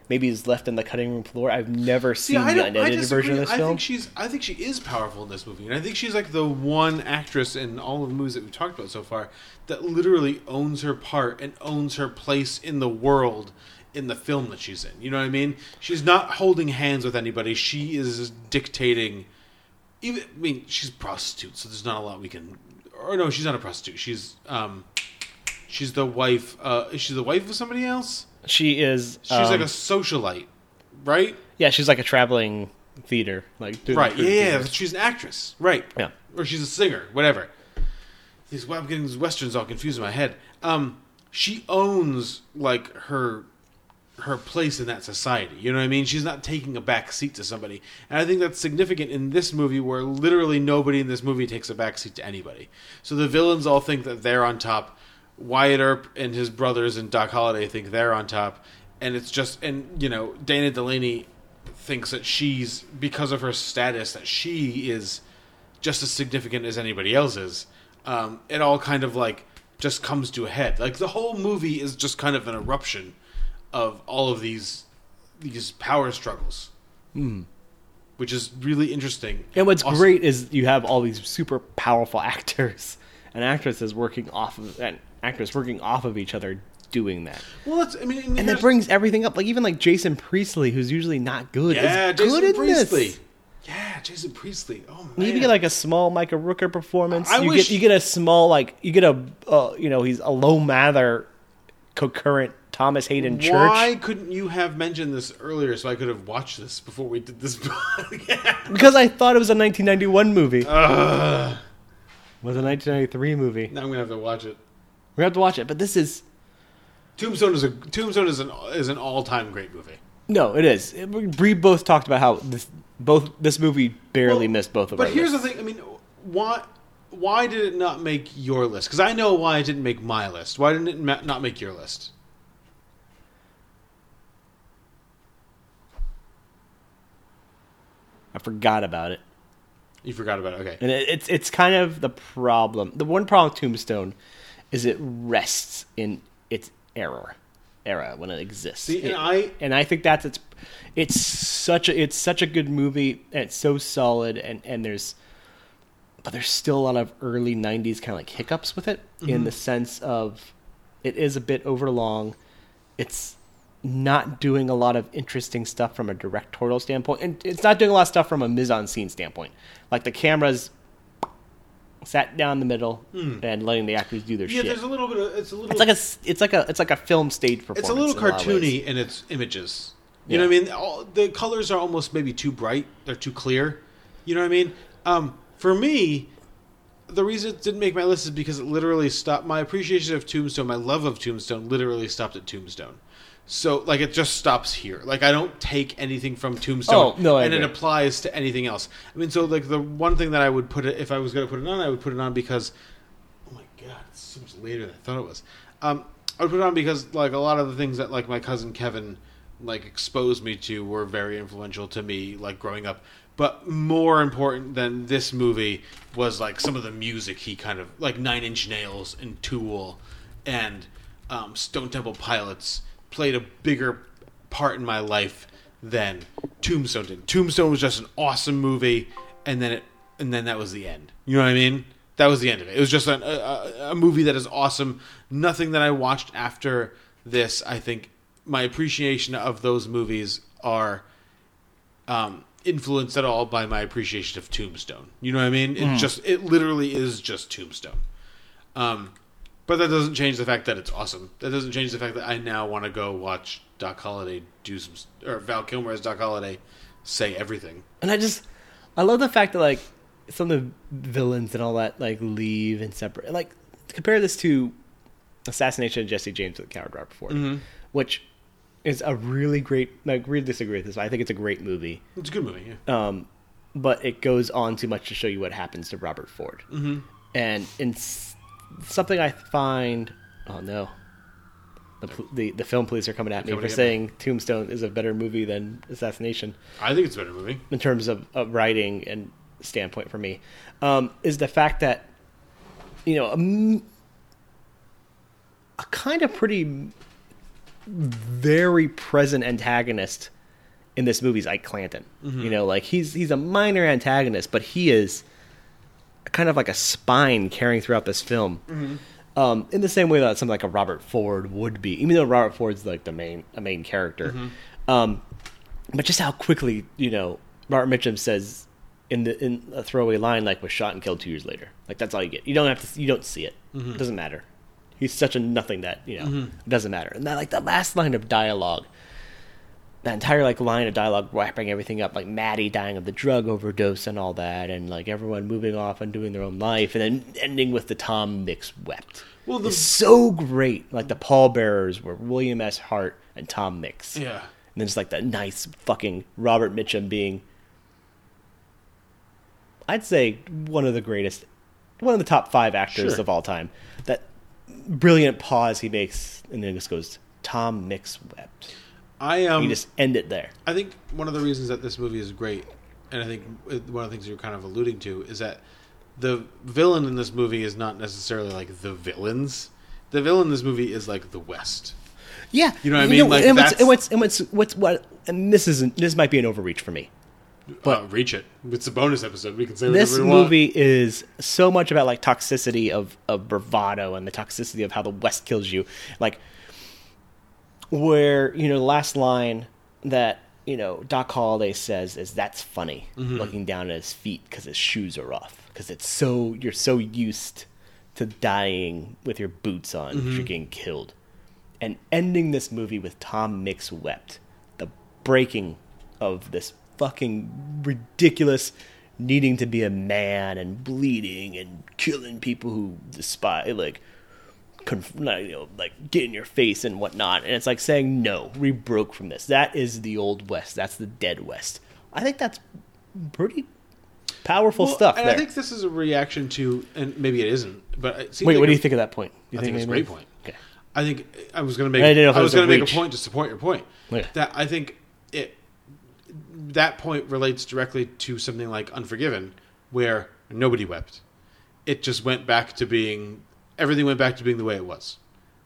Maybe is left in the cutting room floor. I've never See, seen the unedited version of this I film. think she's. I think she is powerful in this movie, and I think she's like the one actress in all of the movies that we've talked about so far that literally owns her part and owns her place in the world in the film that she's in. You know what I mean? She's not holding hands with anybody. She is dictating. Even I mean, she's a prostitute, so there's not a lot we can. Or no, she's not a prostitute. She's um, she's the wife. Uh, is she the wife of somebody else? She is. She's like um, a socialite, right? Yeah, she's like a traveling theater, like right. Yeah, food yeah, she's an actress, right? Yeah. or she's a singer, whatever. These well, I'm getting these westerns all confused in my head. Um, she owns like her her place in that society. You know what I mean? She's not taking a back seat to somebody, and I think that's significant in this movie, where literally nobody in this movie takes a back seat to anybody. So the villains all think that they're on top. Wyatt Earp and his brothers and Doc Holliday think they're on top, and it's just and you know Dana Delany thinks that she's because of her status that she is just as significant as anybody else is. Um, it all kind of like just comes to a head. Like the whole movie is just kind of an eruption of all of these these power struggles, Hmm. which is really interesting. And what's Awesome. great is you have all these super powerful <laughs> actors and actresses working off of and actors working off of each other doing that. Well, that's I mean, And that brings everything up. Like even like Jason Priestley, who's usually not good, yeah, is Jason good Priestley. this. Yeah, Jason Priestley. Oh man, Maybe get like a small Michael Rooker performance. I you wish- get you get a small like you get a uh, you know he's a low mather concurrent Thomas Haden Church. Why couldn't you have mentioned this earlier so I could have watched this before we did this? <laughs> Podcast? because I thought it was a 1991 movie. Ugh. It was a 1993 movie. now I'm gonna have to watch it. We have to watch it, but this is Tombstone is a Tombstone is an is an all time great movie. no, it is. We both talked about how this both this movie barely missed both of us. But here's lists. the thing. I mean, why why did it not make your list? Because I know why it didn't make my list. Why didn't it ma- not make your list? I forgot about it. You forgot about it. Okay. And it, it's it's kind of the problem. The one problem with Tombstone is it rests in its error era when it exists. See, and It- I- and I think that's it's it's such a it's such a good movie and it's so solid and and there's but there's still a lot of early 90s kind of like hiccups with it in Mhm. the sense of it is a bit overlong. It's not doing a lot of interesting stuff from a directorial standpoint, and it's not doing a lot of stuff from a mise en scene standpoint. Like the cameras sat down the middle Hmm. and letting the actors do their Yeah, shit. there's a little bit of it's a little It's like a it's like a it's like a film stage performance. it's a little in lot of ways. cartoony in its images. You Yeah. know what I mean? All, the colors are almost maybe too bright. They're too clear. You know what I mean? Um, for me, the reason it didn't make my list is because it literally stopped my appreciation of Tombstone, my love of Tombstone, literally stopped at Tombstone. So like it just stops here. Like I don't take anything from Tombstone, Oh, no, and it applies to anything else. I mean, so like the one thing that I would put it if I was going to put it on, I would put it on because oh my god, it's so much later than I thought it was. Um, I would put it on because like a lot of the things that like my cousin Kevin like exposed me to were very influential to me like growing up. But more important than this movie was like some of the music he kind of like Nine Inch Nails and Tool and um, Stone Temple Pilots played a bigger part in my life than Tombstone did. Tombstone was just an awesome movie, and then it and then that was the end. You know what I mean? That was the end of it. It was just an, a, a, movie that is awesome. Nothing that I watched after this, I think, my appreciation of those movies are um, influenced at all by my appreciation of Tombstone. You know what I mean? It Mm. just it literally is just Tombstone. Um, but that doesn't change the fact that it's awesome. That doesn't change the fact that I now want to go watch Doc Holliday do some or Val Kilmer as Doc Holliday say everything. And I just I love the fact that like some of the villains and all that like leave and separate. Like compare this to Assassination of Jesse James with Coward Robert Ford, Mhm. which is a really great. Like, really disagree with this. But I think it's a great movie. It's a good movie. Yeah. Um, but it goes on too much to show you what happens to Robert Ford. Mhm. And in something I find, oh no, the the, the film police are coming at me Coming for saying Tombstone is a better movie than Assassination. I think it's a better movie. in terms of, of writing and standpoint for me. Um, is the fact that you know a kind of pretty very present antagonist in this movie is Ike Clanton. Mhm. You know, like he's he's a minor antagonist, but he is kind of like a spine carrying throughout this film. Mhm. Um, in the same way that something like a Robert Ford would be, even though Robert Ford's like the main a main character. Mhm. Um, but just how quickly, you know, Robert Mitchum says in the in a throwaway line like was shot and killed two years later. Like that's all you get. You don't have to. You don't see it. Mhm. It doesn't matter. He's such a nothing that you know Mhm. it doesn't matter. And that like the last line of dialogue, that entire like line of dialogue wrapping everything up, like Mattie dying of the drug overdose and all that, and like everyone moving off and doing their own life, and then ending with the Tom Mix wept. Well, the- It's so great. Like the pallbearers were William S. Hart and Tom Mix. Yeah. And then just like that nice fucking Robert Mitchum being, I'd say one of the greatest, one of the top five actors Sure. of all time. That brilliant pause he makes, and then just goes, "Tom Mix wept." I um, you just end it there. I think one of the reasons that this movie is great, and I think one of the things you're kind of alluding to is that the villain in this movie is not necessarily like the villains. The villain in this movie is like the West. Yeah, You know what I mean? Like, and, what's, and what's and what's what's what? And this isn't. This might be an overreach for me. But uh, reach it. It's a bonus episode. We can say This we want. movie is so much about like toxicity of of bravado and the toxicity of how the West kills you. Like where you know the last line that you know Doc Holliday says is that's funny, Mhm. looking down at his feet because his shoes are off because it's so you're so used to dying with your boots on, Mhm. you're getting killed, and ending this movie with Tom Mix wept, the breaking of this fucking ridiculous needing to be a man and bleeding and killing people who despise like conf- like, you know like get in your face and whatnot and it's like saying no we broke from this that is the old west that's the dead west i think that's pretty powerful Well, stuff And there I think this is a reaction to, and maybe it isn't, but it wait like what do you think of that point you I think, it's a great point. okay I think I was going to make. I didn't know if I was was a going to make a point to support your point. Yeah. That I think it that point relates directly to something like Unforgiven, where nobody wept. It just went back to being everything went back to being the way it was.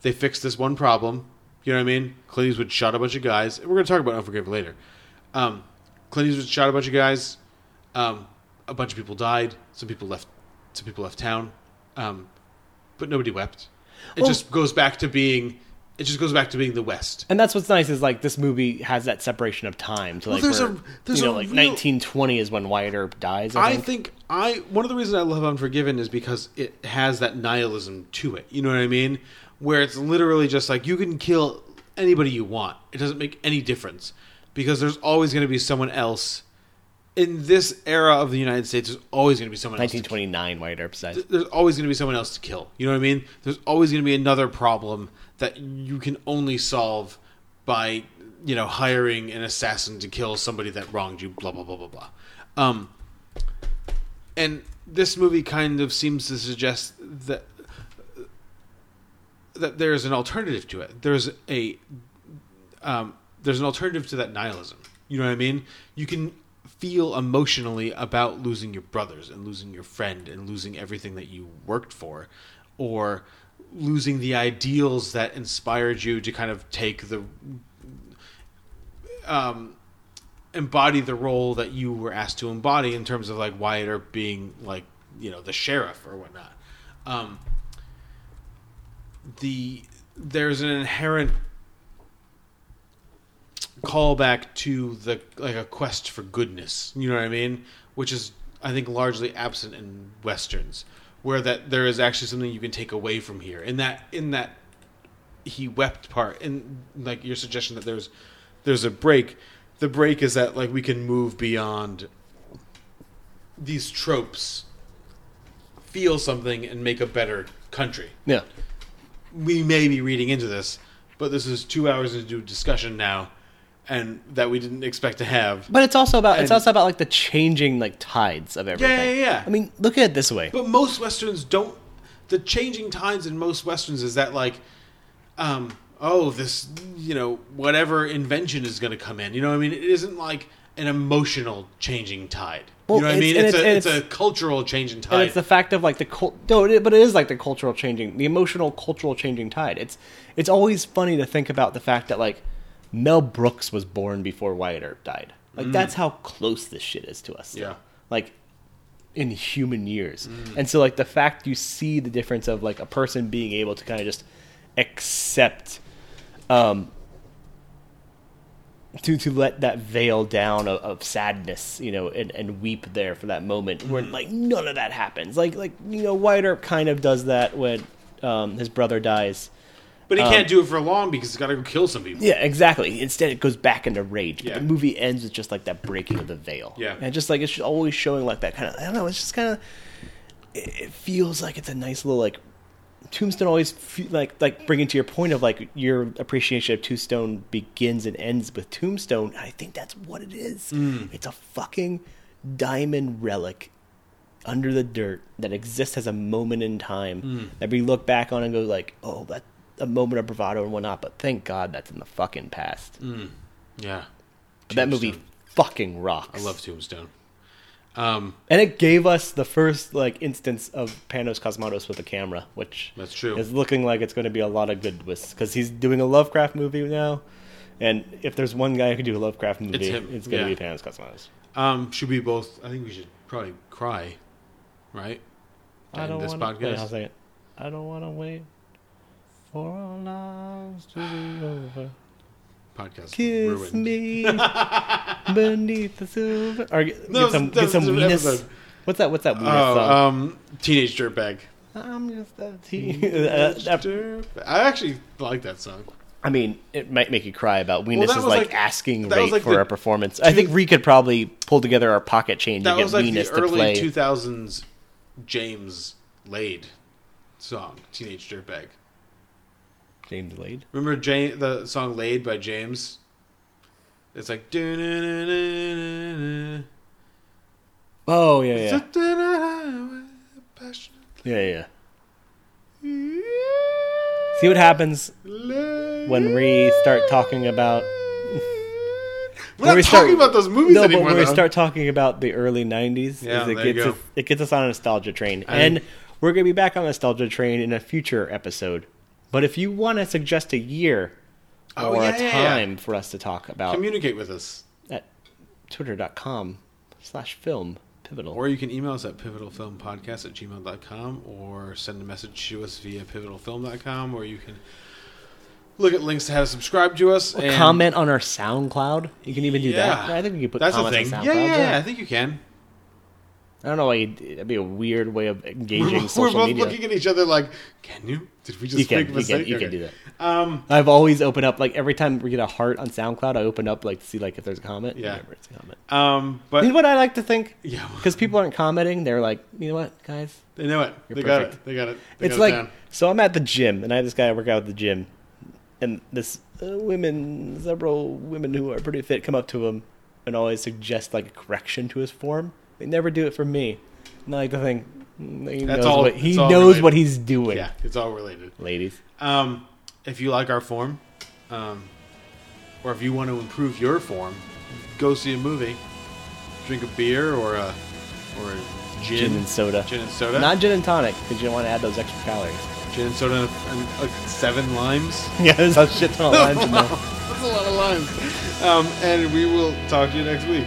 They fixed this one problem. You know what I mean? Clint Eastwood shot a bunch of guys. We're going to talk about Unforgiven later. Um, Clint Eastwood shot a bunch of guys. Um, a bunch of people died. Some people left. Some people left town. Um, but nobody wept. It Well- just goes back to being. It just goes back to being the West. and that's what's nice is like this movie has that separation of time to Well, like there's where, a- there's you know a like real- 1920 is when Wyatt Earp dies I I think. think I one of the reasons I love Unforgiven is because it has that nihilism to it. You know what I mean? Where it's literally just like you can kill anybody you want. It doesn't make any difference because there's always going to be someone else in this era of the United States. There's always going to be someone else. 1929 Wyatt Earp th- there's always going to be someone else to kill. You know what I mean? There's always going to be another problem that you can only solve by, you know, hiring an assassin to kill somebody that wronged you. Blah blah blah blah blah. Um, and this movie kind of seems to suggest that that there's an alternative to it. There's a um, there's an alternative to that nihilism. You know what I mean? You can feel emotionally about losing your brothers and losing your friend and losing everything that you worked for, or losing the ideals that inspired you to kind of take the um, embody the role that you were asked to embody in terms of like Wyatt Earp being like you know the sheriff or whatnot. Um, the there's an inherent callback to the like a quest for goodness. You know what I mean? Which is I think largely absent in westerns, where that there is actually something you can take away from here. In that in that he wept part, and like your suggestion that there's there's a break. The break is that like we can move beyond these tropes, feel something, and make a better country yeah we may be reading into this, but this is two hours into discussion now, and that we didn't expect to have. But it's also about it's also about like the changing like tides of everything. yeah, yeah. I mean, look at it this way. But most westerns don't. The changing tides in most westerns is that like, um, oh, this you know whatever invention is going to come in. You know what I mean? It isn't like an emotional changing tide. Well, you know what I mean? It's, it's- a it's, it's- a cultural changing And tide. it's the fact of like the cult, no, it, but it is like the cultural changing, the emotional cultural changing tide. It's it's always funny to think about the fact that like Mel Brooks was born before Wyatt Earp died. Like Mm. that's how close this shit is to us. still. Yeah. Like in human years, Mm. and so like the fact you see the difference of like a person being able to kind of just accept, um, to to let that veil down of, of sadness, you know, and, and weep there for that moment where Mm-hmm. like none of that happens. Like like you know, Wyatt Earp kind of does that when um, his brother dies. But he Um, can't do it for long because he's got to go kill some people. Yeah, exactly. Instead, it goes back into rage. But Yeah. the movie ends with just like that breaking of the veil. Yeah. and just like it's just always showing like that kind of. I don't know. It's just kind of. It, it feels like it's a nice little like. Tombstone always fe- like like bringing to your point of like your appreciation of Tombstone begins and ends with Tombstone. I think that's what it is. Mm. It's a fucking diamond relic under the dirt that exists as a moment in time Mm. that we look back on and go like, oh, that a moment of bravado and whatnot. But thank God that's in the fucking past. Mm. Yeah. that movie fucking rocks. I love Tombstone. Um, And it gave us the first like instance of Panos Cosmatos with a camera, which That's true. is looking like it's going to be a lot of good twists because he's doing a Lovecraft movie now. And if there's one guy who can do a Lovecraft movie, It's it's, going to yeah. be Panos Cosmatos. um, should we both? I think we should probably cry, right? I don't this want to. podcast. Wait. I don't want to wait for our lives to be over. Podcast Kiss ruined. me <laughs> beneath the silver. Or get, No, get some, get some weenus. episode. What's that? What's that weenus Oh, song? um, Teenage Dirtbag. I'm just a teen. Uh, I actually like that song. I mean, it might make you cry about Weenus that is like, like- asking rate like for a performance. I think we could probably pull together our pocket change and get like Weenus the to early play. 2000s James Laid song, Teenage Dirtbag. James Laid. Remember Jane, the song Laid by James? It's like. Oh yeah, yeah, yeah, yeah. See what happens when we start talking about. We're not we talking about those movies no, anymore, but when we though. start talking about the early '90s, Yeah, it gets us, it gets us on a nostalgia train, I- and we're gonna be back on the nostalgia train in a future episode. But if you want to suggest a year Oh, or yeah, a yeah, yeah. time for us to talk about, Communicate with us. at twitter.com slash film pivotal. Or you can email us at pivotalfilmpodcast at gmail.com or send a message to us via pivotalfilm.com or you can look at links to how to subscribe to us. Or and comment on our SoundCloud. You can even do that. Yeah. I think you can put That's a comments thing. on Yeah, SoundCloud. yeah, yeah, I think you can. I don't know why you'd, it'd be a weird way of engaging We're, we're both media. looking at each other like, can you? Did we just you can, make a you mistake? can, you can do that. Um, I've always opened up like every time we get a heart on SoundCloud, I open up like to see like if there's a comment. Yeah. It's a comment. Um, but you know what I like to think? Yeah. because people aren't commenting. They're like, you know what, guys, They know it. They got it. They got it. They it's got like it so. I'm at the gym, and I have this guy I work out at the gym, and this uh, women, several women who are pretty fit, come up to him and always suggest like a correction to his form. They never do it for me. I like think mm, he That's knows all- what he it's all knows related. what he's doing. Yeah, it's all related. ladies. Um, if you like our form, um, or if you want to improve your form, go see a movie, drink a beer or a or a gin, Gin and soda. gin and soda, Not gin and tonic because you don't want to add those extra calories. gin and soda, and, and like seven limes. <laughs> Yeah, there's a shit ton of limes in there. <laughs> That's a lot of limes. Um, and we will talk to you next week.